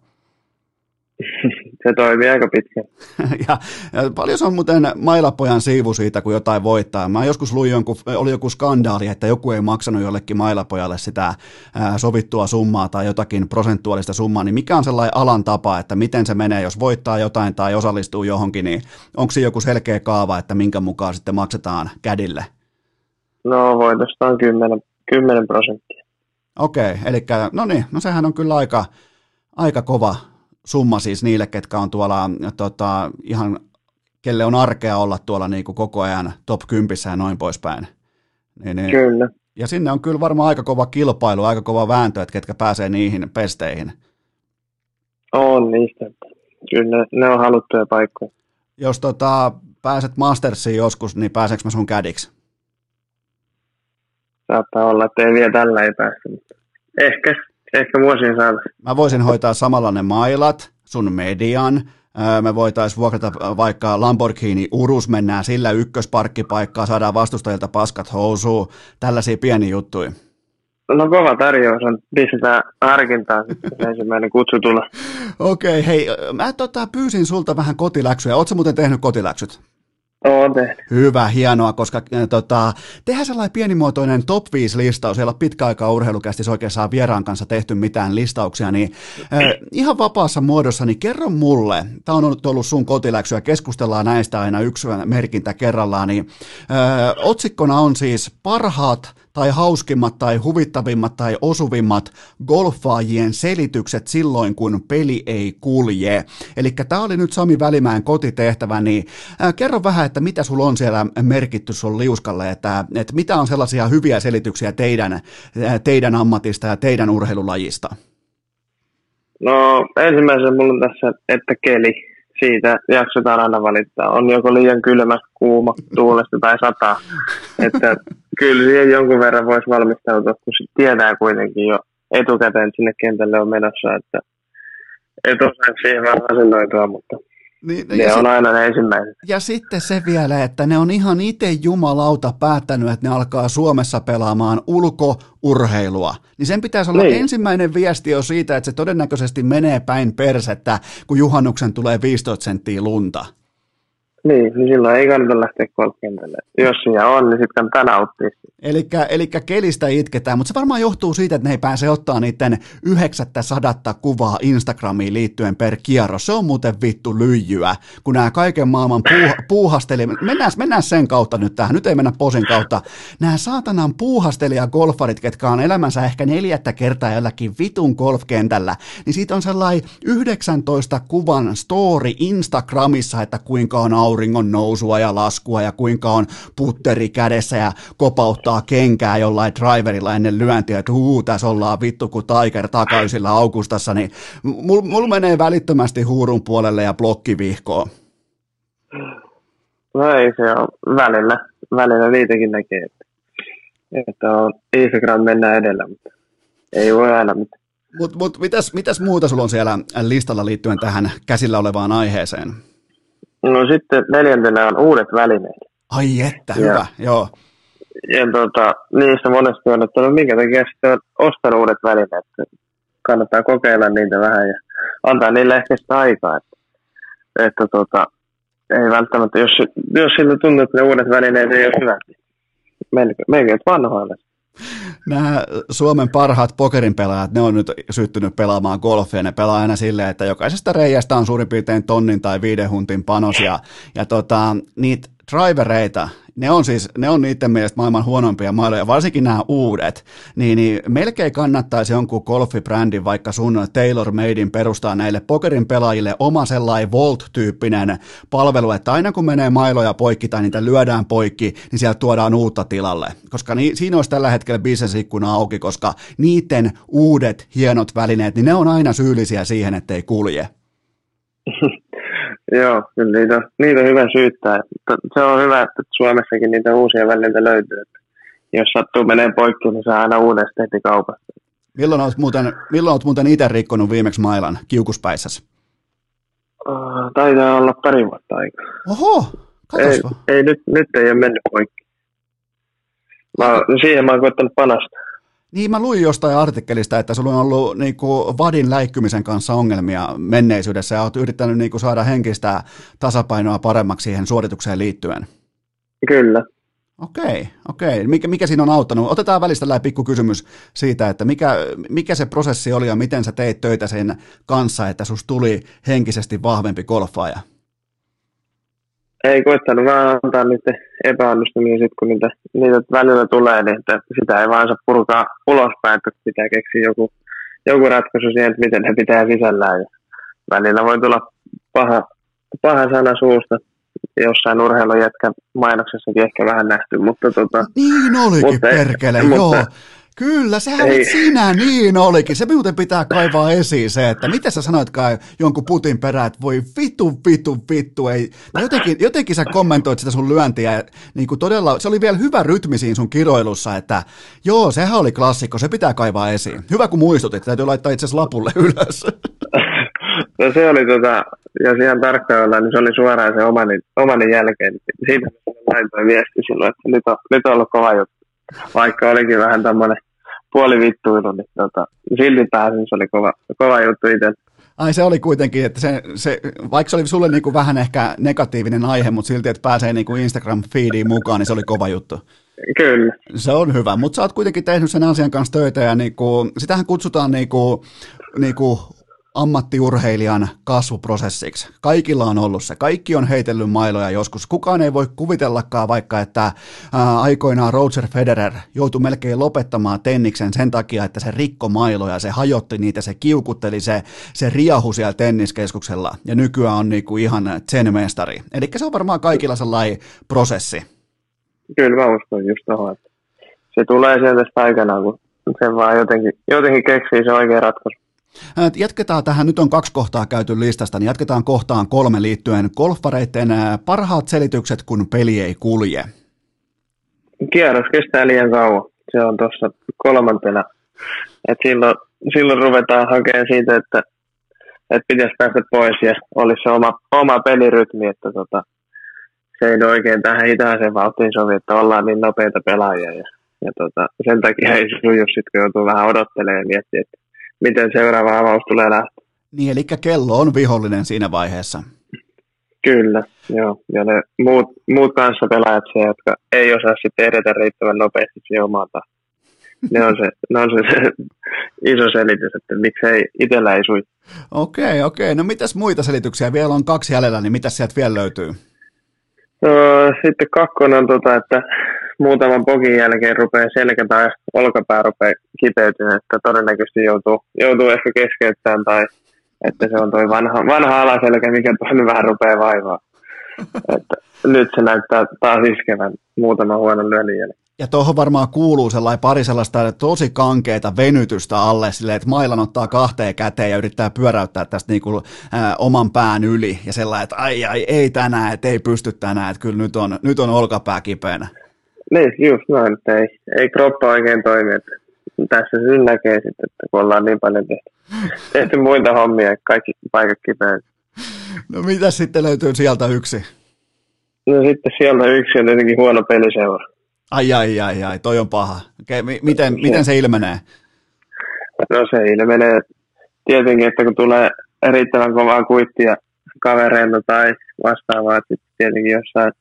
se toimii aika pitkä. ja, ja paljon se on muuten mailapojan siivu siitä, kun jotain voittaa. Mä joskus luin jonkun, oli joku skandaali, että joku ei maksanut jollekin mailapojalle sitä ää, sovittua summaa tai jotakin prosentuaalista summaa, niin mikä on sellainen alan tapa, että miten se menee, jos voittaa jotain tai osallistuu johonkin, niin onko se joku selkeä kaava, että minkä mukaan sitten maksetaan kädille? No voitosta on 10, 10 prosenttia. Okei, okay, eli no niin, no sehän on kyllä aika, aika kova, summa siis niille, ketkä on tuolla tota, ihan, kelle on arkea olla tuolla niin kuin koko ajan top 10 ja noin poispäin. Niin, niin. Kyllä. Ja sinne on kyllä varmaan aika kova kilpailu, aika kova vääntö, että ketkä pääsee niihin pesteihin. On niistä. Kyllä ne, ne on haluttuja paikkoja. Jos tota, pääset Mastersiin joskus, niin pääseekö mä sun kädiksi? Saattaa olla, että ei vielä tällä ei pääse. Ehkä ehkä vuosien saada. Mä voisin hoitaa samalla ne mailat, sun median, me voitaisiin vuokrata vaikka Lamborghini Urus, mennään sillä ykkösparkkipaikkaa, saadaan vastustajilta paskat housuun, tällaisia pieni juttuja. No kova tarjous on, pistetään harkintaan ensimmäinen kutsu tulee. Okei, okay, hei, mä tota, pyysin sulta vähän kotiläksyjä. Oletko muuten tehnyt kotiläksyt? Oon tehnyt. Hyvä, hienoa, koska tota, tehdään sellainen pienimuotoinen top 5 listaus, siellä pitkä aikaa urheilukästi oikein saa vieraan kanssa tehty mitään listauksia, niin äh, ihan vapaassa muodossa, niin kerro mulle, tämä on ollut, ollut sun kotiläksy ja keskustellaan näistä aina yksi merkintä kerrallaan, niin äh, otsikkona on siis parhaat tai hauskimmat tai huvittavimmat tai osuvimmat golfaajien selitykset silloin, kun peli ei kulje. Eli tämä oli nyt Sami Välimäen kotitehtävä, niin äh, kerro vähän, että mitä sulla on siellä merkitty sun liuskalle, että, että mitä on sellaisia hyviä selityksiä teidän, teidän ammatista ja teidän urheilulajista? No ensimmäisenä mulla on tässä, että keli siitä jaksetaan aina valittaa. On joko liian kylmä, kuuma, tuulesta tai sataa. Että kyllä siihen jonkun verran voisi valmistautua, kun tietää kuitenkin jo etukäteen, että sinne kentälle on menossa. Että et osaa siihen vaan asennoitua, mutta niin, ne on sit, aina ne ensimmäiset. Ja sitten se vielä, että ne on ihan itse jumalauta päättänyt, että ne alkaa Suomessa pelaamaan ulkourheilua. Niin sen pitäisi olla niin. ensimmäinen viesti jo siitä, että se todennäköisesti menee päin persettä, kun juhannuksen tulee 15 senttiä lunta. Niin, niin silloin ei kannata lähteä golfkentälle. Jos siinä on, niin sitten kannattaa nauttia. Eli kelistä itketään, mutta se varmaan johtuu siitä, että ne ei pääse ottaa niiden yhdeksättä sadatta kuvaa Instagramiin liittyen per kierros. Se on muuten vittu lyijyä, kun nämä kaiken maailman puuha, puuhastelivat. Mennään, mennään sen kautta nyt tähän, nyt ei mennä posin kautta. Nämä saatanan puuhastelija golfarit, ketkä on elämänsä ehkä neljättä kertaa jollakin vitun golfkentällä, niin siitä on sellainen 19 kuvan story Instagramissa, että kuinka on auringon nousua ja laskua ja kuinka on putteri kädessä ja kopauttaa kenkää jollain driverilla ennen lyöntiä, että huu, tässä ollaan vittu kuin Tiger takaisilla augustassa, niin mulla mul menee välittömästi huurun puolelle ja blokkivihkoon. No ei se on välillä, välillä niitäkin näkee, että, että on Instagram mennään edellä, mutta ei voi aina mitään. Mutta mut, mitäs, mitäs muuta sulla on siellä listalla liittyen tähän käsillä olevaan aiheeseen? No sitten neljäntenä on uudet välineet. Ai että, ja, hyvä, joo. Ja tota, niistä monesti on, että no minkä takia sitten on ostanut uudet välineet. Kannattaa kokeilla niitä vähän ja antaa niille ehkä sitä aikaa. Että, että tota, ei välttämättä, jos, jos siltä tuntuu, että ne uudet välineet ei ole hyvät, niin menkö vanhoille nämä Suomen parhaat pokerin pelaajat, ne on nyt syttynyt pelaamaan golfia. Ne pelaa aina silleen, että jokaisesta reijästä on suurin piirtein tonnin tai viiden huntin panos. Ja, ja tota, niitä drivereita, ne on siis, ne on niiden mielestä maailman huonompia mailoja, varsinkin nämä uudet, niin, niin melkein kannattaisi jonkun golfibrändin, vaikka sun Taylor Madein perustaa näille pokerin pelaajille oma sellainen Volt-tyyppinen palvelu, että aina kun menee mailoja poikki tai niitä lyödään poikki, niin sieltä tuodaan uutta tilalle, koska ni, siinä olisi tällä hetkellä bisnesikkuna auki, koska niiden uudet hienot välineet, niin ne on aina syyllisiä siihen, ettei kulje. Joo, kyllä niitä, niitä on hyvä syyttää. Se on hyvä, että Suomessakin niitä uusia välineitä löytyy. Jos sattuu menee poikki, niin saa aina uudestaan heti kaupasta. Milloin olet muuten, milloin olet muuten itse rikkonut viimeksi mailan kiukuspäissäsi? Taitaa olla pari vuotta aikaa. Oho, ei, ei, nyt, nyt ei ole mennyt poikki. Mä, siihen mä oon koittanut panastaa. Niin, mä luin jostain artikkelista, että sulla on ollut niin kuin, vadin läikkymisen kanssa ongelmia menneisyydessä ja olet yrittänyt niin kuin, saada henkistä tasapainoa paremmaksi siihen suoritukseen liittyen. Kyllä. Okei, okei. Mikä, mikä siinä on auttanut? Otetaan välistä läpi pikku kysymys siitä, että mikä, mikä se prosessi oli ja miten sä teit töitä sen kanssa, että sus tuli henkisesti vahvempi golfaaja? Ei koittanut vaan antaa niiden epäonnistumisia sitten, kun niitä, niitä välillä tulee, niin että sitä ei vaan saa purkaa ulospäin, että pitää keksiä joku, joku ratkaisu siihen, että miten ne pitää sisällään. Ja välillä voi tulla paha, paha sana suusta, jossain urheilujätkä mainoksessakin ehkä vähän nähty, mutta tota... Niin olikin, mutta, perkele, mutta, joo. Kyllä, sehän Ei. sinä niin olikin. Se muuten pitää kaivaa esiin se, että miten sä sanoitkaan jonkun putin perään, että voi vitu, vitu, vitu. Ei. jotenkin, jotenkin sä kommentoit sitä sun lyöntiä. Niin kuin todella, se oli vielä hyvä rytmi siinä sun kiroilussa, että joo, sehän oli klassikko, se pitää kaivaa esiin. Hyvä kun muistutit, täytyy laittaa itse asiassa lapulle ylös. No se oli tota, jos ihan tarkkaan ollaan, niin se oli suoraan se omani, omani jälkeen. Siitä laitoin viesti silloin, että nyt on, nyt on ollut kova juttu vaikka olikin vähän tämmöinen puoli vittuilu, niin tota, silti pääsin, se oli kova, kova juttu itse. Ai se oli kuitenkin, että se, se, vaikka se oli sulle niin kuin vähän ehkä negatiivinen aihe, mutta silti, että pääsee niin kuin Instagram-feediin mukaan, niin se oli kova juttu. Kyllä. Se on hyvä, mutta sä oot kuitenkin tehnyt sen asian kanssa töitä ja niin kuin, sitähän kutsutaan niin kuin, niin kuin ammattiurheilijan kasvuprosessiksi. Kaikilla on ollut se. Kaikki on heitellyt mailoja joskus. Kukaan ei voi kuvitellakaan vaikka, että ää, aikoinaan Roger Federer joutui melkein lopettamaan tenniksen sen takia, että se rikko mailoja, se hajotti niitä, se kiukutteli, se, se riahu siellä tenniskeskuksella. Ja nykyään on niinku ihan sen mestari. Eli se on varmaan kaikilla sellainen prosessi. Kyllä mä uskon just tuohon, että se tulee sieltä aikanaan, kun se vaan jotenkin, jotenkin keksii se oikea ratkaisu. Jatketaan tähän, nyt on kaksi kohtaa käyty listasta, niin jatketaan kohtaan kolme liittyen golfareiden parhaat selitykset, kun peli ei kulje. Kierros kestää liian kauan. Se on tuossa kolmantena. Et silloin, silloin ruvetaan hakemaan siitä, että, että pitäisi päästä pois ja olisi se oma, oma pelirytmi, että tota, se ei oikein tähän hitaaseen vauhtiin sovi, että ollaan niin nopeita pelaajia. Ja, ja tota, sen takia ei suju sitten, kun joutuu vähän odottelemaan ja miettiä, että miten seuraava avaus tulee lähteä. Niin, eli kello on vihollinen siinä vaiheessa. Kyllä, joo. Ja ne muut, muut kanssa pelaajat, se, jotka ei osaa sitten edetä riittävän nopeasti siihen omaan ne on se, ne on se, se iso selitys, että miksei itsellä ei sui. Okei, okei. No mitäs muita selityksiä? Vielä on kaksi jäljellä, niin mitä sieltä vielä löytyy? No, sitten kakkonen on tota, että muutaman pokin jälkeen rupeaa selkä tai olkapää rupeaa kipeytymään, että todennäköisesti joutuu, joutuu ehkä keskeyttämään tai että se on toi vanha, vanha alaselkä, mikä tuonne vähän rupeaa vaivaa. että nyt se näyttää taas iskevän muutaman huonon lyönnin jälkeen. Ja tuohon varmaan kuuluu sellainen pari sellaista tosi kankeita venytystä alle, silleen, että mailan ottaa kahteen käteen ja yrittää pyöräyttää tästä niin kuin, ää, oman pään yli. Ja sellainen, että ai ai, ei tänään, että ei pysty tänään, että kyllä nyt on, nyt on olkapää kipeänä. Niin, just näin, että ei, ei kroppa oikein toimi. Että tässä se näkee sitten, että kun ollaan niin paljon tehty, tehty muita hommia, kaikki paikat kipeät. No mitä sitten löytyy sieltä yksi? No sitten sieltä yksi on tietenkin huono peliseura. Ai ai ai ai, toi on paha. Okei, miten, miten se ilmenee? No se ilmenee tietenkin, että kun tulee riittävän kovaa kuittia kavereilta tai vastaavaa, että tietenkin jossain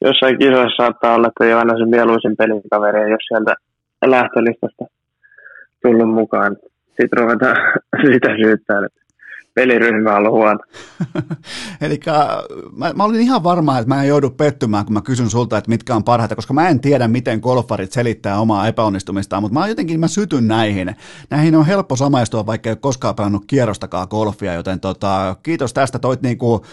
jossain kisoissa saattaa olla, että ei ole aina se mieluisin pelikaveri, jos sieltä lähtölistasta tullut mukaan. Sitten ruvetaan sitä syyttää, että peliryhmä on huono. Eli mä, mä, olin ihan varma, että mä en joudu pettymään, kun mä kysyn sulta, että mitkä on parhaita, koska mä en tiedä, miten golfarit selittää omaa epäonnistumistaan, mutta mä jotenkin mä sytyn näihin. Näihin on helppo samaistua, vaikka ei ole koskaan pelannut kierrostakaan golfia, joten tota, kiitos tästä, toit, niinku,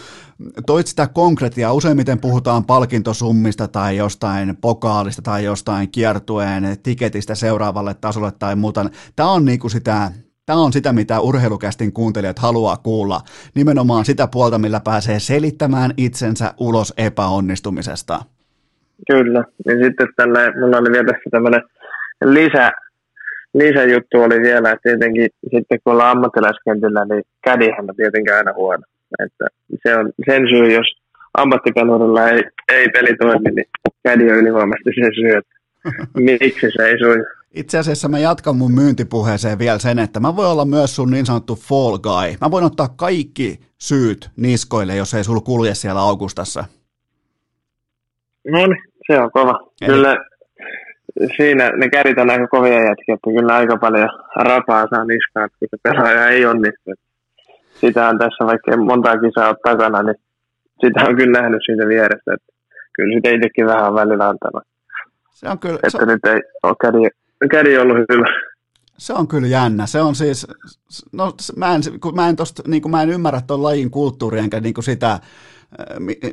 toit sitä konkretiaa. Useimmiten puhutaan palkintosummista tai jostain pokaalista tai jostain kiertueen tiketistä seuraavalle tasolle tai muuta. Tämä on niinku sitä Tämä on sitä, mitä urheilukästin kuuntelijat haluaa kuulla. Nimenomaan sitä puolta, millä pääsee selittämään itsensä ulos epäonnistumisesta. Kyllä. Ja sitten tällä, mulla oli vielä tässä tämmöinen lisä, lisäjuttu oli vielä, että tietenkin sitten kun ollaan ammattilaiskentillä, niin kädihän on tietenkin aina huono. Että se on sen syy, jos ammattikanuudella ei, ei peli toimi, niin kädi on ylivoimaisesti se syy, että miksi se ei suju. Itse asiassa mä jatkan mun myyntipuheeseen vielä sen, että mä voin olla myös sun niin sanottu fall guy. Mä voin ottaa kaikki syyt niskoille, jos ei sulla kulje siellä Augustassa. No niin, se on kova. Eli... Kyllä siinä ne kärit on aika kovia jätkiä, että kyllä aika paljon rapaa saa niskaan, kun se pelaaja ei onnistu. Sitä on tässä, vaikka monta kisaa ole takana, niin sitä on kyllä nähnyt siitä vierestä. Että kyllä sitä itsekin vähän välillä antanut. Se on kyllä, että se... nyt ei ole kädi ollut hyvä. Se on kyllä jännä. Se on siis, no mä en, kun mä en, tosta, niin kuin mä en ymmärrä tuon lajin kulttuuria enkä niin sitä äh,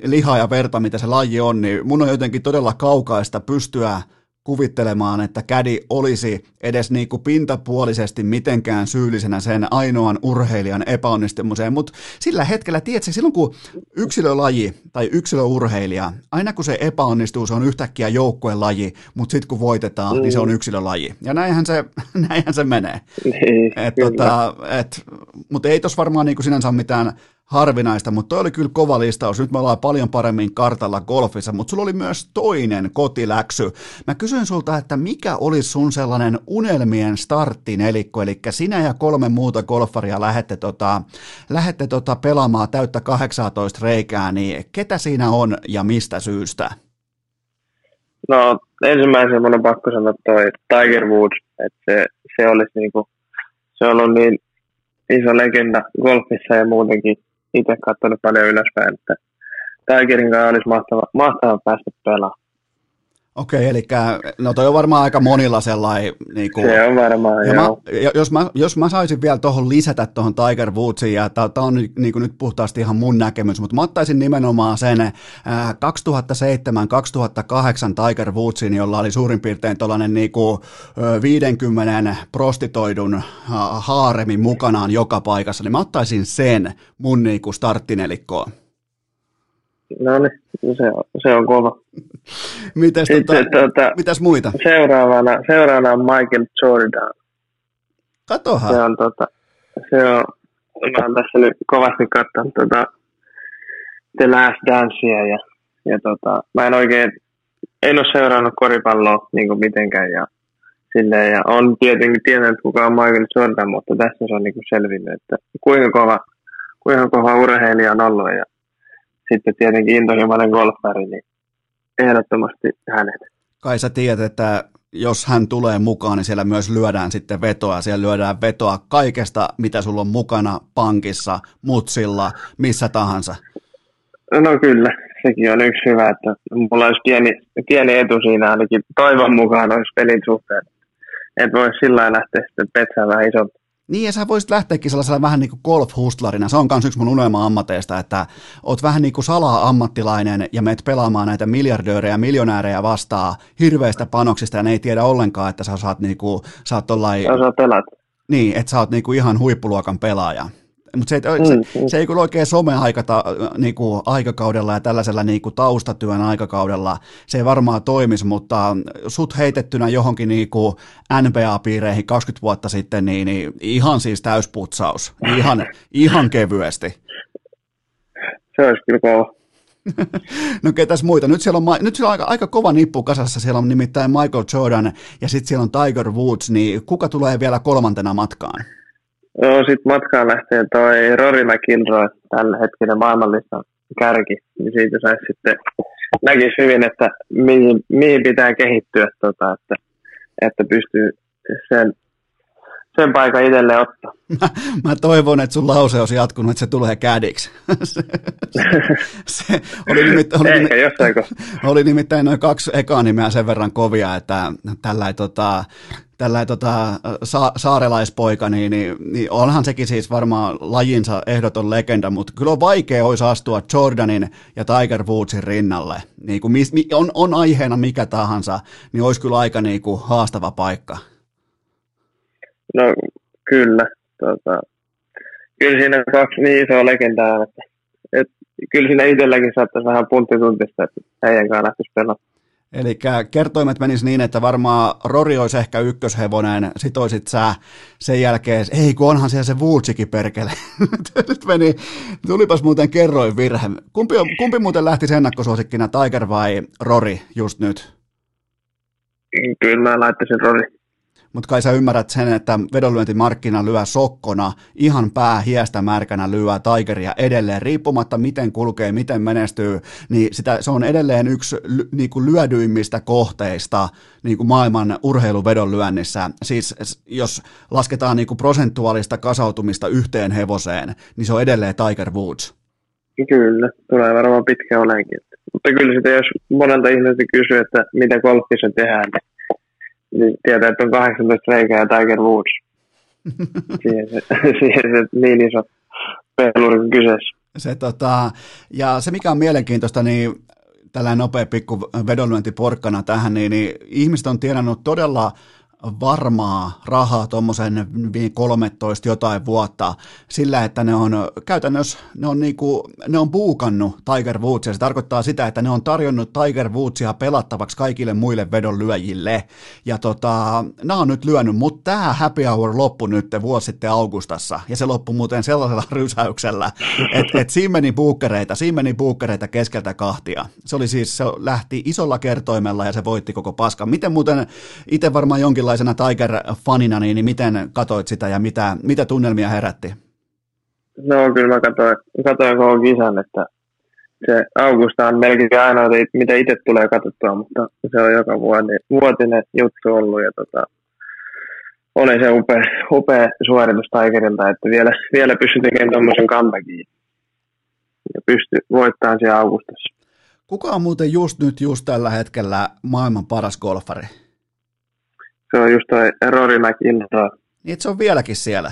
lihaa ja verta, mitä se laji on, niin mun on jotenkin todella kaukaista pystyä kuvittelemaan, että kädi olisi edes niin kuin pintapuolisesti mitenkään syyllisenä sen ainoan urheilijan epäonnistumiseen, mutta sillä hetkellä, tiedätkö, silloin kun yksilölaji tai yksilöurheilija, aina kun se epäonnistuu, se on yhtäkkiä joukkuelaji, mutta sitten kun voitetaan, mm. niin se on mm. yksilölaji. Ja näinhän se, näinhän se menee. Niin, tota, mutta ei tuossa varmaan niin kuin sinänsä ole mitään harvinaista, mutta toi oli kyllä kova listaus. Nyt me ollaan paljon paremmin kartalla golfissa, mutta sulla oli myös toinen kotiläksy. Mä kysyn sulta, että mikä olisi sun sellainen unelmien starttinelikko, eli sinä ja kolme muuta golfaria lähette, tota, lähette tota pelaamaan täyttä 18 reikää, niin ketä siinä on ja mistä syystä? No ensimmäisenä mun on pakko sanoa toi Tiger Woods, että se, se olisi niinku, se on ollut niin iso legenda golfissa ja muutenkin itse katsonut paljon ylöspäin, että Tigerin kanssa olisi mahtava, mahtava päästä pelaamaan. Okei, eli no toi on varmaan aika monilla sellainen... Niin kuin, se on varmaan, ja joo. Mä, jos, mä, jos mä saisin vielä tuohon lisätä tuohon Tiger Woodsiin, ja tämä on niin kuin nyt puhtaasti ihan mun näkemys, mutta mä ottaisin nimenomaan sen ää, 2007-2008 Tiger Woodsin, jolla oli suurin piirtein tuollainen niin kuin 50 prostitoidun haaremin mukanaan joka paikassa, niin mä ottaisin sen mun niin kuin starttinelikkoon. No niin, se on, se on kova. Mites, Sitten, tota, tota, mitäs muita? Seuraavana, seuraavana on Michael Jordan. Katohan. Se on, tota, se on, mä oon tässä nyt kovasti katsonut tota, The Last Dancea ja, ja tota, mä en oikein, en ole seurannut koripalloa niin kuin mitenkään ja silleen, ja on tietenkin tiennyt, kuka on Michael Jordan, mutta tässä se on niin kuin selvinnyt, että kuinka kova, kuinka kova urheilija on ollut ja sitten tietenkin intohimoinen golfari, niin ehdottomasti hänet. Kai sä tiedät, että jos hän tulee mukaan, niin siellä myös lyödään sitten vetoa. Siellä lyödään vetoa kaikesta, mitä sulla on mukana pankissa, mutsilla, missä tahansa. No kyllä, sekin on yksi hyvä, että mulla olisi pieni, pieni etu siinä ainakin toivon mukaan olisi pelin suhteen. Että voisi sillä lähteä sitten petsään vähän isompi. Niin, ja sä voisit lähteäkin sellaisella vähän niin kuin golf-hustlarina. Se on myös yksi mun unelma-ammateista, että oot vähän niin kuin salaa-ammattilainen ja meet pelaamaan näitä miljardöörejä ja miljonäärejä vastaan hirveistä panoksista ja ne ei tiedä ollenkaan, että sä saat, niin kuin, sä oot tollai... Sä Niin, että sä oot niin kuin ihan huippuluokan pelaaja. Mutta se, mm, se, mm. se ei kyllä oikein some-aikata, niinku, aikakaudella ja tällaisella niinku, taustatyön aikakaudella, se ei varmaan toimisi, mutta sut heitettynä johonkin niinku, NBA-piireihin 20 vuotta sitten, niin, niin ihan siis täysputsaus, ihan, ihan kevyesti. Se olisi kyllä kova. no ketäs muita? Nyt siellä on, nyt siellä on aika, aika kova nippu kasassa, siellä on nimittäin Michael Jordan ja sitten siellä on Tiger Woods, niin kuka tulee vielä kolmantena matkaan? Joo, sitten matkaan lähtee toi Rory McIlroy, tällä hetkellä maailmanlistan kärki, niin siitä saisi sitten, näkisi hyvin, että mihin, mihin pitää kehittyä, tota, että, että pystyy sen, sen paikan itselleen ottaa. Mä, mä toivon, että sun lause olisi jatkunut, että se tulee kädiksi. se, se, oli, nimittäin, oli, jossain oli nimittäin noin kaksi ekaa nimeä sen verran kovia, että tällä tota, tällä tota, sa- saarelaispoika, niin, niin, niin, onhan sekin siis varmaan lajinsa ehdoton legenda, mutta kyllä on vaikea olisi astua Jordanin ja Tiger Woodsin rinnalle. Niin kuin mis, on, on aiheena mikä tahansa, niin olisi kyllä aika niin kuin haastava paikka. No kyllä. Tota, kyllä siinä kaksi niin isoa legendaa, että, että kyllä siinä itselläkin saattaisi vähän punttituntista, että heidän kanssa lähtisi pelaamaan. Eli kertoimet menis niin, että varmaan Rori olisi ehkä ykköshevonen, sit olisit sä sen jälkeen, ei kun onhan siellä se Vuutsikin perkele. Nyt meni, tulipas muuten kerroin virhe. Kumpi, kumpi muuten lähti ennakkosuosikkina, Tiger vai Rori just nyt? Kyllä mä laittaisin Rori mutta kai sä ymmärrät sen, että vedonlyöntimarkkina lyö sokkona, ihan pää hiestä märkänä lyö Tigeria edelleen, riippumatta miten kulkee, miten menestyy, niin sitä, se on edelleen yksi niin kuin lyödyimmistä kohteista niin kuin maailman urheiluvedonlyönnissä. Siis jos lasketaan niin kuin prosentuaalista kasautumista yhteen hevoseen, niin se on edelleen Tiger Woods. Kyllä, tulee varmaan pitkä olenkin. Mutta kyllä sitä, jos monelta ihmiseltä kysyy, että mitä golfissa tehdään, niin niin tietää, että on 18 reikää ja Tiger Woods. siihen, se, siihen se niin iso peluri kyseessä. Se, tota, ja se, mikä on mielenkiintoista, niin tällainen nopea pikku vedonlyöntiporkkana tähän, niin, niin ihmiset on tienannut todella varmaa rahaa tuommoisen 13 jotain vuotta sillä, että ne on käytännössä, ne on, niinku, ne on buukannut Tiger Woodsia. Se tarkoittaa sitä, että ne on tarjonnut Tiger Woodsia pelattavaksi kaikille muille vedonlyöjille. Ja tota, nämä on nyt lyönyt, mutta tämä happy hour loppui nyt vuosi sitten Augustassa. Ja se loppui muuten sellaisella rysäyksellä, että et siinä meni buukkereita, siinä meni buukkereita keskeltä kahtia. Se oli siis, se lähti isolla kertoimella ja se voitti koko paskan. Miten muuten itse varmaan jonkinlaisena Tiger-fanina, niin, niin miten katoit sitä ja mitä, mitä tunnelmia herätti? No kyllä mä katsoin, katsoin koko kisan, että se Augusta on melkein ainoa, mitä itse tulee katsottua, mutta se on joka vuosi, vuotinen juttu ollut ja tota, oli se upea, upea suoritus Tigerilta, että vielä, vielä pystyi tekemään tuommoisen comebackin ja pystyi voittamaan siellä Augustassa. Kuka on muuten just nyt, just tällä hetkellä maailman paras golfari? Se on just toi Rory McIlroy. Niin, se on vieläkin siellä?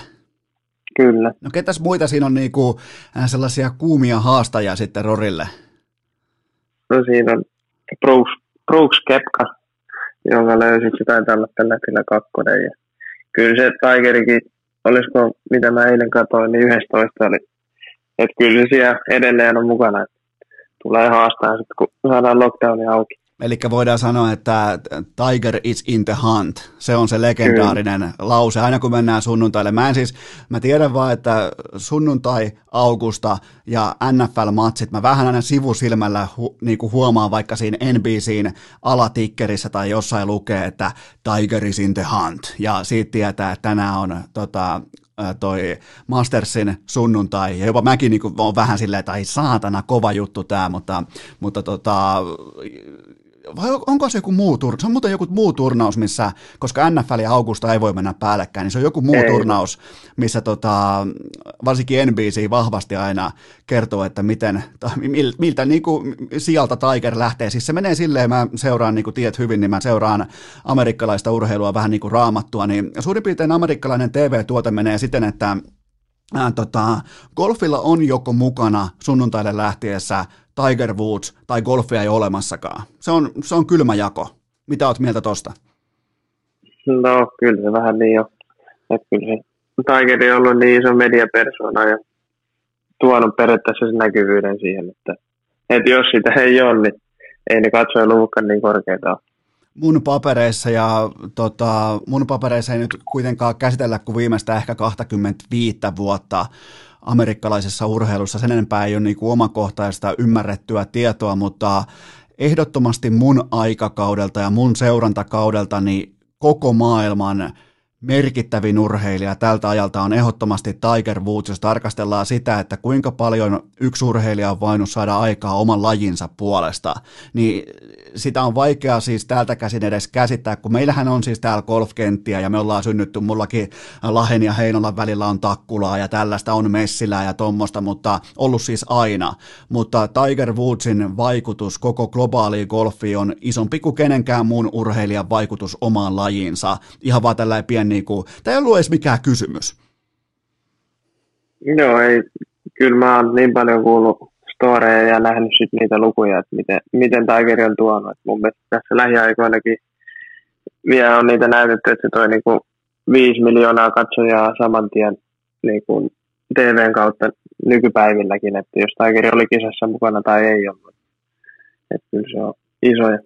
Kyllä. No ketäs muita siinä on niinku äh, sellaisia kuumia haastajia sitten Rorille? No siinä on Brooks, Brooks Kepka, jonka löysit, olla tällä hetkellä kakkonen. Ja kyllä se Tigerikin, olisiko mitä mä eilen katsoin, niin 11 oli. Että kyllä se siellä edelleen on mukana. Tulee haastaa sitten, kun saadaan lockdowni auki. Eli voidaan sanoa, että Tiger is in the hunt. Se on se legendaarinen Kyllä. lause, aina kun mennään sunnuntaille. Mä en siis, mä tiedän vaan, että sunnuntai, augusta ja NFL-matsit, mä vähän aina sivusilmällä hu, niin kuin huomaan vaikka siinä NBCin alatikkerissä tai jossain lukee, että Tiger is in the hunt. Ja siitä tietää, että tänään on tota, toi Mastersin sunnuntai, ja jopa mäkin niin on vähän silleen, että ai saatana, kova juttu tämä, mutta, mutta tota, vai onko se joku muu turnaus? Se on muuten joku muu turnaus, missä, koska NFL ja Augusta ei voi mennä päällekkäin, niin se on joku muu ei. turnaus, missä tota, varsinkin NBC vahvasti aina kertoo, että miten, miltä niin kuin sieltä Tiger lähtee. Siis se menee silleen, mä seuraan, niin kuin tiedät hyvin, niin mä seuraan amerikkalaista urheilua vähän niin kuin raamattua, niin suurin piirtein amerikkalainen TV-tuote menee siten, että Ää, tota, golfilla on joko mukana sunnuntaille lähtiessä Tiger Woods tai golfia ei ole olemassakaan. Se on, se on kylmä jako. Mitä oot mieltä tosta? No kyllä se vähän niin on. Että kyllä se Tiger on ollut niin iso mediapersona ja tuonut periaatteessa sen näkyvyyden siihen, että, että jos sitä ei ole, niin ei ne katsoja luvukkaan niin korkeita mun papereissa ja tota, mun papereissa ei nyt kuitenkaan käsitellä kuin viimeistä ehkä 25 vuotta amerikkalaisessa urheilussa. Sen enempää ei ole niin omakohtaista ymmärrettyä tietoa, mutta ehdottomasti mun aikakaudelta ja mun seurantakaudelta niin koko maailman merkittävin urheilija tältä ajalta on ehdottomasti Tiger Woods, jos tarkastellaan sitä, että kuinka paljon yksi urheilija on voinut saada aikaa oman lajinsa puolesta, niin sitä on vaikea siis täältä käsin edes käsittää, kun meillähän on siis täällä golfkenttiä ja me ollaan synnytty, mullakin Lahen ja Heinolan välillä on takkulaa ja tällaista on messilää ja tommosta, mutta ollut siis aina, mutta Tiger Woodsin vaikutus koko globaaliin golfiin on isompi kuin kenenkään muun urheilijan vaikutus omaan lajiinsa, ihan vaan tällä pieni niin kuin, tämä ei ollut edes mikään kysymys. Joo, ei, kyllä mä oon niin paljon kuullut storeja ja nähnyt sit niitä lukuja, että miten, miten Tiger on tuonut. Et mun mielestä tässä lähiaikoinakin vielä on niitä näytetty, että se toi niinku 5 miljoonaa katsojaa saman tien niinku TVn kautta nykypäivilläkin, että jos Tiger oli kisassa mukana tai ei ollut. Että kyllä se on isoja.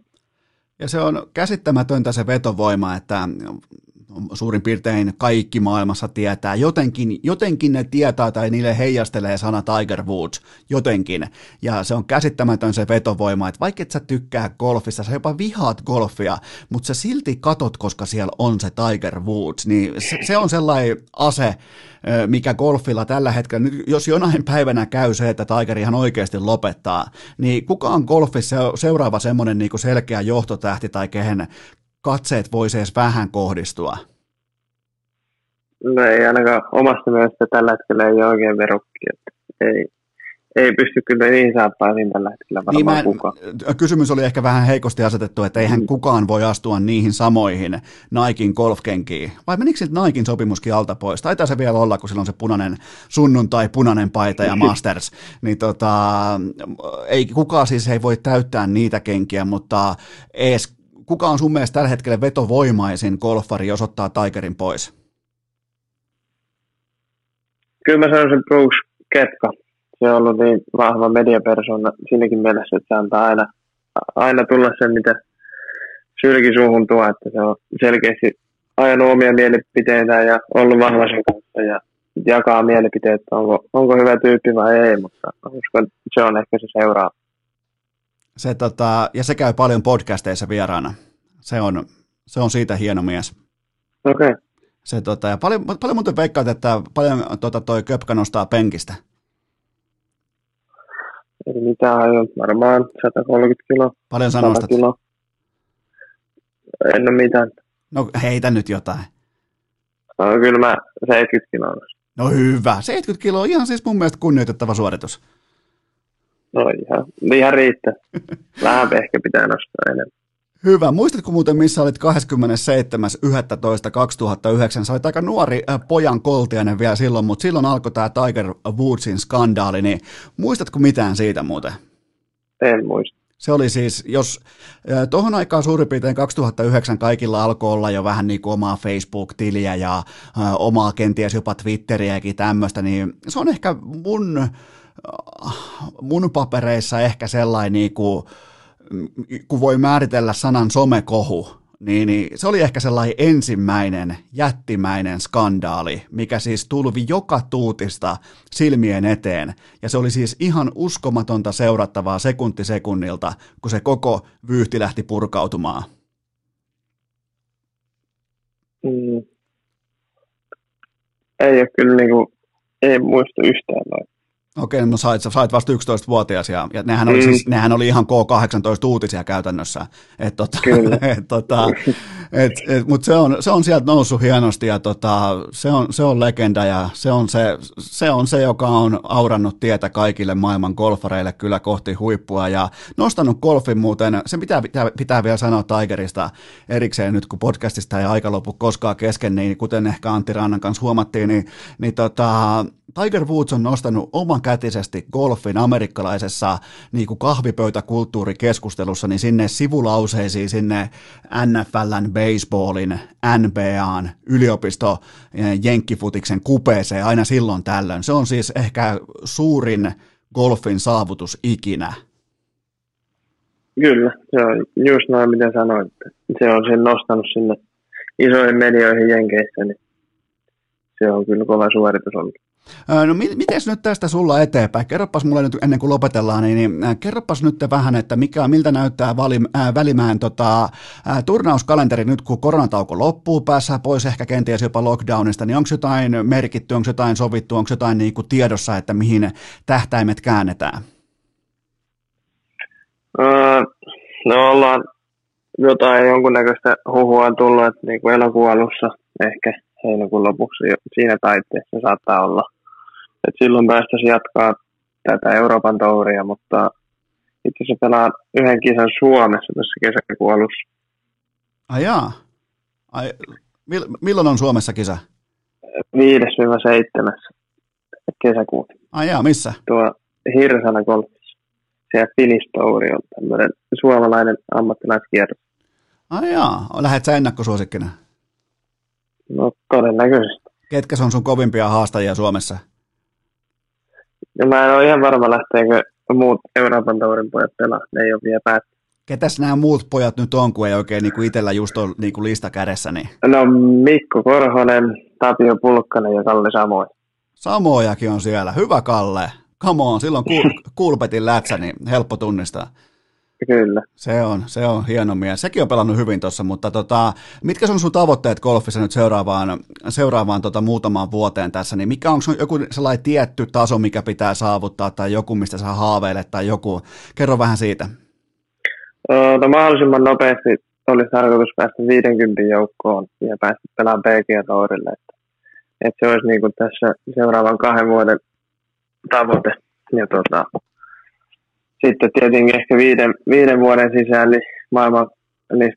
Ja se on käsittämätöntä se vetovoima, että suurin piirtein kaikki maailmassa tietää. Jotenkin, jotenkin ne tietää tai niille heijastelee sana Tiger Woods, jotenkin. Ja se on käsittämätön se vetovoima, että vaikka et sä tykkää golfista, sä jopa vihaat golfia, mutta sä silti katot, koska siellä on se Tiger Woods, niin se, se on sellainen ase, mikä golfilla tällä hetkellä, jos jonain päivänä käy se, että Tiger ihan oikeasti lopettaa, niin kuka on golfissa seuraava semmoinen niin selkeä johtotähti tai kehen katseet voisi edes vähän kohdistua? No ei ainakaan omasta mielestä tällä hetkellä ei ole oikein verukki. Ei, ei pysty kyllä niin saappaisiin tällä hetkellä varmaan niin kukaan. Kysymys oli ehkä vähän heikosti asetettu, että eihän mm. kukaan voi astua niihin samoihin Naikin golfkenkiin. Vai menikö sitten Naikin sopimuskin alta pois? Taitaa se vielä olla, kun sillä on se punainen sunnuntai, punainen paita ja Masters. niin tota, ei kukaan siis ei voi täyttää niitä kenkiä, mutta ees kuka on sun mielestä tällä hetkellä vetovoimaisin golfari, jos ottaa Tigerin pois? Kyllä mä sanoisin Brooks Ketka. Se on ollut niin vahva mediapersona siinäkin mielessä, että se antaa aina, aina tulla sen, mitä sylki suuhun tuo, että se on selkeästi ajanut omia mielipiteitä ja ollut vahva kanssa ja jakaa mielipiteet, onko, onko hyvä tyyppi vai ei, mutta uskon, että se on ehkä se seuraava. Se, tota, ja se käy paljon podcasteissa vieraana. Se on, se on siitä hieno mies. Okei. Okay. Se, tota, ja paljon, paljon muuten veikkaat, että paljon tota, toi köpkä nostaa penkistä. Ei mitään, varmaan 130 kiloa. Paljon sä nostat? Kiloa. En ole mitään. No heitä nyt jotain. No kyllä mä 70 kiloa No hyvä. 70 kiloa on ihan siis mun mielestä kunnioitettava suoritus. No ihan, ihan riittää. Vähän ehkä pitää nostaa enemmän. Hyvä. Muistatko muuten, missä olit 27.11.2009? Sä olit aika nuori äh, pojan koltiainen vielä silloin, mutta silloin alkoi tämä Tiger Woodsin skandaali, niin muistatko mitään siitä muuten? En muista. Se oli siis, jos tuohon aikaan suurin piirtein 2009 kaikilla alkoi olla jo vähän niin kuin omaa Facebook-tiliä ja ä, omaa kenties jopa Twitteriäkin tämmöistä, niin se on ehkä mun, mun papereissa ehkä sellainen niin kuin, kun voi määritellä sanan somekohu, niin, niin se oli ehkä sellainen ensimmäinen jättimäinen skandaali, mikä siis tulvi joka tuutista silmien eteen. Ja se oli siis ihan uskomatonta seurattavaa sekunti sekunnilta, kun se koko vyyhti lähti purkautumaan. Mm. Ei ole kyllä niin kuin, ei muista yhtään noin. Okei, no sait, sait vasta 11-vuotias ja, ja nehän, oli mm. siis, nehän oli ihan K18-uutisia käytännössä. Et, tota, Kyllä. Et, tota, et, et, Mutta se on, se on sieltä noussut hienosti ja tota, se, on, se on legenda ja se on se, se on se, joka on aurannut tietä kaikille maailman golfareille kyllä kohti huippua ja nostanut golfin muuten, se pitää, pitää, pitää vielä sanoa Tigerista erikseen nyt, kun podcastista ei aika lopu koskaan kesken, niin kuten ehkä Antti Rannan kanssa huomattiin, niin, niin tota, Tiger Woods on nostanut oman kätisesti golfin amerikkalaisessa niin kuin kahvipöytäkulttuurikeskustelussa niin sinne sivulauseisiin, sinne NFLn, baseballin, NBAn, yliopisto, jenkkifutiksen kupeeseen aina silloin tällöin. Se on siis ehkä suurin golfin saavutus ikinä. Kyllä, se on just noin mitä sanoit. Se on sen nostanut sinne isoihin medioihin Jenkeissä, niin se on kyllä kova suoritus ollut. No miten nyt tästä sulla eteenpäin? Kerropas mulle nyt ennen kuin lopetellaan, niin, niin kerropas nyt vähän, että mikä, miltä näyttää vali, äh, Välimään tota, äh, turnauskalenteri nyt, kun koronatauko loppuu, päässä pois ehkä kenties jopa lockdownista, niin onko jotain merkitty, onko jotain sovittu, onko jotain niin kuin tiedossa, että mihin tähtäimet käännetään? No ollaan jotain jonkunnäköistä huhua tullut, että niin kuin elokuun alussa ehkä heinäkuun lopuksi siinä taitteessa saattaa olla et silloin päästäisiin jatkaa tätä Euroopan touria, mutta itse asiassa pelaan yhden kisan Suomessa tässä kesäkuun alussa. Ai jaa. Ai, milloin on Suomessa kisa? 5-7 kesäkuuta. Ai jaa, missä? Tuo Hirsana golfissa. Siellä Finnish Tour on tämmöinen suomalainen ammattilaiskierros. Ai jaa, lähdet sä ennakkosuosikkina? No todennäköisesti. Ketkä on sun kovimpia haastajia Suomessa? Ja mä en ole ihan varma, lähteekö muut Euroopan taurin pojat pelaa. Ne ei ole vielä päätty. Ketäs nämä muut pojat nyt on, kun ei oikein niin kuin itsellä just ole niin kuin lista kädessä? Niin... No Mikko Korhonen, Tapio Pulkkanen ja Kalle Samoja. Samojakin on siellä. Hyvä Kalle. Come on, silloin kulpetin lätsä, niin helppo tunnistaa. Kyllä. Se on, se on hieno mies. Sekin on pelannut hyvin tuossa, mutta tota, mitkä on sun tavoitteet golfissa nyt seuraavaan, seuraavaan tota, muutamaan vuoteen tässä, niin mikä on joku sellainen tietty taso, mikä pitää saavuttaa tai joku, mistä sä haaveilet tai joku, kerro vähän siitä. Öö, no, mahdollisimman nopeasti olisi tarkoitus päästä 50 joukkoon ja päästä pelaamaan PG-tourille, että, että se olisi niin kuin tässä seuraavan kahden vuoden tavoite. Ja tota, sitten tietenkin ehkä viiden, viiden vuoden sisään niin maailman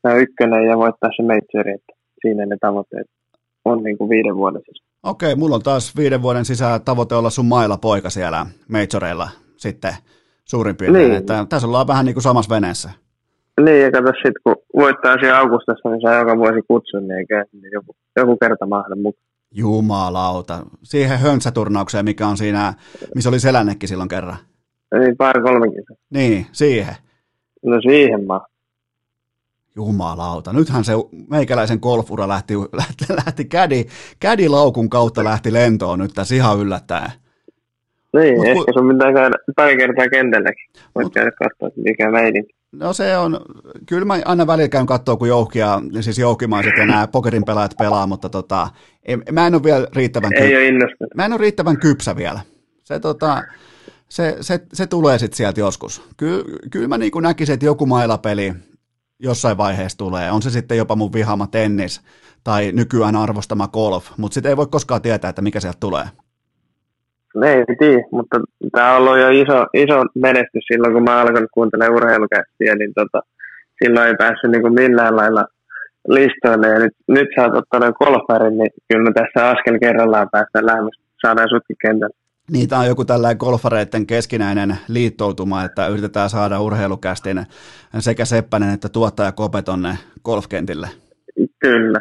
on ykkönen ja voittaa se majori, että siinä ne tavoitteet on niin kuin viiden vuoden sisään. Okei, mulla on taas viiden vuoden sisään tavoite olla sun mailla poika siellä majoreilla sitten suurin piirtein, niin. että tässä ollaan vähän niin kuin samassa veneessä. Niin, ja kato sitten, kun voittaa siellä Augustassa, niin saa joka vuosi kutsun, niin eikä niin joku, joku kerta mahda mukaan. Jumalauta. Siihen höntsäturnaukseen, mikä on siinä, missä oli Selännekki silloin kerran. Niin, pari kolmekin. Niin, siihen. No siihen mä. Jumalauta. Nythän se meikäläisen golfura lähti, lähti, lähti kädi, kädilaukun kautta lähti lentoon nyt tässä ihan yllättäen. Niin, Mut, ehkä sun pitää käydä pari kertaa kentälläkin. Voit Mut, käydä katsoa, mikä meidin. No se on, kyllä mä aina välillä käyn katsoa, kun jouhkia, siis joukkimaiset ja nämä pokerin pelaajat pelaa, mutta tota, mä en ole vielä riittävän, Ei ole mä en ole riittävän kypsä vielä. Se, tota, se, se, se tulee sitten sieltä joskus. Ky, kyllä mä niin näkisin, että joku mailapeli jossain vaiheessa tulee. On se sitten jopa mun vihama tennis tai nykyään arvostama golf, mutta sitten ei voi koskaan tietää, että mikä sieltä tulee. Ei tiedä, mutta tämä on ollut jo iso, iso menestys silloin, kun mä alkanut kuuntelemaan urheilukästiä, niin tota, silloin ei päässyt niin kuin millään lailla listoille. Ja nyt, nyt sä oot ottanut golfarin, niin kyllä me tässä askel kerrallaan päästään lähemmäs, saadaan sutkin kentälle. Niitä on joku tällainen golfareiden keskinäinen liittoutuma, että yritetään saada urheilukästin sekä Seppänen että tuottaja Kope tonne golfkentille. Kyllä.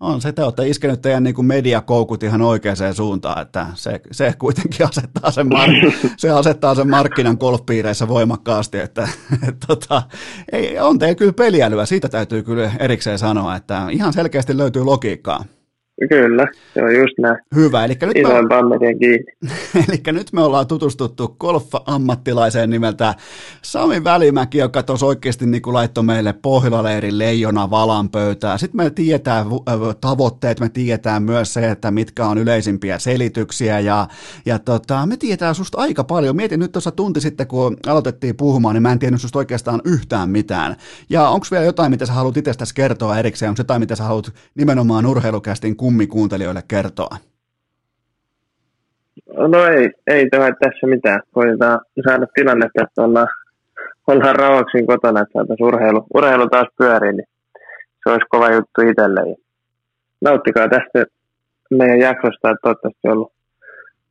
On se, te olette iskenyt teidän niin kuin mediakoukut ihan oikeaan suuntaan, että se, se kuitenkin asettaa sen, mar- se asettaa sen markkinan golfpiireissä voimakkaasti, että et, tota, ei, on teillä kyllä peliälyä, siitä täytyy kyllä erikseen sanoa, että ihan selkeästi löytyy logiikkaa. Kyllä, se on just näin. Hyvä, eli nyt, me, kiinni. eli nyt me ollaan tutustuttu golf-ammattilaiseen nimeltä Sami Välimäki, joka tuossa oikeasti niin kuin laittoi meille Pohjola-leirin leijona valan pöytää. Sitten me tiedetään tavoitteet, me tiedetään myös se, että mitkä on yleisimpiä selityksiä ja, ja tota, me tiedetään susta aika paljon. Mietin nyt tuossa tunti sitten, kun aloitettiin puhumaan, niin mä en tiennyt susta oikeastaan yhtään mitään. Ja onko vielä jotain, mitä sä haluat itsestäsi kertoa erikseen? Onko jotain, mitä sä haluat nimenomaan urheilukästin kummikuuntelijoille kertoa? No ei, ei tämä tässä mitään. Koitetaan saada tilannetta, että ollaan, ollaan rauhaksi kotona, että saataisiin urheilu, urheilu taas pyöriin, niin se olisi kova juttu itselle. nauttikaa tästä meidän jaksosta, että toivottavasti on ollut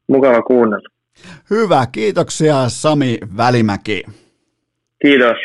mukava kuunnella. Hyvä, kiitoksia Sami Välimäki. Kiitos.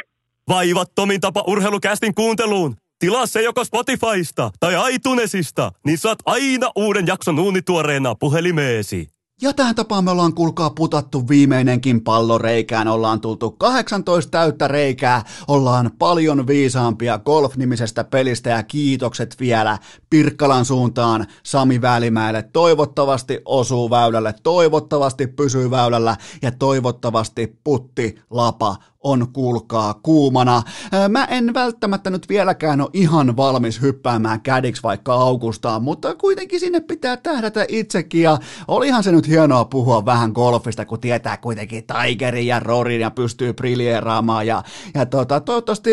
Vaivattomin tapa urheilukästin kuunteluun. Tilaa se joko Spotifysta tai iTunesista, niin saat aina uuden jakson uunituoreena puhelimeesi. Ja tähän tapaan me ollaan kuulkaa putattu viimeinenkin pallo reikään, ollaan tultu 18 täyttä reikää, ollaan paljon viisaampia golf-nimisestä pelistä ja kiitokset vielä Pirkkalan suuntaan Sami Välimäelle. Toivottavasti osuu väylälle, toivottavasti pysyy väylällä ja toivottavasti putti lapa on kuulkaa kuumana. Mä en välttämättä nyt vieläkään ole ihan valmis hyppäämään kädiksi vaikka Augustaan, mutta kuitenkin sinne pitää tähdätä itsekin ja olihan se nyt hienoa puhua vähän golfista, kun tietää kuitenkin Tigerin ja Rorin ja pystyy briljeeraamaan ja, ja tota, toivottavasti,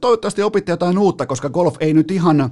toivottavasti opitte jotain uutta, koska golf ei nyt ihan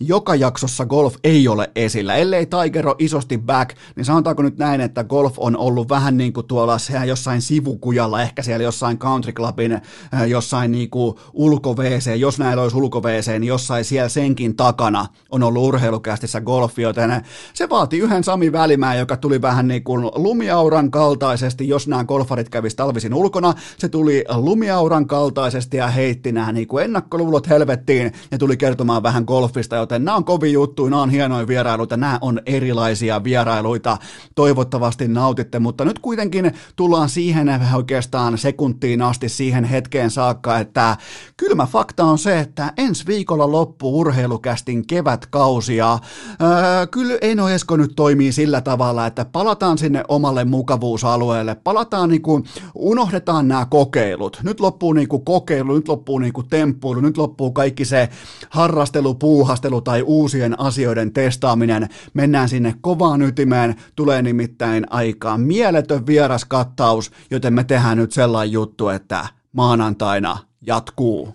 joka jaksossa golf ei ole esillä. Ellei Tiger ole isosti back, niin sanotaanko nyt näin, että golf on ollut vähän niin kuin tuolla jossain sivukujalla, ehkä siellä jossain country clubin äh, jossain niin kuin ulko jos näillä olisi ulko niin jossain siellä senkin takana on ollut urheilukästissä golfi, joten se vaati yhden Sami Välimää, joka tuli vähän niin kuin lumiauran kaltaisesti, jos nämä golfarit kävis talvisin ulkona, se tuli lumiauran kaltaisesti ja heitti nämä niin kuin ennakkoluulot helvettiin ja tuli kertomaan vähän golfista, joten nämä on kovin juttu, nämä on hienoja vierailuita, nämä on erilaisia vierailuita, toivottavasti nautitte, mutta nyt kuitenkin tullaan siihen oikeastaan sekuntiin asti siihen hetkeen saakka, että kylmä fakta on se, että ensi viikolla loppuu urheilukästin kevätkausi ja öö, kyllä Eino Esko nyt toimii sillä tavalla, että palataan sinne omalle mukavuusalueelle, palataan niinku, unohdetaan nämä kokeilut, nyt loppuu niinku kokeilu, nyt loppuu niinku temppuilu, nyt loppuu kaikki se harrastelu, puuhastelu tai uusien asioiden testaaminen, mennään sinne kovaan ytimeen, tulee nimittäin aikaa mieletön vieras kattaus, joten me tehdään nyt sellainen juttu, että maanantaina jatkuu.